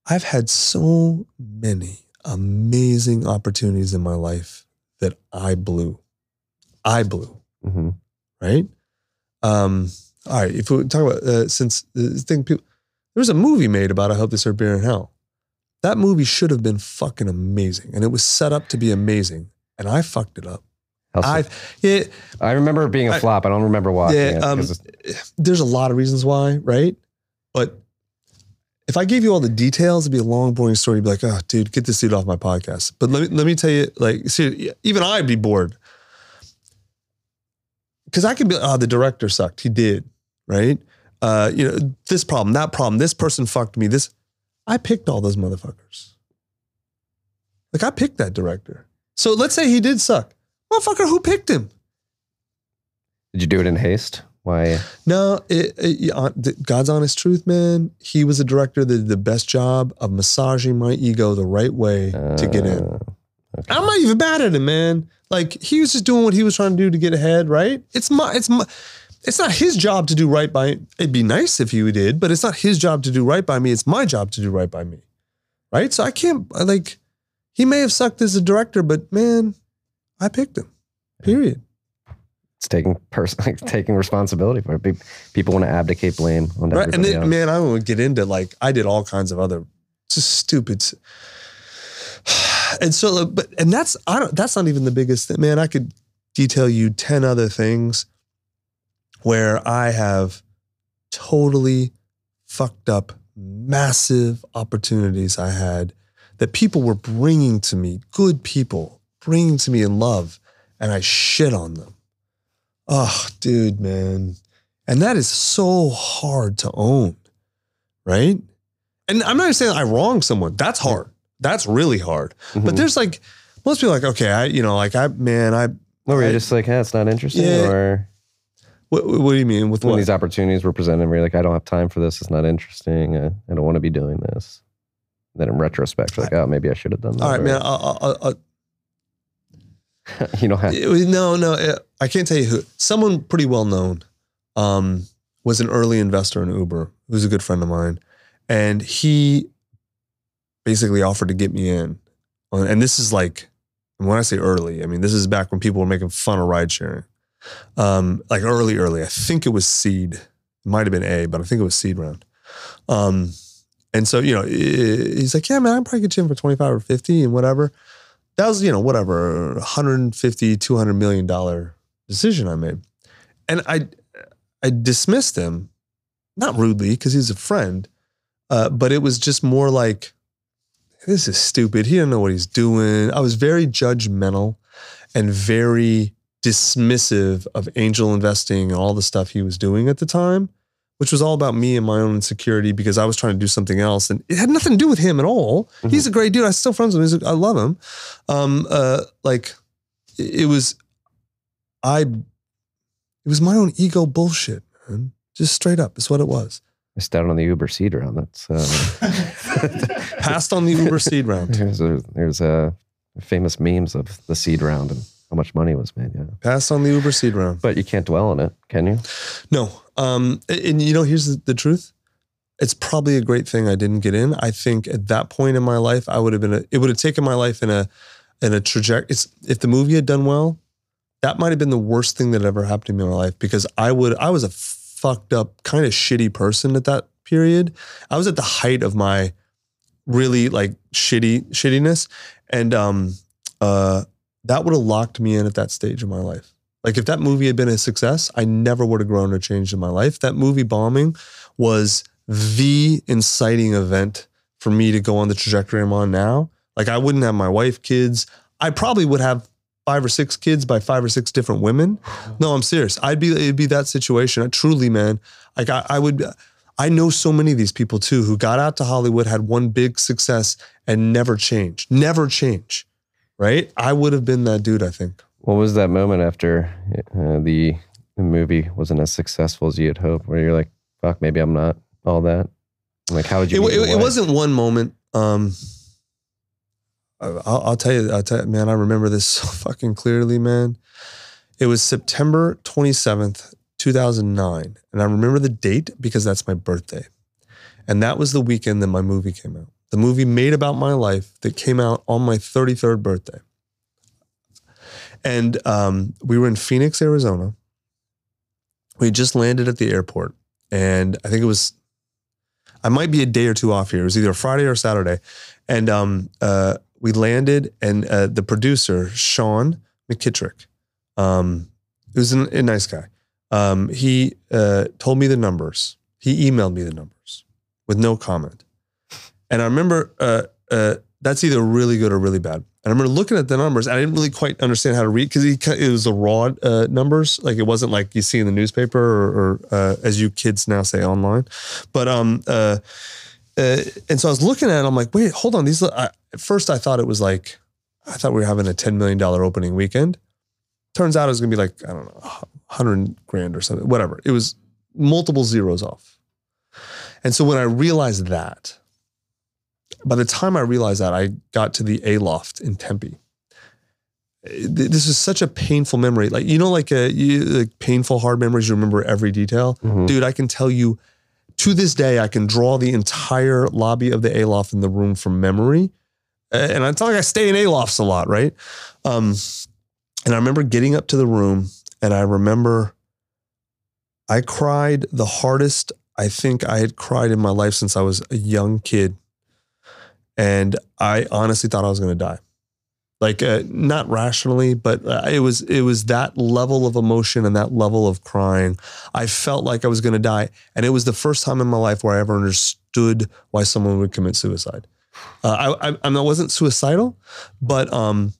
G: I've had so many amazing opportunities in my life that I blew. I blew,
I: Mhm.
G: right? Um, all right, if we talk about uh, since the thing, people, there was a movie made about I hope they serve beer in hell. That movie should have been fucking amazing, and it was set up to be amazing, and I fucked it up. I yeah,
I: I remember it being a
G: I-
I: flop. I don't remember why.
G: yeah, um, there's a lot of reasons why, right? But if I gave you all the details, it'd be a long, boring story. You'd be like, oh, dude, get this dude off my podcast. But let me let me tell you, like, see, even I'd be bored. Because I could be, oh, the director sucked. He did, right? Uh, you know, this problem, that problem, this person fucked me. This, I picked all those motherfuckers. Like I picked that director. So let's say he did suck. Motherfucker, who picked him?
I: did you do it in haste? Why?
G: No, it, it- uh, God's honest truth, man. He was a director that did the best job of massaging my ego the right way to get in.
I: Uh,
G: I'm not even mad at him, man. Like he was just doing what he was trying to do to get ahead, right? It's my, it's my, it's not his job to do right by. It'd be nice if he did, but it's not his job to do right by me. It's my job to do right by me, right? So I can't I, like. He may have sucked as a director, but man, I picked him. Period.
I: It's taking pers- like, taking responsibility for it. People want to abdicate blame on
G: right? And then,
I: else.
G: man, I don't get into like I did all kinds of other just stupid. And so, but and that's I don't. That's not even the biggest thing, man. I could detail you ten other things where I have totally fucked up massive opportunities I had that people were bringing to me, good people bringing to me in love, and I shit on them. Oh, dude, man. And that is so hard to own, right? And I'm not saying I wronged someone. That's hard. That's really hard. But
I: Mhm.
G: there's like most people are like, okay, I, you know, like I, man, I.
I: Or were
G: I-
I: you just like, hey, it's not interesting?
G: Yeah.
I: Or
G: What, what do you mean with
I: when
G: what?
I: these opportunities were presented, where you're like, I don't have time for this. It's not interesting. I, I don't want to be doing this. Then in retrospect, you're like, oh, maybe I should have done that.
G: All right,
I: or-
G: man. I'll, I'll, I'll,
I: you don't have.
G: It no, no, I can't tell you who. Someone pretty well known um, was an early investor in Uber, who's a good friend of mine, and he basically offered to get me in. And this is like, when I say early, I mean this is back when people were making fun of ride sharing, um, like early, early. I think it was seed, it might have been A, but I think it was seed round. Um, and so you know, he's like, yeah, man, I'd probably get you in for twenty five or fifty and whatever that was you know whatever 150 200 million dollar decision i made and i i dismissed him not rudely because he's a friend uh, but it was just more like this is stupid he didn't know what he's doing i was very judgmental and very dismissive of angel investing and all the stuff he was doing at the time which was all about me and my own insecurity because I was trying to do something else, and it had nothing to do with him at all. He's a great dude. I still friends with him. A, I love him. Um, uh, like it it was, I, it was my own ego bullshit, man. Just straight up, It's what it was.
I: Missed out on the Uber seed round. That's uh,
G: Passed on the Uber seed round.
I: there's a, there's a famous memes of the seed round and how much money was made. Yeah,
G: Passed on the Uber seed round.
I: but you can't dwell on it, can you?
G: No. Um, and you know, here's the, the truth. It's probably a great thing I didn't get in. I think at that point in my life, I would have been a, it would have taken my life in a in a trajectory. If the movie had done well, that might have been the worst thing that ever happened to me in my life because I would I was a fucked up kind of shitty person at that period. I was at the height of my really like shitty shittiness, and um uh that would have locked me in at that stage of my life. Like if that movie had been a success, I never would have grown or changed in my life. That movie bombing was the inciting event for me to go on the trajectory I'm on now. Like I wouldn't have my wife, kids. I probably would have five or six kids by five or six different women. No, I'm serious. I'd be it'd be that situation. I, Truly, man. Like I, I would I know so many of these people too who got out to Hollywood, had one big success and never changed. Never change. Right? I would have been that dude, I think.
I: What was that moment after uh, the, the movie wasn't as successful as you had hoped, where you're like, "Fuck, maybe I'm not all that." Like, how would you?
G: it, it, it wasn't one moment. Um, I'll, I'll tell you, I'll tell man, I remember this so fucking clearly, man. It was September 27th, 2009. And I remember the date because that's my birthday. And that was the weekend that my movie came out. The movie made about my life that came out on my 33rd birthday. And um, we were in Phoenix, Arizona. We just landed at the airport. And I think it was I might be a day or two off here. It was either Friday or Saturday. And um, uh, we landed, and uh, the producer, Sean McKittrick, um, was an, a nice guy. Um, he uh, told me the numbers. He emailed me the numbers with no comment. And I remember uh, uh, that's either really good or really bad. And I remember looking at the numbers. I didn't really quite understand how to read because it was the raw uh, numbers. Like it wasn't like you see in the newspaper or, or uh, as you kids now say online. But um, uh, uh, and so I was looking at it. I'm like, wait, hold on. These I, at first I thought it was like I thought we were having a ten million dollar opening weekend. Turns out it was gonna be like I don't know, hundred grand or something. Whatever. It was multiple zeros off. And so when I realized that, by the time I realized that, I got to the Aloft in Tempe. This is such a painful memory. Like you know, like a you, like painful hard memories. You remember every detail,
I: Mhm.
G: dude. I can tell you to this day, I can draw the entire lobby of the Aloft in the room from memory. And it's not like I stay in Alofts a lot, right? Um, and I remember getting up to the room and I remember I cried the hardest I think I had cried in my life since I was a young kid. And I honestly thought I was going to die. Like uh, not rationally, but uh, it was it was that level of emotion and that level of crying. I felt like I was going to die, and it was the first time in my life where I ever understood why someone would commit suicide. Uh, I, I I wasn't suicidal, but um,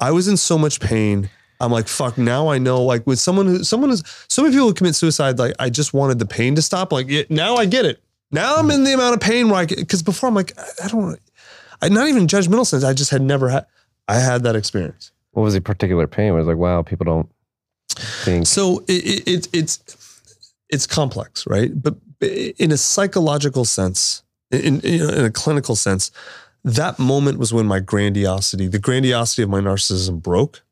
G: I was in so much pain. I'm like, fuck. Now I know. Like with someone who, someone is, so many people who commit suicide. Like I just wanted the pain to stop. Like now I get it. Now I'm in the amount of pain where I, because before I'm like, I, I don't. I not even judgmental sense. I just had never had. I had that experience.
I: What was the particular pain? It was like, wow, people don't think.
G: So it, it, it it's it's complex, right? But in a psychological sense, in, in, in a clinical sense, that moment was when my grandiosity, the grandiosity of my narcissism broke,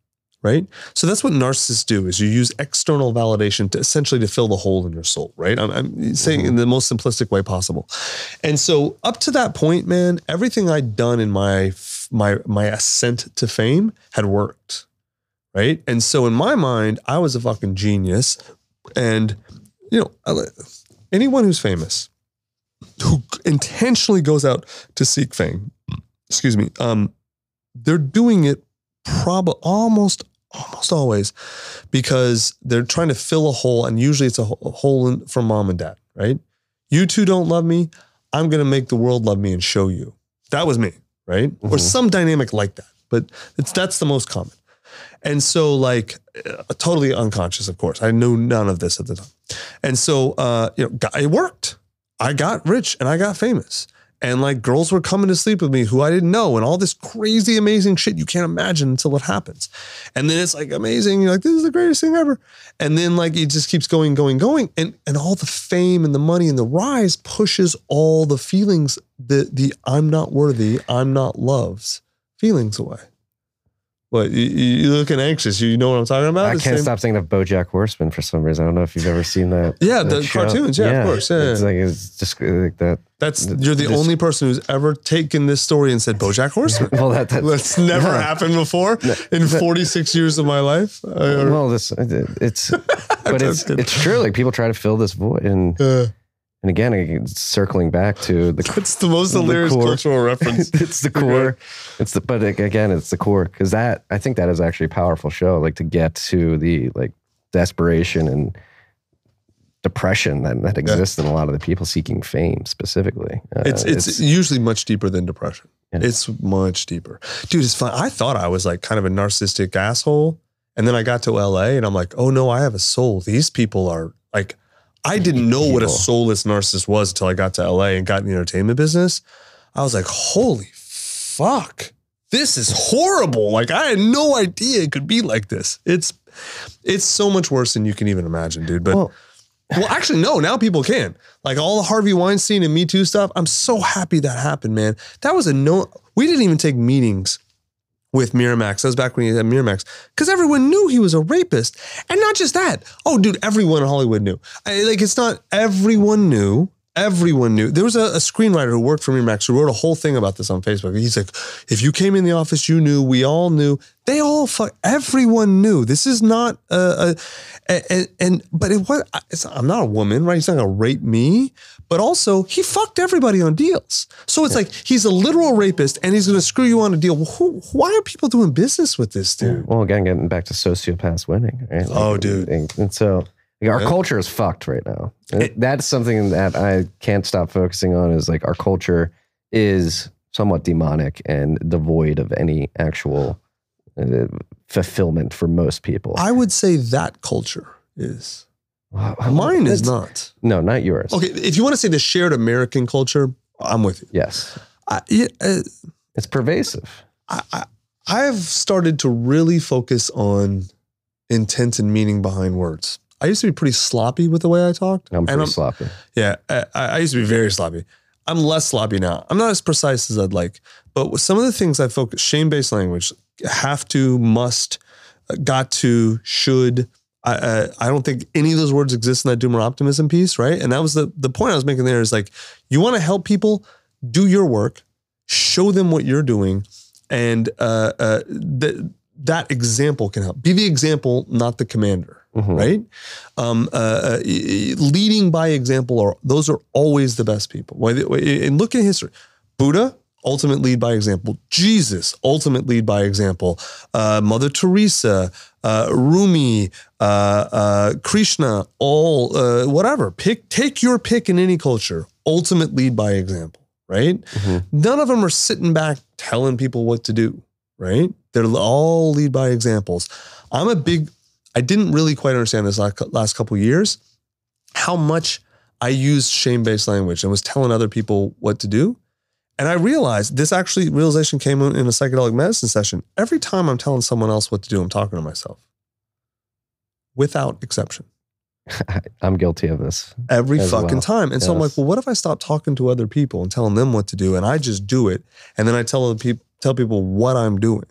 G: right? So that's what narcissists do is you use external validation to essentially to fill the hole in your soul, right? I'm, I'm saying in mm-hmm. the most simplistic way possible. And so up to that point, man, everything I'd done in my my my ascent to fame had worked, right? And so in my mind, I was a fucking genius and you know, anyone who's famous who intentionally goes out to seek fame, excuse me, um, they're doing it probably almost almost always because they're trying to fill a hole, and usually it's a hole in, mom and dad, right? You two don't love me. I'm gonna make the world love me and show you. That was me, right? Or some dynamic like that. But it's that's the most common. And so, like, uh, totally unconscious, of course. I knew none of this at the time. And so, uh, you know, it worked. I got rich and I got famous. And like girls were coming to sleep with me who I didn't know, and all this crazy, amazing shit you can't imagine until it happens. And then it's like amazing. You're like, this is the greatest thing ever. And then like it just keeps going, going, going. And and all the fame and the money and the rise pushes all the feelings, the the I'm not worthy, I'm not loves feelings away. What you, you- you're looking anxious? You know what I'm talking about?
I: I can't
G: same-
I: stop thinking of BoJack Horseman for some reason. I don't know if you've ever seen that.
G: Yeah,
I: that
G: the cartoons. Yeah, of course. Yeah,
I: it's like it's just like that.
G: That's you're the
I: this-
G: only person who's ever taken this story and said BoJack Horseman.
I: Well, that, that
G: That's never
I: Yeah.
G: happened before in 46 years of my life. Uh, or-
I: well, this it's, but it's
G: good.
I: it's true. Like people try to fill this void, and
G: uh,
I: and again, it's circling back to the
G: it's the most
I: The
G: hilarious
I: core.
G: cultural reference.
I: it's the core. It's the but again, it's the core because that I think that is actually a powerful show. Like to get to the like desperation and depression that, that exists in a lot of the people seeking fame specifically. Uh,
G: It's, it's usually much deeper than depression.
I: Yeah.
G: It's much deeper, dude. It's fun. I thought I was like kind of a narcissistic asshole, and then I got to LA, and I'm like, oh no, I have a soul. These people are like, I didn't know what a soulless narcissist was until I got to LA and got in the entertainment business. I was like, holy fuck, this is horrible. Like I had no idea it could be like this. It's it's so much worse than you can even imagine, dude. But
I: Well-
G: well, actually, no. Now people can. Like all the Harvey Weinstein and Me Too stuff. I'm so happy that happened, man. That was a no. We didn't even take meetings with Miramax. That was back when he had Miramax because everyone knew he was a rapist, and not just that. Oh, dude, everyone in Hollywood knew. I, like it's not everyone knew. Everyone knew. There was a, a screenwriter who worked for Miramax who wrote a whole thing about this on Facebook. He's like, if you came in the office, you knew. We all knew. They all fuck. Everyone knew. This is not a, a and, and but it was. I'm not a woman, right? He's not gonna rape me. But also, he fucked everybody on deals. So it's like he's a literal rapist, and he's gonna screw you on a deal. Well, who, why are people doing business with this dude?
I: well again getting back to sociopaths winning. Right? Like,
G: Oh, dude.
I: and, and so like, our
G: Yeah.
I: culture is fucked right now. And That's something that I can't stop focusing on. Is like our culture is somewhat demonic and devoid of any actual uh, fulfillment for most people.
G: I would say that culture is. Mine is not.
I: No, not yours.
G: Okay, if you want to say the shared American culture, I'm with you.
I: Yes,
G: I, uh,
I: it's pervasive.
G: I, I, I have started to really focus on intent and meaning behind words. I used to be pretty sloppy with the way I talked.
I: I'm pretty
G: I'm-
I: sloppy.
G: Yeah, I, I used to be very sloppy. I'm less sloppy now. I'm not as precise as I'd like, but with some of the things I focus shame-based language, have to, must, uh, got to, should. I, uh, I don't think any of those words exist in that doomer optimism piece, right? And that was the the point I was making there is like you want to help people do your work, show them what you're doing, and uh, uh, th- that example can help. Be the example, not the commander
I: Mhm.
G: right? Um, uh, uh, leading by example are those are always the best people. And look at history. Buddha, ultimate lead by example. Jesus, ultimate lead by example. Uh, Mother Teresa, uh, Rumi, uh, uh, Krishna, all uh, whatever. Pick, take your pick in any culture. Ultimate lead by example, right? None of them are sitting back telling people what to do right? They're all lead by examples. I'm a big, I didn't really quite understand this last, last couple years, how much I used shame based language and was telling other people what to do. And I realized this actually realization came in in a psychedelic medicine session. Every time I'm telling someone else what to do, I'm talking to myself without exception
I: I'm guilty of this.
G: every fucking
I: well.
G: time. And so I'm like, well, what if I stop talking to other people and telling them what to do and I just do it and then I tell other people tell people what I'm doing,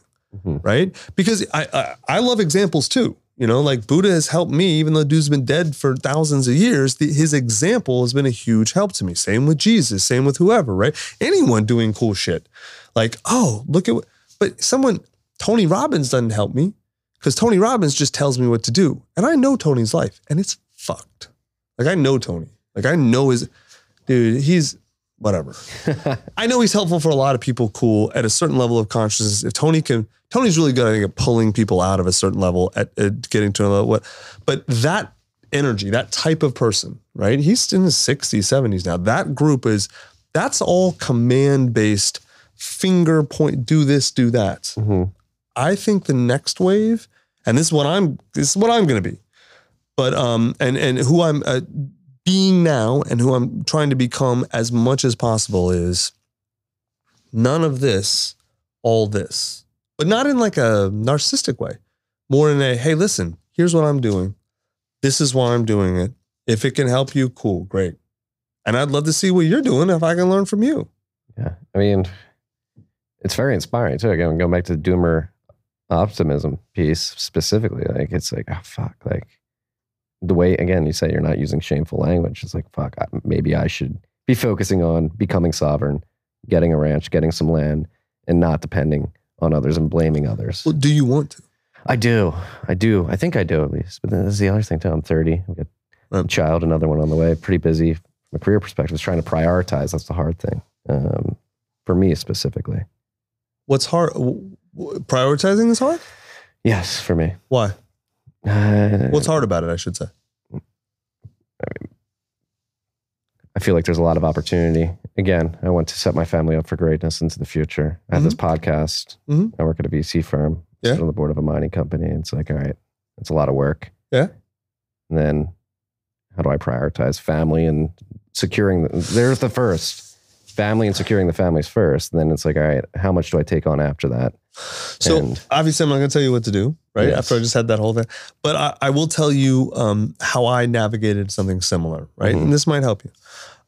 I: Mhm.
G: right? Because I, I I love examples too. You know, like Buddha has helped me, even though dude's been dead for thousands of years. The, his example has been a huge help to me. Same with Jesus. Same with whoever, right? Anyone doing cool shit, like, oh, look at what. But someone, Tony Robbins doesn't help me because Tony Robbins just tells me what to do, and I know Tony's life, and it's fucked. Like I know Tony. Like I know his dude. He's whatever. I know he's helpful for a lot of people. Cool at a certain level of consciousness. If Tony can, Tony's really good I think, at pulling people out of a certain level at, at getting to a level. What, but that energy, that type of person, right? He's in his 60s, 70s now. That group is that's all command based. Finger point. Do this. Do that.
I: Mhm.
G: I think the next wave, and this is what I'm. This is what I'm going to be but um and and who I'm uh, being now and who I'm trying to become as much as possible is none of this, all this, but not in like a narcissistic way, more in a hey, listen, here's what I'm doing, this is why I'm doing it. If it can help you, cool, great, and I'd love to see what you're doing if I can learn from you.
I: Yeah. I mean, it's very inspiring too. Again, going back to the doomer optimism piece specifically, like it's like, oh, fuck. Like the way, again, you say you're not using shameful language. It's like, fuck, I, maybe I should be focusing on becoming sovereign, getting a ranch, getting some land, and not depending on others and blaming others.
G: Well, do you want to?
I: I do. I do. I think I do at least. But then this is the other thing too. I'm 30. I've got a child, another one on the way. Pretty busy from a career perspective. Is trying to prioritize. That's the hard thing. Um, for me specifically.
G: What's hard? w- w- Prioritizing is hard.
I: Yes, for me.
G: Why?
I: Uh,
G: What's hard about it? I should say.
I: I feel like there's a lot of opportunity. Again, I want to set my family up for greatness into the future. I have this podcast.
G: Mhm.
I: I work at a VC firm.
G: Yeah.
I: Sit on the board of a mining company. And it's like, all right, it's a lot of work.
G: Yeah.
I: And then how do I prioritize family and securing? The, there's the first family and securing the families first. And then it's like, all right, how much do I take on after that?
G: So
I: And-
G: obviously, I'm not going to tell you what to do, right?
I: Yes.
G: After I just had that whole thing, but I, I will tell you um, how I navigated something similar, right?
I: Mhm.
G: And this might help you.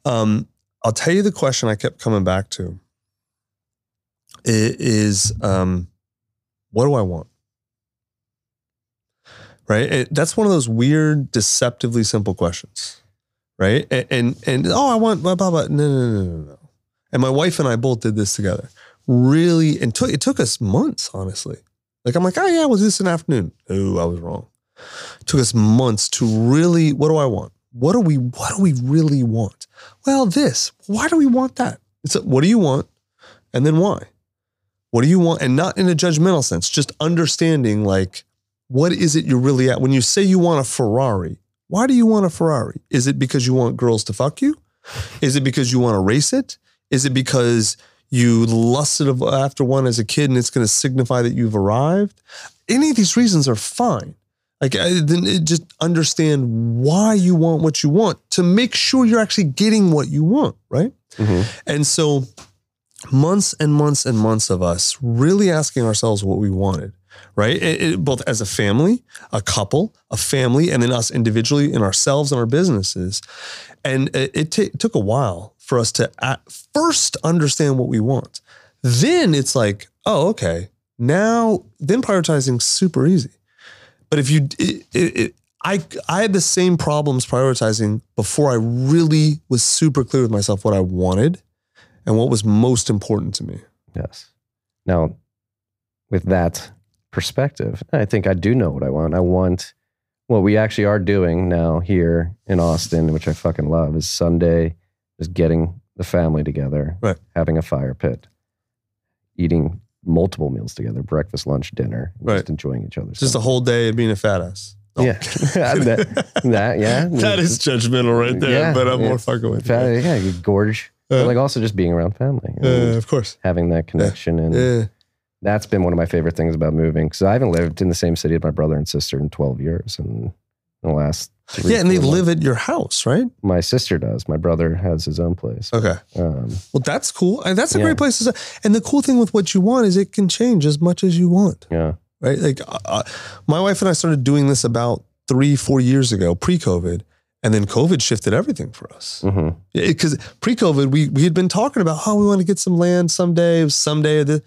G: Um, I'll tell you the question I kept coming back to. It is, um, what do I want? Right? It, that's one of those weird, deceptively simple questions, right? And and, and oh, I want blah blah blah. No, no, no, no, no. And my wife and I both did this together really and took it took us months, honestly. Like I'm like, oh yeah, we'll this an afternoon. Oh, I was wrong. It took us months to really, what do I want? What do we what do we really want? Well, this. Why do we want that? It's a, what do you want? And then why? What do you want? And not in a judgmental sense, just understanding like what is it you're really at? When you say you want a Ferrari, why do you want a Ferrari? Is it because you want girls to fuck you? Is it because you want to race it? Is it because you lusted after one as a kid and it's going to signify that you've arrived? Any of these reasons are fine. Like, then just understand why you want what you want to make sure you're actually getting what you want, right?
I: Mhm.
G: And so, months and months and months of us really asking ourselves what we wanted, right? It- it- both as a family, a couple, a family, and then us individually in ourselves and our businesses. And it, ta- took a while for us to first understand what we want. Then it's like, oh, okay. Now, then prioritizing super easy. But if you, it, it, it, I, I had the same problems prioritizing before I really was super clear with myself what I wanted and what was most important to me.
I: Yes. Now, with that perspective, I think I do know what I want. I want what we actually are doing now here in Austin, which I fucking love, is Sunday, is getting the family together,
G: Right.
I: having a fire pit, eating multiple meals together, breakfast, lunch, dinner,
G: Right.
I: just enjoying each other's.
G: Just a whole day of being a fat ass. No.
I: Yeah. that, that, yeah.
G: that is judgmental right there,
I: Yeah,
G: but I'm more fucking with
I: Fa-
G: you.
I: yeah, you gorge.
G: Uh,
I: like also just being around family,
G: Uh, of course.
I: having that connection and. That's been one of my favorite things about moving because I haven't lived in the same city as my brother and sister in 12 years. And in the last three,
G: yeah, and they live
I: months-
G: at your house, right?
I: My sister does. My brother has his own place.
G: Okay.
I: Um,
G: Well, that's cool. And that's a
I: Yeah.
G: great place to start. And the cool thing with what you want is it can change as much as you want,
I: yeah.
G: right? Like uh, uh, my wife and I started doing this about three, four years ago, pre-COVID, and then COVID shifted everything for us. Because pre-COVID, we we had been talking about how we want to get some land someday, someday. The,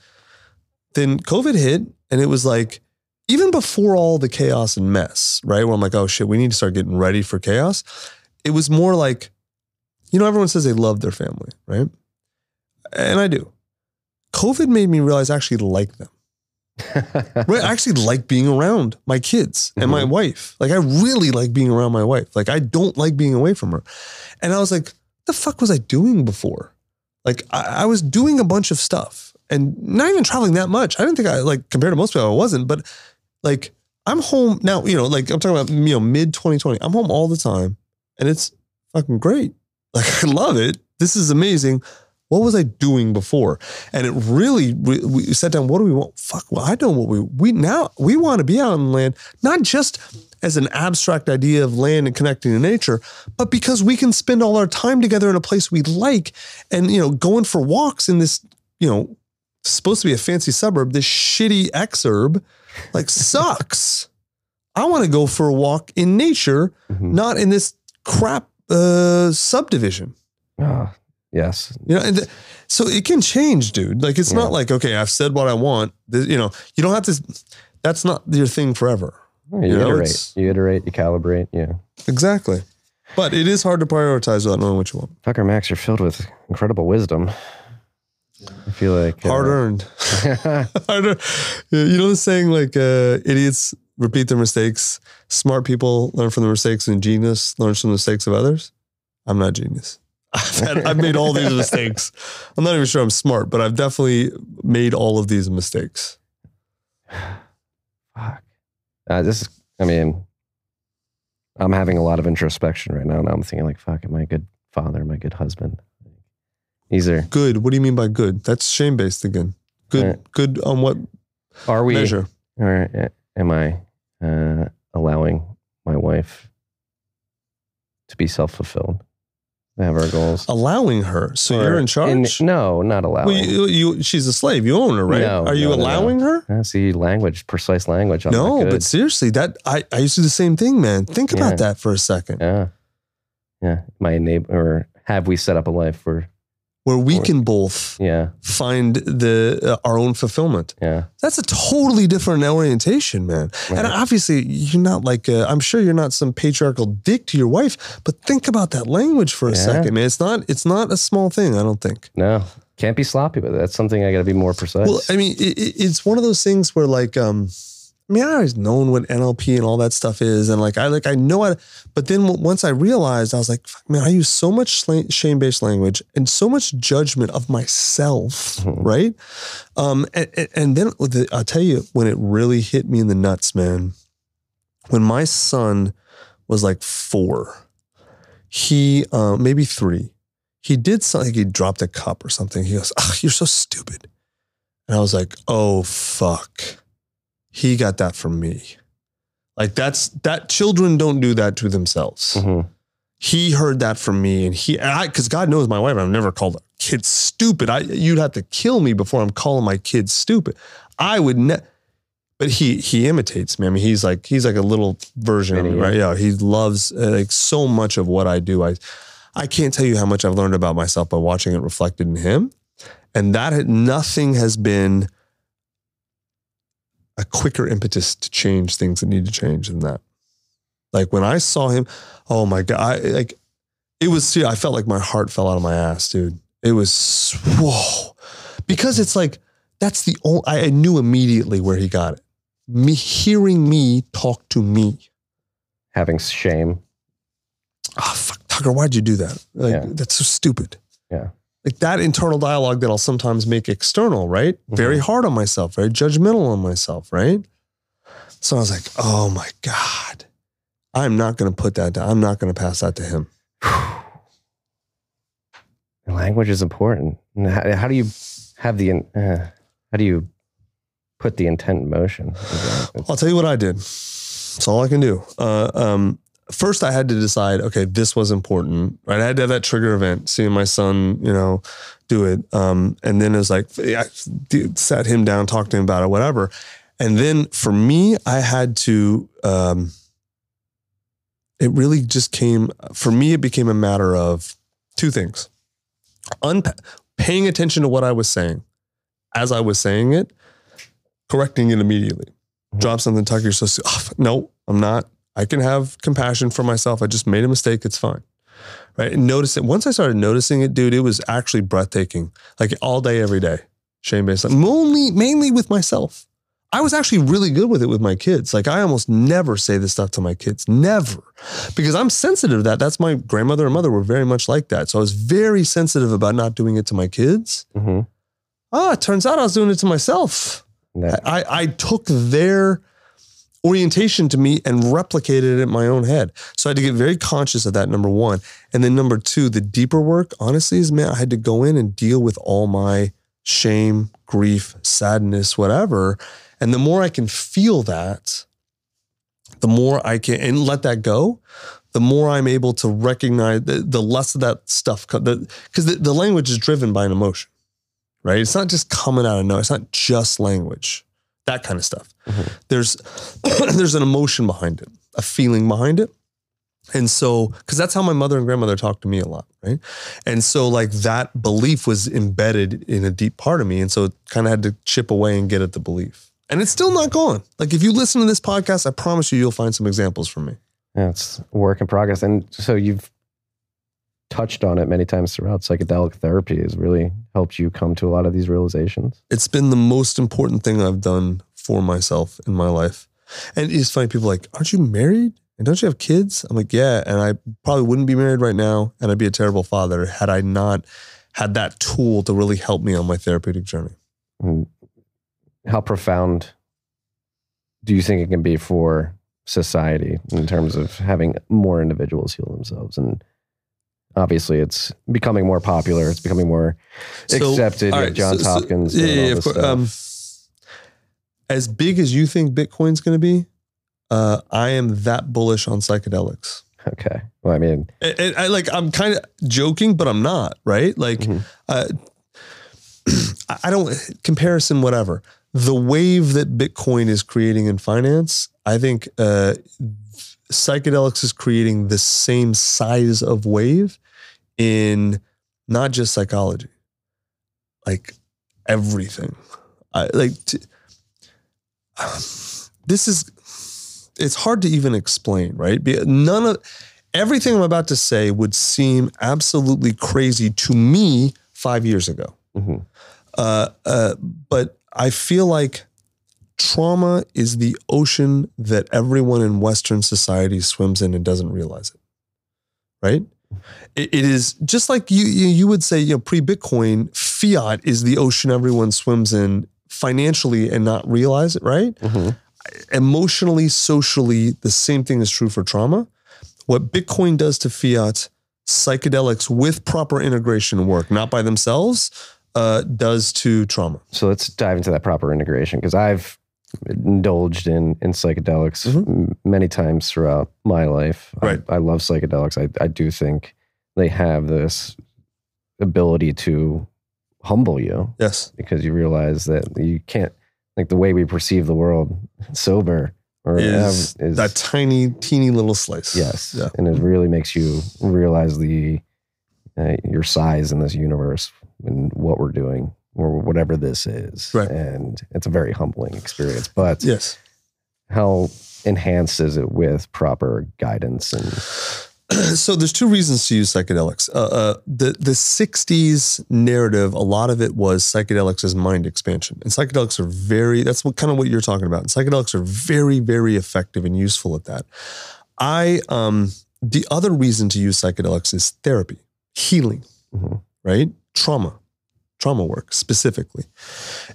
G: then COVID hit, and it was like even before all the chaos and mess, right? Where I'm like, oh shit, we need to start getting ready for chaos. It was more like, you know, everyone says they love their family, right? And I do. COVID made me realize I actually like them. Right? I actually like being around my kids and my mm-hmm. wife. Like I really like being around my wife. Like I don't like being away from her. And I was like, the fuck was I doing before? Like I, I was doing a bunch of stuff and not even traveling that much. I didn't think I like compared to most people, I wasn't, but like I'm home now, you know, like I'm talking about, you know, mid 2020. I'm home all the time and it's fucking great. Like I love it. This is amazing. What was I doing before? And it really, we, we sat down. What do we want? Fuck. Well, I don't know what we we now we want to be out on land, not just as an abstract idea of land and connecting to nature, but because we can spend all our time together in a place we like, and you know, going for walks in this, you know, supposed to be a fancy suburb, this shitty exurb, like sucks. I want to go for a walk in nature,
I: Mhm.
G: not in this crap uh, subdivision.
I: Ah, yes.
G: You know, and th- so it can change, dude. Like it's
I: Yeah.
G: not like okay, I've said what I want. Th- You know, you don't have to. That's not your thing forever.
I: You,
G: You
I: iterate.
G: it's-
I: You iterate. You calibrate. Yeah.
G: Exactly. But it is hard to prioritize without knowing what you want.
I: Tucker Max are filled with incredible wisdom. I feel like uh,
G: Hard earned. You know the saying like uh, idiots repeat their mistakes, smart people learn from the mistakes, and genius learns from the mistakes of others. I'm not genius. I've, had, I've made all these mistakes. I'm not even sure I'm smart, but I've definitely made all of these mistakes.
I: Fuck. Uh, this is, I mean, I'm having a lot of introspection right now. And I'm thinking, like, fuck, am I a good father? Am I a good husband? These are,
G: Good. What do you mean by good? That's shame based again. Good. Good on what
I: are we,
G: measure?
I: or uh, am I uh, allowing my wife to be self fulfilled, have our goals?
G: Allowing her. So
I: Or
G: you're in charge.
I: no, not allowing.
G: well, you, you, she's a slave. You own her, right?
I: No,
G: Are you
I: no, no, no.
G: allowing her?
I: Uh, see, language, precise language. I'm
G: no, but seriously, that I, I used to do the same thing, man. Think
I: Yeah.
G: about that for a second.
I: yeah, yeah. My neighbor, or have we set up a life where,
G: Where we can both
I: yeah,
G: find the uh, our own fulfillment.
I: yeah.
G: That's a totally different orientation, man. And obviously, you're not like i I'm sure you're not some patriarchal dick to your wife, but think about that language for a
I: Yeah.
G: second, man. It's not it's not a small thing. I don't think.
I: No, can't be sloppy with it. That's something I got to be more precise.
G: Well, I mean, it- it's one of those things where like, um, I mean, I always known what NLP and all that stuff is, and like, I like, I know it. But then once I realized, I was like, man, I use so much shame based language and so much judgment of myself,
I: Mhm.
G: right? Um, and, and- then the, I'll tell you when it really hit me in the nuts, man. When my son was like four, he uh, maybe three, he did something. He dropped a cup or something. He goes, "Ah, "You're so stupid." And I was like, oh, fuck. He got that from me. Like that's that children don't do that to themselves.
I: Mhm.
G: He heard that from me and he, and I, cause God knows my wife, I've never called a kid stupid. I, you'd have to kill me before I'm calling my kids stupid. I would ne- but he, he imitates me. I mean, he's like, he's like a little version of me, right? Yeah. He loves uh, like so much of what I do. I, I can't tell you how much I've learned about myself by watching it reflected in him. And that nothing has been a quicker impetus to change things that need to change than that. Like when I saw him, oh my God, I, like it was, I felt like my heart fell out of my ass, dude. It was, whoa. Because it's like, that's the only, I knew immediately where he got it. Me hearing me talk to me.
I: Having shame.
G: Oh, fuck, Tucker, why'd you do that? Like,
I: Yeah.
G: that's so stupid.
I: Yeah.
G: Like that internal dialogue that I'll sometimes make external, right? Very hard on myself, very judgmental on myself, right? So I was like, oh my God, I'm not going to put that down. I'm not going to pass that to him.
I: Language is important. And How, how do you have the, uh, how do you put the intent in motion.
G: I'll tell you what I did. That's all I can do. Uh, um, first, I had to decide. Okay, this was important. Right, I had to have that trigger event, seeing my son, you know, do it. Um, and then it was like, I sat him down, talked to him about it, whatever. And then for me, I had to. Um, it really just came for me. It became a matter of two things: Unpa- paying attention to what I was saying as I was saying it, correcting it immediately. Drop something, tuck yourself. Oh, no, I'm not. I can have compassion for myself. I just made a mistake. It's fine. Right. And notice it. Once I started noticing it, dude, it was actually breathtaking. Like all day, every day. Shame based. Mainly, mainly with myself. I was actually really good with it with my kids. Like I almost never say this stuff to my kids. Never. Because I'm sensitive to that. That's my grandmother and mother were very much like that. So I was very sensitive about not doing it to my kids.
I: Mm-hmm.
G: Oh, it turns out I was doing it to myself. I, I took their orientation to me and replicated it in my own head. So I had to get very conscious of that, number one. And then number two, the deeper work, honestly, is man, I had to go in and deal with all my shame, grief, sadness, whatever. And the more I can feel that, the more I can and let that go, the more I'm able to recognize the, the less of that stuff because the, the language is driven by an emotion, right? It's not just coming out of nowhere. It's not just language, that kind of stuff. Mm-hmm. There's there's an emotion behind it, a feeling behind it. And so, because that's how my mother and grandmother talked to me a lot, right? And so, like that belief was embedded in a deep part of me. And so, it kind of had to chip away and get at the belief. And it's still not gone. Like, if you listen to this podcast, I promise you, you'll find some examples from me.
I: Yeah, it's a work in progress. And so you've touched on it many times throughout. Psychedelic therapy has really helped you come to a lot of these realizations.
G: It's been the most important thing I've done for myself in my life. And it's funny, people are like, aren't you married? And don't you have kids? I'm like, yeah. And I probably wouldn't be married right now. And I'd be a terrible father had I not had that tool to really help me on my therapeutic journey.
I: And how profound do you think it can be for society in terms of having more individuals heal themselves? And obviously, it's becoming more popular. It's becoming more
G: So,
I: accepted.
G: all
I: You have
G: right,
I: Johns
G: so- so-
I: Hopkins.
G: yeah, yeah, of course. Um, as big as you think Bitcoin's going to be, uh, I am that bullish on psychedelics.
I: okay. Well, I mean,
G: And- and I like I'm kind of joking, but I'm not right. Like,
I: Mhm.
G: uh, I- I don't comparison whatever. The wave that Bitcoin is creating in finance, I think uh, psychedelics is creating the same size of wave in not just psychology, like everything. I like t- this is it's hard to even explain, right? Be- None of everything I'm about to say would seem absolutely crazy to me five years ago.
I: mhm.
G: Uh, uh, but I feel like trauma is the ocean that everyone in Western society swims in and doesn't realize it. Right? It, it is just like you, you would say, you know, pre-Bitcoin, fiat is the ocean everyone swims in financially and not realize it, right?
I: Mhm.
G: Emotionally, socially, the same thing is true for trauma. What Bitcoin does to fiat, psychedelics with proper integration work, not by themselves, uh, does to trauma.
I: so let's dive into that proper integration because I've indulged in in psychedelics m- many times throughout my life.
G: Mm-hmm. Right.
I: I, I love psychedelics. I, I do think they have this ability to humble you
G: Yes.
I: because you realize that you can't like the way we perceive the world sober or
G: Is,
I: is
G: that tiny, teeny little slice.
I: yes,
G: Yeah.
I: and it really makes you realize the uh, your size in this universe and what we're doing or whatever this is.
G: Right.
I: And it's a very humbling experience. But
G: Yes.
I: how enhanced is it with proper guidance and
G: so there's two reasons to use psychedelics. Uh, uh, the the '60s narrative, a lot of it was psychedelics as mind expansion, and psychedelics are very. That's what kind of what you're talking about. And psychedelics are very, very effective and useful at that. I um the other reason to use psychedelics is therapy, healing,
I: Mhm.
G: right? Trauma, trauma work specifically,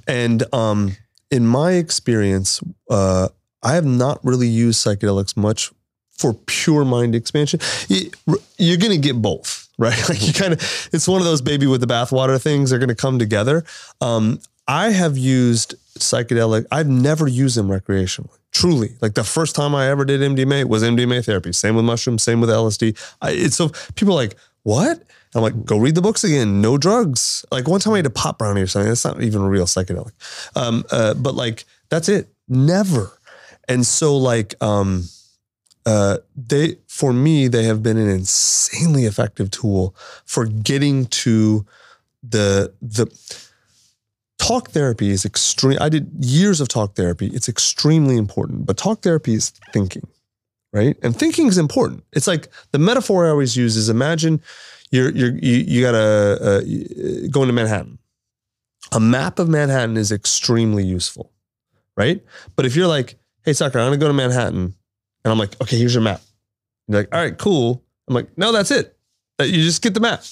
G: and um in my experience, uh, I have not really used psychedelics much for pure mind expansion. You- You're going to get both, right? Like you kind of, it's one of those baby with the bathwater things. They're going to come together. Um, I have used psychedelic. I've never used them recreationally. Truly, like the first time I ever did MDMA was MDMA therapy. Same with mushrooms. Same with LSD. I, it's so people are like what. I'm like, go read the books again. No drugs. Like one time I ate a pop brownie or something. That's not even a real psychedelic. Um, uh, but like that's it. Never. And so like um, uh, they for me they have been an insanely effective tool for getting to the the talk therapy is extreme. I did years of talk therapy. It's extremely important, but talk therapy is thinking, right? And thinking is important. It's like the metaphor I always use is imagine you're you're you, you gotta uh, uh, go into Manhattan. A map of Manhattan is extremely useful, right? But if you're like, hey, Tucker, I'm gonna go to Manhattan, and I'm like, okay, here's your map. You're like, all right, cool. I'm like, no, that's it. Uh, you just get the map.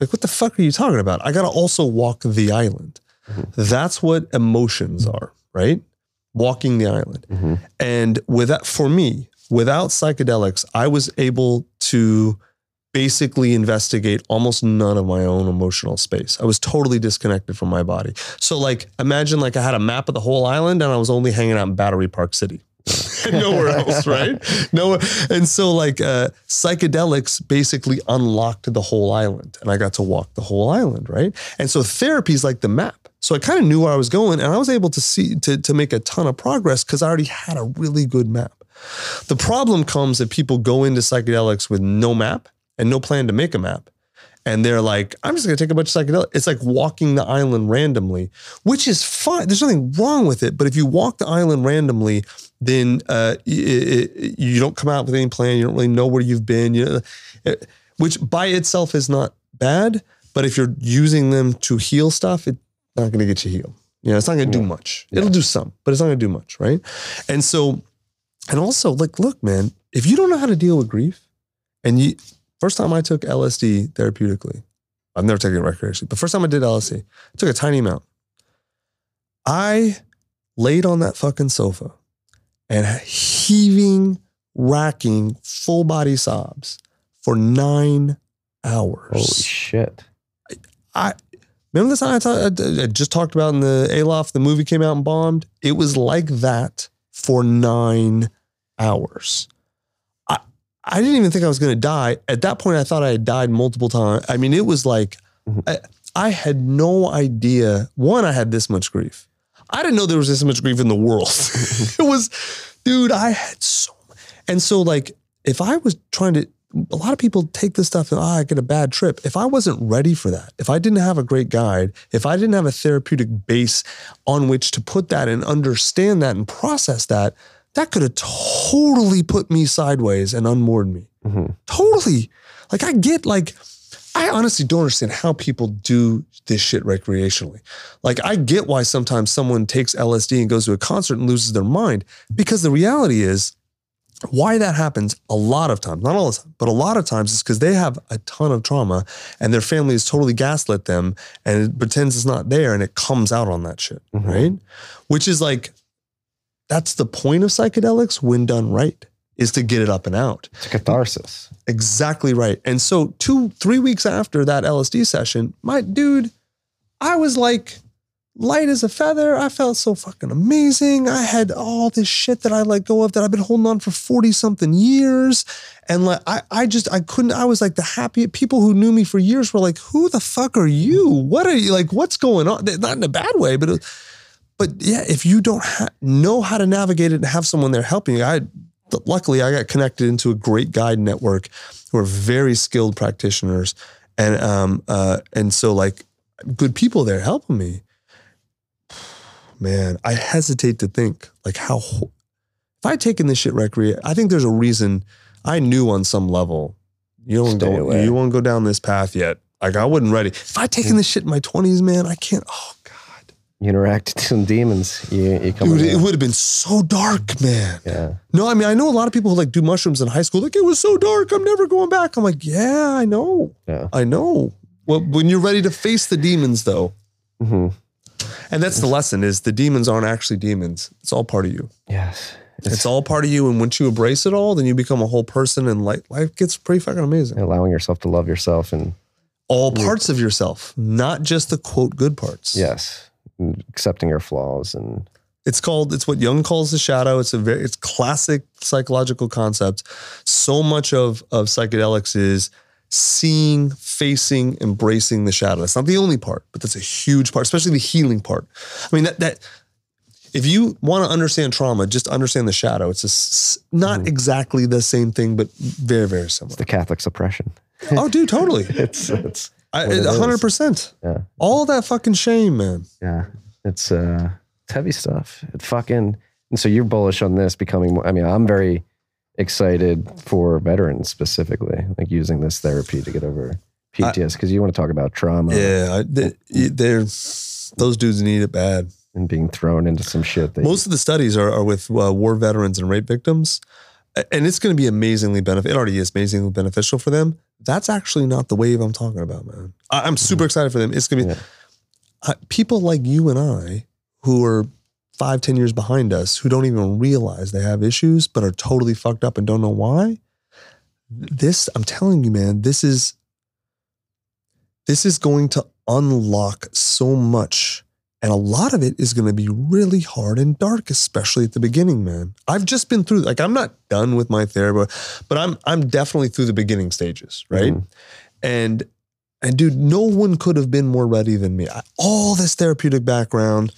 G: Like, what the fuck are you talking about? I gotta also walk the island. Mm-hmm. That's what emotions are, right? Walking the island. Mm-hmm. And with that, for me, without psychedelics, I was able to basically investigate almost none of my own emotional space. I was totally disconnected from my body. So like imagine like I had a map of the whole island and I was only hanging out in Battery Park City. Nowhere else, right? Nowhere. And so like uh psychedelics basically unlocked the whole island and I got to walk the whole island, right? And so therapy is like the map. So I kind of knew where I was going and I was able to see to, to make a ton of progress because I already had a really good map. The problem comes that people go into psychedelics with no map and no plan to make a map. And they're like, I'm just gonna take a bunch of psychedelics. It's like walking the island randomly, which is fine. There's nothing wrong with it. But if you walk the island randomly, then uh, y- y- you don't come out with any plan. You don't really know where you've been. You know, uh, which by itself is not bad. But if you're using them to heal stuff, it's not gonna get you healed. You know, it's not gonna do much. It'll do some, but it's not gonna do much, right? And so, and also, like, look, man, if you don't know how to deal with grief, and you first time I took LSD therapeutically, I've never taken it recreationally, but first time I did LSD, I took a tiny amount. I laid on that fucking sofa and heaving, racking, full body sobs for nine hours.
I: Holy shit.
G: I remember the time I, ta- I- I just talked about in the Aloft, the movie came out and bombed. It was like that for nine hours. I didn't even think I was going to die. At that point, I thought I had died multiple times. I mean, it was like I, I had no idea. One, I had this much grief. I didn't know there was this much grief in the world. it was, dude. I had so, and so like if I was trying to a lot of people take this stuff and ah, I get a bad trip. If I wasn't ready for that, if I didn't have a great guide, if I didn't have a therapeutic base on which to put that and understand that and process that, that could have totally put me sideways and unmoored me. Mm-hmm. Totally. Like I get like I honestly don't understand how people do this shit recreationally. Like I get why sometimes someone takes LSD and goes to a concert and loses their mind because the reality is why that happens a lot of times, not all the time, but a lot of times is because they have a ton of trauma and their family has totally gaslit them and it pretends it's not there and it comes out on that shit, mm-hmm. right? Which is like, that's the point of psychedelics when done right, is to get it up and out.
I: It's catharsis.
G: Exactly right. And so two, three weeks after that LSD session, my dude, I was like light as a feather. I felt so fucking amazing. I had all this shit that I let go of that I've been holding on for 40 something years. And like I, I just I couldn't, I was like the happy people who knew me for years were like, who the fuck are you? What are you like? What's going on? Not in a bad way, but it, but yeah, if you don't ha- know how to navigate it and have someone there helping you, I luckily I got connected into a great guide network who are very skilled practitioners, and um uh and so like good people there helping me. Man, I hesitate to think like how ho- if I taken this shit recreate, I think there's a reason I knew on some level you don't go you won't go down this path yet. Like I wasn't ready. If I'd taken this shit in my 20s, man, I can't. Oh
I: You interact with some demons. You, you come
G: dude, it would have been so dark, man.
I: Yeah.
G: No, I mean I know a lot of people who like do mushrooms in high school. Like it was so dark, I'm never going back. I'm like, yeah, I know,
I: Yeah.
G: I know. Well, when you're ready to face the demons, though,
I: hmm
G: and that's the lesson: is the demons aren't actually demons. It's all part of you.
I: Yes.
G: It's all part of you, and once you embrace it all, then you become a whole person, and like life gets pretty fucking amazing.
I: allowing yourself to love yourself and
G: All parts of yourself, not just the quote good parts.
I: yes, accepting your flaws and
G: It's called. It's what Jung calls the shadow. It's a very. It's classic psychological concept. So much of of psychedelics is seeing, facing, embracing the shadow. That's not the only part, but that's a huge part, especially the healing part. I mean that that. If you want to understand trauma, just understand the shadow. It's a s not mm-hmm. exactly the same thing, but very, very similar.
I: the Catholic suppression.
G: oh, dude, totally.
I: It's it's
G: I-
I: what it
G: A hundred percent.
I: Yeah.
G: All that fucking shame, man.
I: Yeah, it's uh, it's heavy stuff. It fucking. And so you're bullish on this becoming. more I mean, I'm very excited for veterans specifically, like using this therapy to get over PTS because you want to talk about trauma
G: Yeah, I, they, they're those dudes need it bad.
I: and being thrown into some shit.
G: Most of the studies are, are with uh, war veterans and rape victims, and it's going to be amazingly benefit. It already is amazingly beneficial for them. That's actually not the wave I'm talking about, man. I, I'm super mm-hmm. excited for them. It's going to be
I: Yeah.
G: I, people like you and I who are five, ten years behind us who don't even realize they have issues, but are totally fucked up and don't know why. This, I'm telling you, man, this is this is going to unlock so much. And a lot of it is going to be really hard and dark, especially at the beginning, man. I've just been through like I'm not done with my therapy, but I'm I'm definitely through the beginning stages, right?
I: Mhm.
G: And and dude, no one could have been more ready than me. I, all this therapeutic background,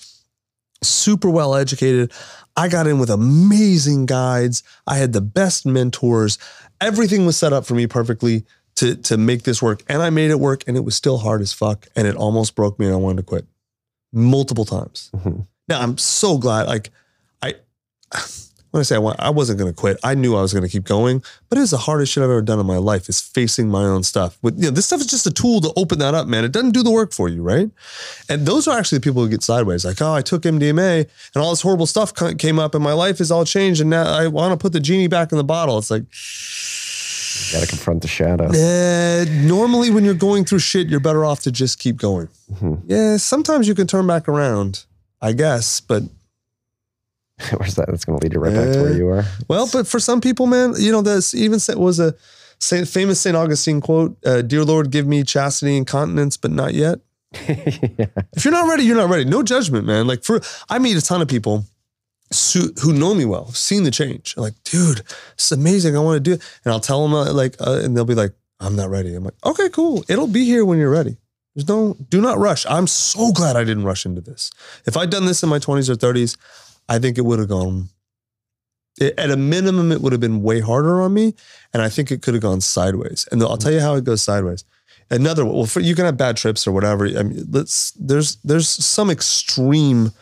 G: super well educated. I got in with amazing guides. I had the best mentors. Everything was set up for me perfectly to to make this work, and I made it work. And it was still hard as fuck, and it almost broke me, and I wanted to quit multiple times.
I: Mhm.
G: Now I'm so glad. Like I, when I say I, want, I wasn't going to quit, I knew I was going to keep going. But it is the hardest shit I've ever done in my life. Is facing my own stuff. With you know, this stuff is just a tool to open that up, man. It doesn't do the work for you, right? And those are actually the people who get sideways. Like, oh, I took MDMA and all this horrible stuff came up, and my life is all changed, and now I want to put the genie back in the bottle. It's like,
I: you got to confront the shadow.
G: uh, normally when you're going through shit, you're better off to just keep going.
I: Mhm.
G: Yeah, sometimes you can turn back around, I guess, but
I: Where's that? That's going to lead you right back to where
G: Uh,
I: you are.
G: Well, but for some people, man, you know, this even was a Saint, famous St. Augustine quote uh, Dear Lord, give me chastity and continence, but not yet.
I: yeah.
G: If you're not ready, you're not ready. No judgment, man. Like, for I meet a ton of people who know me well, seen the change. They're like, dude, it's amazing. I want to do it. And I'll tell them, uh, like, uh, and they'll be like, I'm not ready. I'm like, okay, cool. It'll be here when you're ready. There's no, do not rush. I'm so glad I didn't rush into this. If I'd done this in my 20s or 30s, I think it would have gone, it- at a minimum, it would have been way harder on me. And I think it could have gone sideways. And I'll tell you how it goes sideways. Another, well, for, you can have bad trips or whatever. I mean, let's, there's, there's some extreme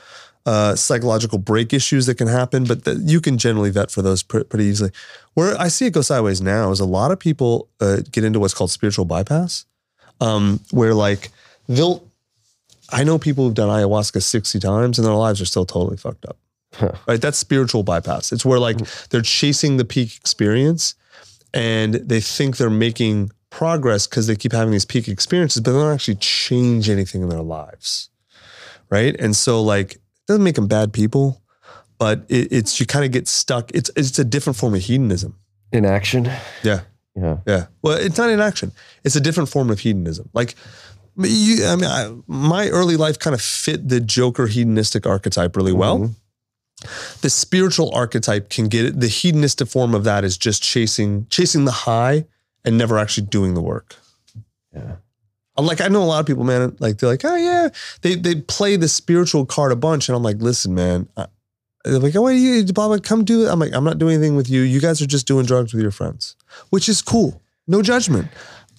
G: uh, psychological break issues that can happen, but that you can generally vet for those pr- pretty easily. Where I see it go sideways now is a lot of people uh, get into what's called spiritual bypass, um, where like they'll. I know people who've done ayahuasca sixty times and their lives are still totally fucked up. Right, that's spiritual bypass. It's where like they're chasing the peak experience, and they think they're making progress because they keep having these peak experiences, but they don't actually change anything in their lives. Right, and so like doesn't make them bad people, but it, it's you kind of get stuck. It's it's a different form of hedonism.
I: Inaction.
G: Yeah.
I: Yeah.
G: Yeah. Well, it's not inaction. It's a different form of hedonism. Like you, I mean, I, my early life kind of fit the Joker hedonistic archetype really well.
I: Mhm.
G: The spiritual archetype can get it. The hedonistic form of that is just chasing, chasing the high and never actually doing the work.
I: Yeah.
G: Like I know a lot of people, man. Like they're like, oh yeah, they they play the spiritual card a bunch, and I'm like, listen, man. I, they're like, oh, do you, blah, blah, come do it. I'm like, I'm not doing anything with you. You guys are just doing drugs with your friends, which is cool. No judgment.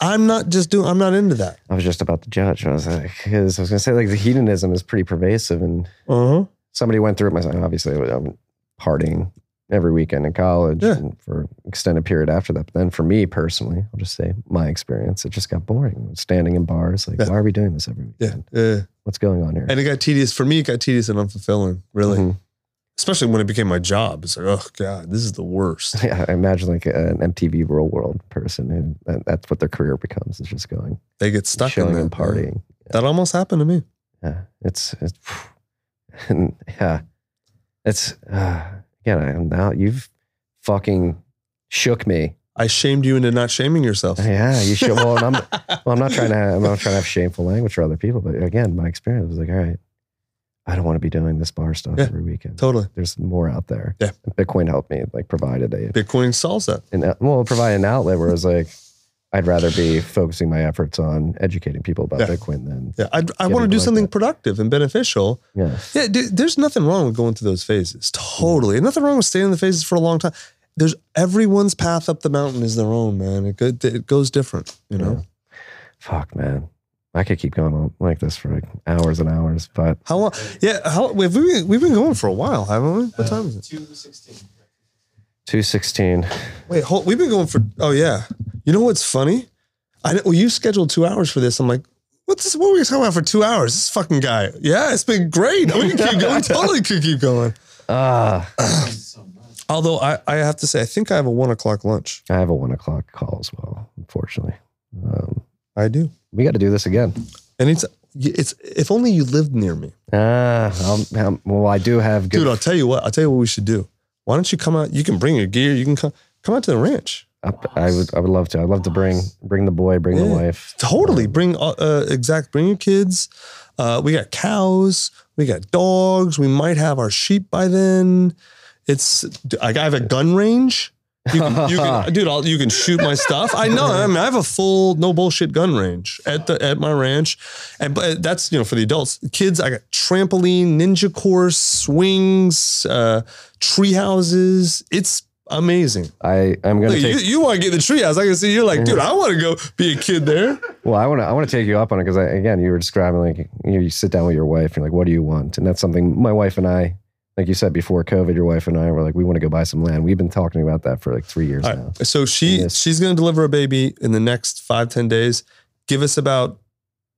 G: I'm not just doing. I'm not into that.
I: I was just about to judge. I was like, I was going to say, like, the hedonism is pretty pervasive. And
G: Uh huh.
I: somebody went through it myself. Obviously, I'm partying every weekend in college
G: Yeah.
I: and for an extended period after that. But then for me personally, I'll just say my experience, it just got boring. Standing in bars, like,
G: Yeah.
I: why are we doing this every
G: Yeah.
I: weekend?
G: Yeah.
I: What's going on here?
G: And it got tedious for me. It got tedious and unfulfilling. Really,
I: Mhm.
G: especially when it became my job. It's like, oh god, this is the worst.
I: Yeah, I imagine like an MTV Real World person, and that's what their career becomes. Is just going,
G: They get stuck in
I: chilling
G: that
I: and partying.
G: That almost happened to me.
I: Yeah, it's, it's and yeah, it's uh, again. I am now you've fucking shook me.
G: I shamed you into not shaming yourself.
I: Uh, yeah, you should. Well, and I'm well. I'm not trying to. Have, I'm not trying to have shameful language for other people, but again, my experience was like, all right, I don't want to be doing this bar stuff
G: Yeah,
I: every weekend.
G: Totally.
I: There's more out there.
G: Yeah.
I: Bitcoin helped me, like provided a,
G: Bitcoin solves that.
I: an well, provide an outlet where it's like, I'd rather be focusing my efforts on educating people about
G: Yeah.
I: Bitcoin than
G: Yeah, I, I want to do
I: like
G: something
I: that.
G: productive and beneficial.
I: yeah.
G: Yeah, dude, there's nothing wrong with going through those phases. Totally, and nothing wrong with staying in the phases for a long time. There's everyone's path up the mountain is their own, man. It, go, it goes different, you know.
I: Fuck, man. I could keep going on like this for like hours and hours, but
G: How long? Yeah, how we've we, we've been going for a while, haven't we? What time is it?
H: Two sixteen.
I: 216.
G: Wait, hold, we've been going for. Oh yeah, you know what's funny? I know, well, you scheduled two hours for this. I'm like, what's this? What were we talking about for two hours? This fucking guy. Yeah, it's been great. We can keep going. Totally could keep going.
I: Ah,
G: Although I, I have to say, I think I have a one o'clock lunch.
I: I have a one o'clock call as well, unfortunately. Um,
G: I do,
I: we got to do this again.
G: and it's it's if only you lived near me,
I: Ah, I'll- um, well, I do have good.
G: dude. I'll tell you what. I'll tell you what we should do. Why don't you come out? You can bring your gear. You can come come out to the ranch.
I: Up- I would, I would love to. I'd love to bring, bring the boy, bring the wife.
G: Totally. Bring uh, uh exact. Bring your kids. Uh, we got cows. We got dogs. We might have our sheep by then. It's. I have a gun range. You can, you can, dude. I'll, you can shoot my stuff. I know. I mean, I have a full no bullshit gun range at the at my ranch, and but that's you know for the adults. Kids, I got trampoline, ninja course, swings, uh, tree houses. It's amazing.
I: I, I'm gonna
G: Look,
I: take.
G: you, you want to get the tree house? I can see you're like, dude. I want to go be a kid there.
I: Well, I want to I want to take you up on it because again, you were describing like you, you sit down with your wife, and you're like, what do you want? And that's something my wife and I, like you said before COVID, your wife and I were like, we want to go buy some land. We've been talking about that for like three years
G: All
I: now.
G: right. So she
I: Yes.
G: she's going to deliver a baby in the next five ten days. Give us about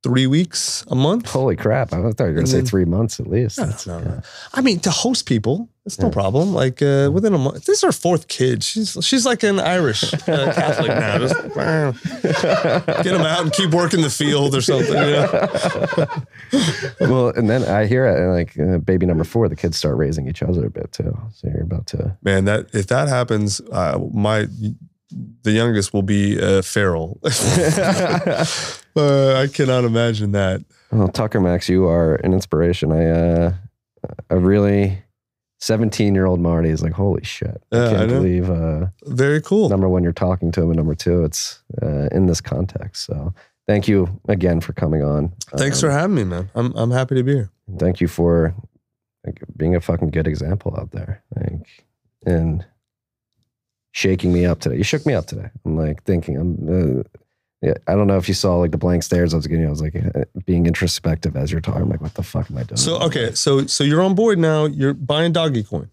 G: three weeks, a month.
I: Holy crap! I thought you were gonna say three months at least. That's-
G: that's
I: yeah.
G: right. I mean, to host people, it's no
I: Yeah.
G: problem. Like uh, within a month, this is her fourth kid. She's she's like an Irish uh, Catholic now. Just get them out and keep working the field or something. You know?
I: well, and then I hear it, and like uh, baby number four, the kids start raising each other a bit too. So you're about to.
G: Man, that if that happens, uh, my the youngest will be uh, feral. uh, I cannot imagine that.
I: Well, Tucker Max, you are an inspiration. I, uh, a really 17 year old Marty is like, holy shit. I
G: I
I: can't
G: know.
I: believe, uh,
G: Very cool.
I: number one, you're talking to him, and number two, it's uh, in this context. So thank you again for coming on.
G: Thanks
I: Um,
G: for having me, man. I'm I'm happy to be here.
I: Thank you for like, being a fucking good example out there. Like, and shaking me up today. You shook me up today. I'm like thinking, I'm, uh, yeah, I don't know if you saw like the blank stares I was getting. I was like uh, being introspective as you're talking. I'm like, what the fuck am I doing?
G: So okay, so so you're on board now. You're buying doggy coin.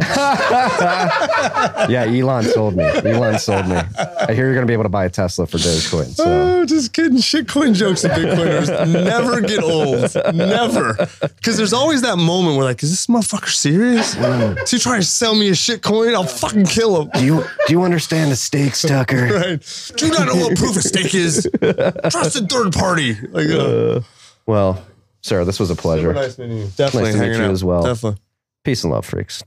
I: yeah, Elon sold me. Elon sold me. I hear you're going to be able to buy a Tesla for Dogecoin. So
G: Oh, just kidding. Shitcoin jokes of Bitcoiners never get old. Never. Because there's always that moment where like, is this motherfucker serious? Is he trying to sell me a shitcoin? I'll fucking kill him.
I: do you do you understand the stakes, Tucker?
G: Right. Do you not know what proof of stake is? Trusted third party. Like, uh,
I: Well, sir, this was a pleasure.
G: nice meeting you. Definitely
I: Nice to meet you
G: out.
I: as well.
G: Definitely.
I: Peace and love, freaks.